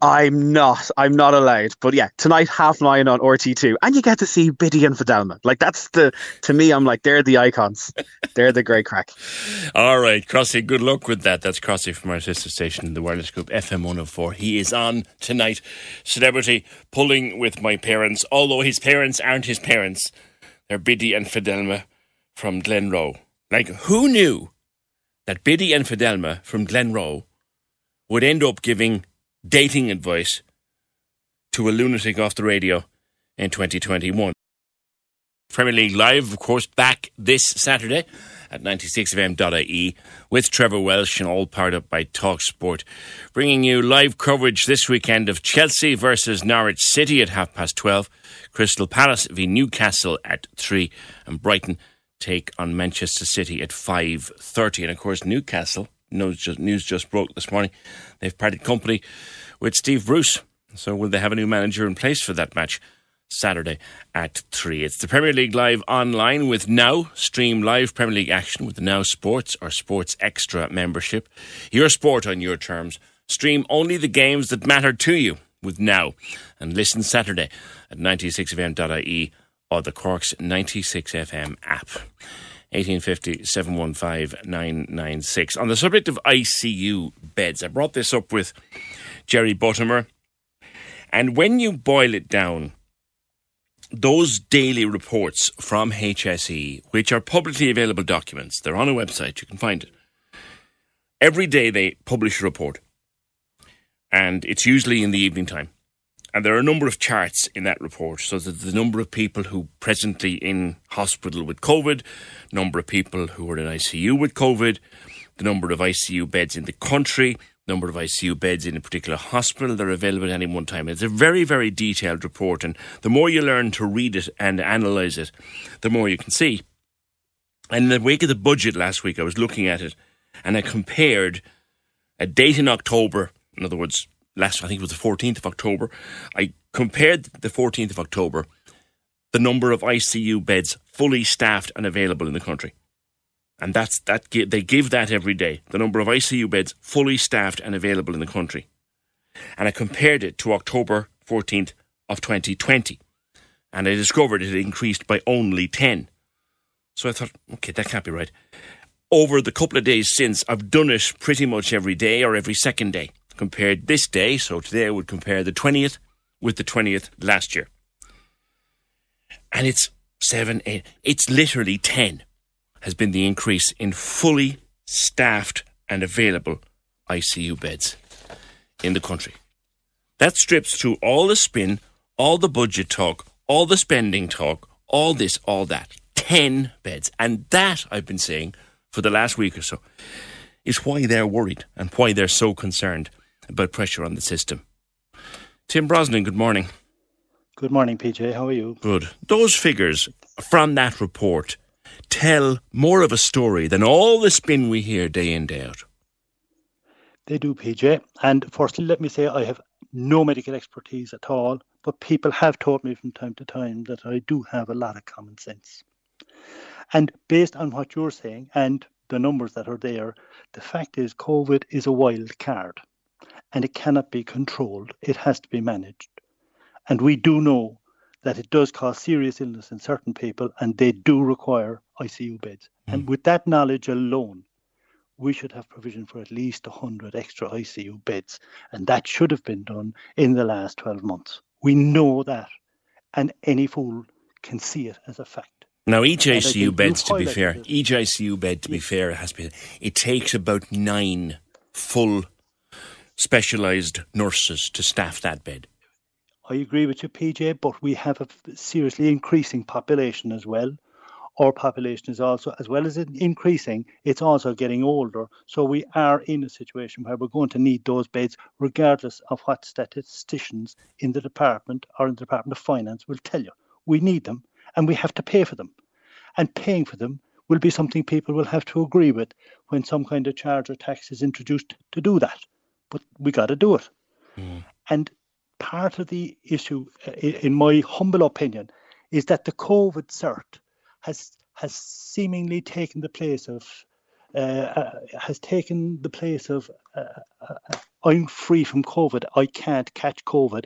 Speaker 23: I'm not. I'm not allowed. But yeah, tonight half nine on RT2, and you get to see Biddy and Fidelma. Like that's the to me, I'm like they're the icons. they're the great crack.
Speaker 6: All right, Crossy, good luck with that. That's Crossy from our sister station, the wireless group FM 104. He is on tonight. Celebrity pulling with my parents, although his parents aren't his parents. They're Biddy and Fidelma from Glenroe. Like, who knew that Biddy and Fidelma from Glenroe would end up giving dating advice to a lunatic off the radio in 2021? Premier League Live, of course, back this Saturday at 96fm.ie with Trevor Welsh and all powered up by TalkSport. Bringing you live coverage this weekend of Chelsea versus Norwich City at half past 12, Crystal Palace v Newcastle at 3, and Brighton take on Manchester City at 5.30. And of course, Newcastle, news just, news just broke this morning, they've parted company with Steve Bruce. So will they have a new manager in place for that match? Saturday at 3. It's the Premier League Live online with Now. Stream live Premier League action with the Now Sports or Sports Extra membership. Your sport on your terms. Stream only the games that matter to you with Now. And listen Saturday at 96fm.ie or the Cork's 96FM app. 1850 715 996. On the subject of ICU beds, I brought this up with Jerry Buttimer. And when you boil it down, those daily reports from HSE, which are publicly available documents, they're on a website, you can find it. Every day they publish a report, and it's usually in the evening time. And there are a number of charts in that report. So that the number of people who presently in hospital with COVID, number of people who are in ICU with COVID, the number of ICU beds in the country, number of ICU beds in a particular hospital that are available at any one time. It's a very, very detailed report, and the more you learn to read it and analyse it, the more you can see. And in the wake of the budget last week, I was looking at it, and I compared a date in October, in other words, last I think it was the 14th of October. I compared the 14th of October, the number of ICU beds fully staffed and available in the country and that's that. They give that every day. The number of ICU beds fully staffed and available in the country, and I compared it to October fourteenth of 2020, and I discovered it increased by only ten. So I thought, okay, that can't be right. Over the couple of days since, I've done it pretty much every day or every second day. Compared this day, so today I would compare the twentieth with the twentieth last year, and it's seven, eight. It's literally ten has been the increase in fully staffed and available ICU beds in the country. That strips through all the spin, all the budget talk, all the spending talk, all this, all that. 10 beds. And that, I've been saying for the last week or so, is why they're worried and why they're so concerned about pressure on the system. Tim Brosnan, good morning.
Speaker 24: Good morning, PJ. How are you?
Speaker 6: Good. Those figures from that report, tell more of a story than all the spin we hear day in, day out?
Speaker 24: They do, PJ. And firstly, let me say I have no medical expertise at all, but people have taught me from time to time that I do have a lot of common sense. And based on what you're saying and the numbers that are there, the fact is COVID is a wild card and it cannot be controlled. It has to be managed. And we do know that it does cause serious illness in certain people and they do require ICU beds. Mm. And with that knowledge alone, we should have provision for at least 100 extra ICU beds. And that should have been done in the last 12 months. We know that. And any fool can see it as a fact.
Speaker 6: Now, each ICU bed, to be fair, each ICU bed, to be fair, has been. It takes about nine full specialised nurses to staff that bed.
Speaker 24: I agree with you, PJ, but we have a seriously increasing population as well. Our population is also, as well as increasing, it's also getting older. So we are in a situation where we're going to need those beds, regardless of what statisticians in the department or in the Department of Finance will tell you. We need them and we have to pay for them. And paying for them will be something people will have to agree with when some kind of charge or tax is introduced to do that. But we got to do it. Mm. And part of the issue, uh, in my humble opinion, is that the COVID cert has has seemingly taken the place of uh, uh, has taken the place of uh, uh, I'm free from COVID. I can't catch COVID.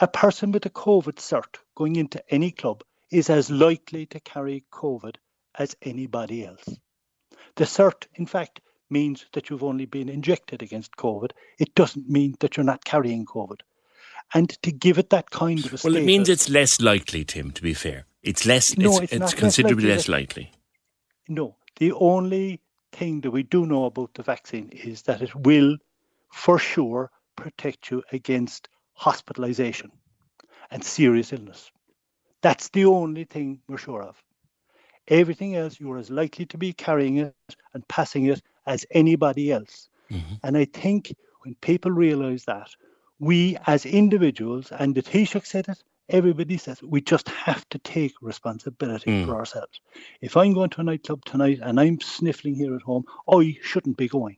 Speaker 24: A person with a COVID cert going into any club is as likely to carry COVID as anybody else. The cert, in fact, means that you've only been injected against COVID. It doesn't mean that you're not carrying COVID. And to give it that kind of a
Speaker 6: well, it means it's less likely, Tim. To be fair, it's less. No, it's, it's, it's considerably less likely. less likely.
Speaker 24: No, the only thing that we do know about the vaccine is that it will, for sure, protect you against hospitalization and serious illness. That's the only thing we're sure of. Everything else, you're as likely to be carrying it and passing it as anybody else. Mm-hmm. And I think when people realize that, we as individuals, and the Taoiseach said it, everybody says we just have to take responsibility mm. for ourselves. If I'm going to a nightclub tonight and I'm sniffling here at home, I shouldn't be going.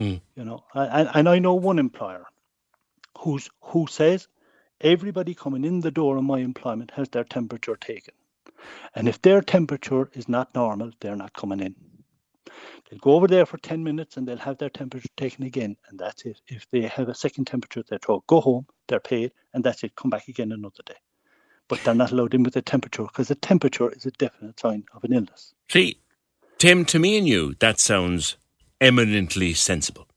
Speaker 24: Mm. You know, and, and I know one employer who's who says everybody coming in the door of my employment has their temperature taken. And if their temperature is not normal, they're not coming in. They'll go over there for 10 minutes and they'll have their temperature taken again, and that's it. If they have a second temperature, they're told, go home, they're paid, and that's it, come back again another day. But they're not allowed in with the temperature because the temperature is a definite sign of an illness.
Speaker 6: See, Tim, to me and you, that sounds eminently sensible.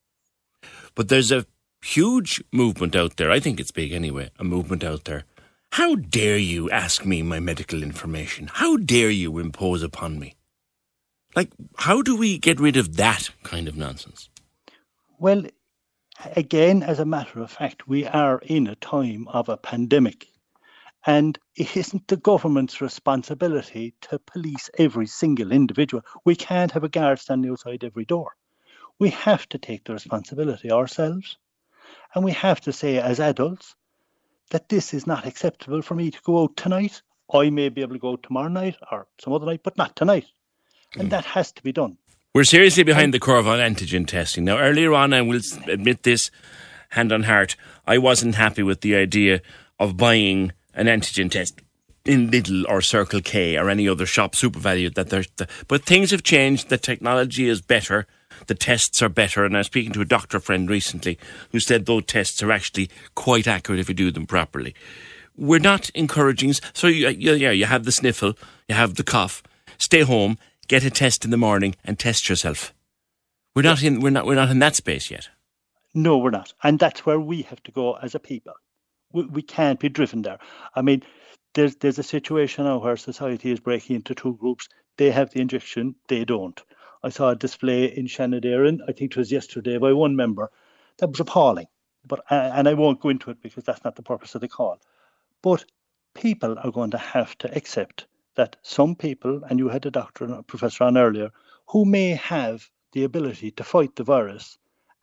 Speaker 6: But there's a huge movement out there. I think it's big anyway, a movement out there. How dare you ask me my medical information? How dare you impose upon me? Like, how do we get rid of that kind of nonsense?
Speaker 24: Well, again, as a matter of fact, we are in a time of a pandemic. And it isn't the government's responsibility to police every single individual. We can't have a guard standing outside every door. We have to take the responsibility ourselves. And we have to say, as adults, that this is not acceptable for me to go out tonight. I may be able to go out tomorrow night or some other night, but not tonight. And that has to be done.
Speaker 6: We're seriously behind the curve on antigen testing. Now, earlier on, I will admit this hand on heart, I wasn't happy with the idea of buying an antigen test in Lidl or Circle K or any other shop, SuperValu. That there's, the, but things have changed. The technology is better the tests are better. And I was speaking to a doctor friend recently who said those tests are actually quite accurate if you do them properly. We're not encouraging. So you, you, yeah, you have the sniffle, you have the cough. Stay home, get a test in the morning, and test yourself. We're not in. We're not. We're not in that space yet.
Speaker 24: No, we're not, and that's where we have to go as a people. We, we can't be driven there. I mean, there's there's a situation now where society is breaking into two groups. They have the injection, they don't. I saw a display in Shannon I think it was yesterday, by one member. That was appalling. But and I won't go into it because that's not the purpose of the call. But people are going to have to accept that some people, and you had a doctor a professor on earlier, who may have the ability to fight the virus,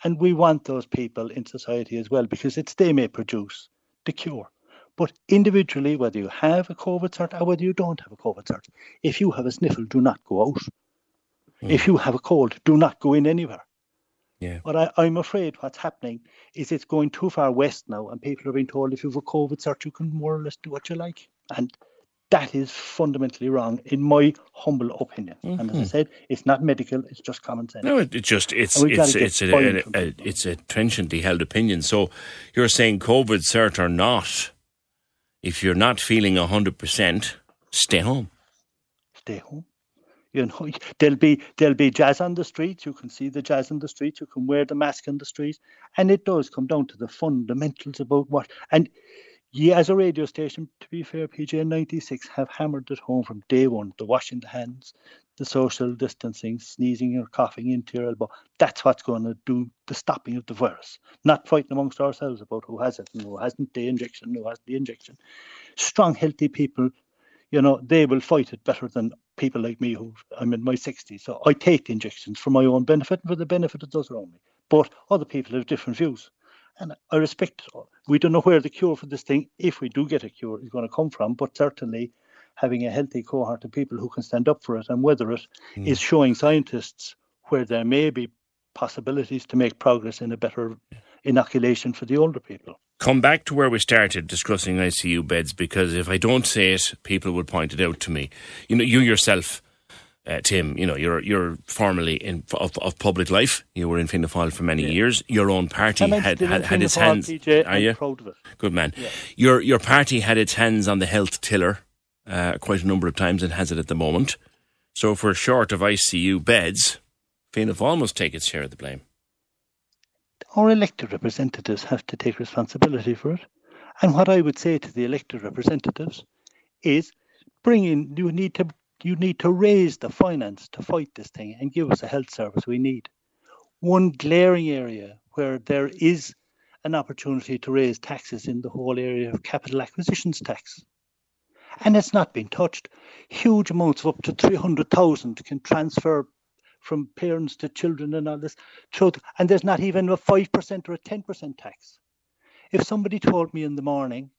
Speaker 24: and we want those people in society as well because it's they may produce the cure. But individually, whether you have a COVID cert or whether you don't have a COVID cert, if you have a sniffle, do not go out. Mm. If you have a cold, do not go in anywhere.
Speaker 6: Yeah.
Speaker 24: But I, I'm afraid what's happening is it's going too far west now, and people are being told if you have a COVID cert, you can more or less do what you like. And that is fundamentally wrong, in my humble opinion. Mm-hmm. And as I said, it's not medical; it's just common sense.
Speaker 6: No, it, it just it's it's it's a, a, a, it's a trenchantly held opinion. So you're saying COVID cert or not, if you're not feeling hundred percent, stay home.
Speaker 24: Stay home. You know, there'll be there'll be jazz on the streets. You can see the jazz on the streets. You can wear the mask on the streets, and it does come down to the fundamentals about what and yeah, as a radio station, to be fair, PJ 96 have hammered it home from day one the washing the hands, the social distancing, sneezing or coughing into your elbow. That's what's going to do the stopping of the virus, not fighting amongst ourselves about who has it and who hasn't the injection, who has the injection. Strong, healthy people, you know, they will fight it better than people like me who I'm in my 60s. So I take the injections for my own benefit and for the benefit of those around me. But other people have different views and I respect it all. We don't know where the cure for this thing, if we do get a cure, is going to come from, but certainly having a healthy cohort of people who can stand up for it and weather it mm. is showing scientists where there may be possibilities to make progress in a better inoculation for the older people.
Speaker 6: Come back to where we started discussing ICU beds because if I don't say it, people will point it out to me. You know, you yourself uh, Tim, you know, you're you're formerly in of, of public life. You were in Fianna Fáil for many yeah. years. Your own party had had, had its hands.
Speaker 24: PJ,
Speaker 6: are you
Speaker 24: proud of it?
Speaker 6: Good man. Yeah. Your your party had its hands on the health tiller uh, quite a number of times and has it at the moment. So if we're short of ICU beds, Fianna Fáil must take its share of the blame.
Speaker 24: Our elected representatives have to take responsibility for it. And what I would say to the elected representatives is bring in, you need to you need to raise the finance to fight this thing and give us a health service we need. One glaring area where there is an opportunity to raise taxes in the whole area of capital acquisitions tax. And it's not been touched. Huge amounts of up to 300,000 can transfer from parents to children and all this. And there's not even a 5% or a 10% tax. If somebody told me in the morning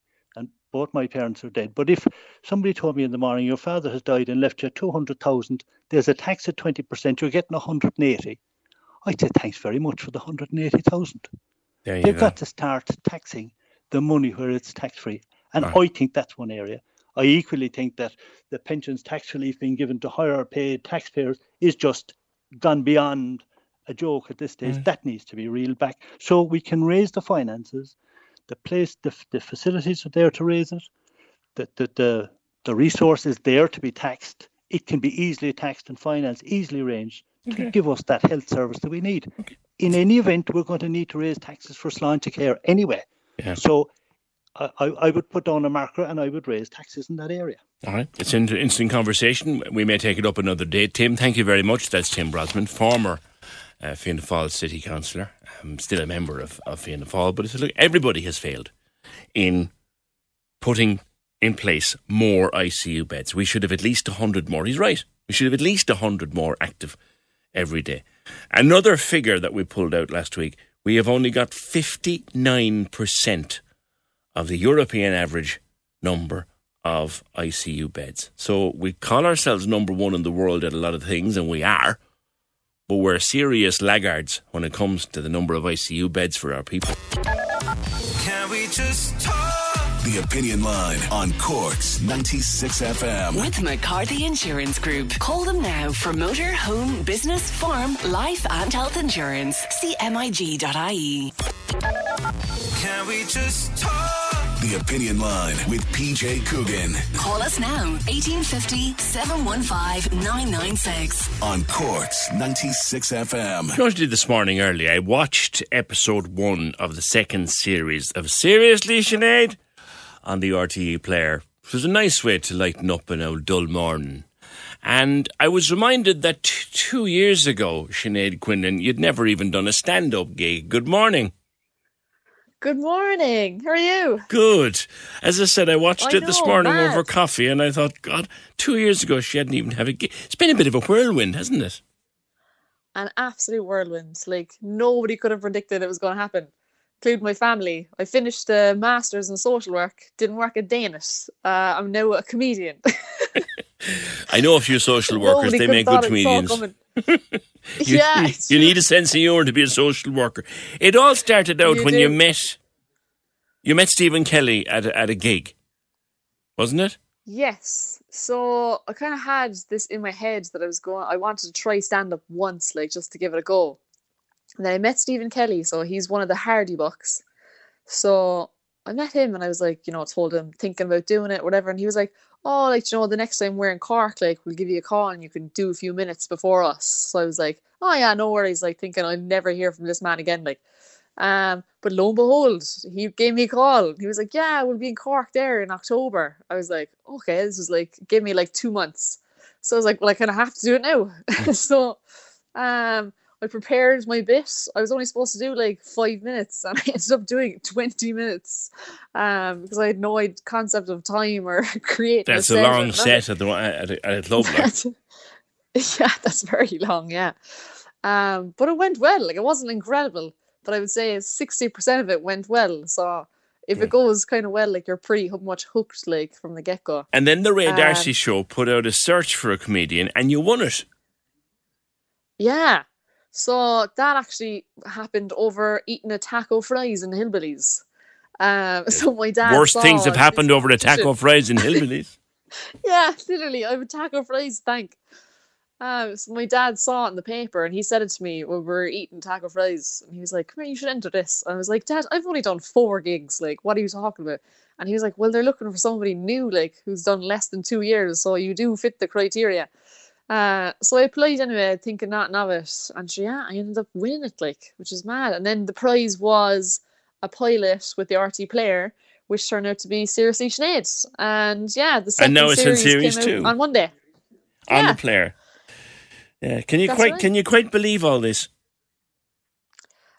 Speaker 24: both my parents are dead. But if somebody told me in the morning your father has died and left you two hundred thousand, there's a tax at twenty percent, you're getting hundred and eighty. I'd say thanks very much for the hundred and eighty thousand. They've go. got to start taxing the money where it's tax free, and right. I think that's one area. I equally think that the pensions tax relief being given to higher paid taxpayers is just gone beyond a joke at this stage. Mm. That needs to be reeled back so we can raise the finances the place, the, the facilities are there to raise it, the, the, the, the resource is there to be taxed. It can be easily taxed and financed, easily arranged okay. to give us that health service that we need. Okay. In any event, we're going to need to raise taxes for Sláintecare anyway. Yeah. So I, I would put down a marker and I would raise taxes in that area.
Speaker 6: All right. It's an interesting conversation. We may take it up another day. Tim, thank you very much. That's Tim Brosnan, former uh, Fianna Fáil City Councillor. I'm still a member of, of Fianna Fáil, but it's, look, everybody has failed in putting in place more ICU beds. We should have at least 100 more. He's right. We should have at least 100 more active every day. Another figure that we pulled out last week we have only got 59% of the European average number of ICU beds. So we call ourselves number one in the world at a lot of things, and we are but we're serious laggards when it comes to the number of ICU beds for our people.
Speaker 1: Can we just talk? The Opinion Line on Cork's 96 FM.
Speaker 2: With McCarthy Insurance Group. Call them now for motor, home, business, farm, life, and health insurance. CMIG.ie.
Speaker 1: Can we just talk? The Opinion Line with PJ Coogan.
Speaker 2: Call us now, 1850 715 996.
Speaker 1: On Cork's 96 FM.
Speaker 6: You know what I did this morning early? I watched episode one of the second series of Seriously, Sinead? On the RTÉ player. It was a nice way to lighten up an old dull morning. And I was reminded that t- two years ago, Sinead Quinlan, you'd never even done a stand up gig. Good morning.
Speaker 25: Good morning. How are you?
Speaker 6: Good. As I said, I watched I it know, this morning mad. over coffee and I thought, God, two years ago she hadn't even had a gig. It's been a bit of a whirlwind, hasn't it?
Speaker 25: An absolute whirlwind. Like nobody could have predicted it was going to happen. Including my family. I finished a master's in social work, didn't work a day in it. Uh, I'm now a comedian.
Speaker 6: I know a few social workers; they make good
Speaker 25: I saw it
Speaker 6: comedians. You,
Speaker 25: yeah,
Speaker 6: you, you need a sense of humour to be a social worker. It all started out
Speaker 25: You
Speaker 6: when you met you met Stephen Kelly at a, at a gig, wasn't it?
Speaker 25: Yes. So I kind of had this in my head that I was going, I wanted to try stand up once, like just to give it a go. And then I met Stephen Kelly. So he's one of the Hardy Bucks. So I met him and I was like, you know, told him thinking about doing it, whatever. And he was like, oh, like, you know, the next time we're in Cork, like, we'll give you a call and you can do a few minutes before us. So I was like, oh, yeah, no worries. Like, thinking I'd never hear from this man again. Like, um, but lo and behold, he gave me a call. He was like, "Yeah, we'll be in Cork there in October." I was like, "Okay." This was like, give me like two months. So I was like, "Well, I kind of have to do it now." so, um, I prepared my bit. I was only supposed to do like five minutes, and I ended up doing twenty minutes, um, because I had no concept of time or creating.
Speaker 6: That's
Speaker 25: a set
Speaker 6: long set at the at a, at a club.
Speaker 25: yeah, that's very long, yeah. Um, but it went well. Like it wasn't incredible, but I would say sixty percent of it went well. So if it goes kind of well, like you're pretty much hooked, like from the get go.
Speaker 6: And then the Ray
Speaker 25: Um,
Speaker 6: D'Arcy show put out a search for a comedian, and you won it.
Speaker 25: Yeah. So that actually happened over eating a taco fries in Hillbillies. Um, so my dad.
Speaker 6: Worst things have happened over the taco fries in Hillbillies.
Speaker 25: Yeah, literally. I have a taco fries Thank. Um, so my dad saw it in the paper and he said it to me when we were eating taco fries. And he was like, Come here, you should enter this. And I was like, Dad, I've only done four gigs. Like, what are you talking about? And he was like, Well, they're looking for somebody new, like, who's done less than two years. So you do fit the criteria. Uh, so I applied anyway, thinking not of it. And so, yeah, I ended up winning it, like, which is mad. And then the prize was a pilot with the RTÉ player, which turned out to be Seriously Sinead. And yeah, the second
Speaker 6: And now it's in
Speaker 25: series,
Speaker 6: series
Speaker 25: came out
Speaker 6: two.
Speaker 25: on Monday.
Speaker 6: on
Speaker 25: Yeah.
Speaker 6: the player. Yeah, can you
Speaker 25: That's
Speaker 6: quite
Speaker 25: right.
Speaker 6: can you quite believe all this?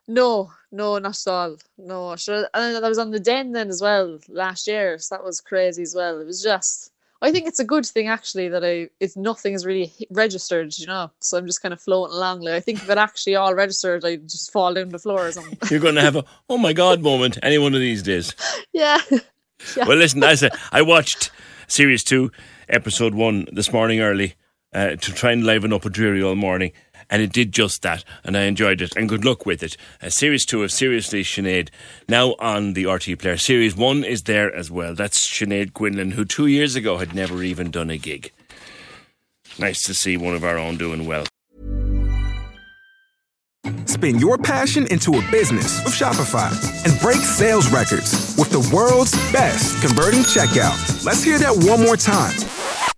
Speaker 25: No, no, not at all. No, sure. And I was on the Den then as well last year, so that was crazy as well. It was just, I think it's a good thing actually that I, it's nothing is really registered, you know. So I'm just kind of floating along. Like I think if it actually all registered, I'd just fall down the floor or something.
Speaker 6: You're going to have a oh my god moment any one of these days.
Speaker 25: yeah. yeah.
Speaker 6: Well, listen, I said I watched series two, episode one this morning early uh, to try and liven up a dreary all morning, and it did just that, and I enjoyed it. And good luck with it. Uh, series two of Seriously Sinead now on the RTÉ Player. Series one is there as well. That's Sinead Quinlan, who two years ago had never even done a gig. Nice to see one of our own doing well.
Speaker 26: Spin your passion into a business with Shopify and break sales records with the world's best converting checkout. Let's hear that one more time.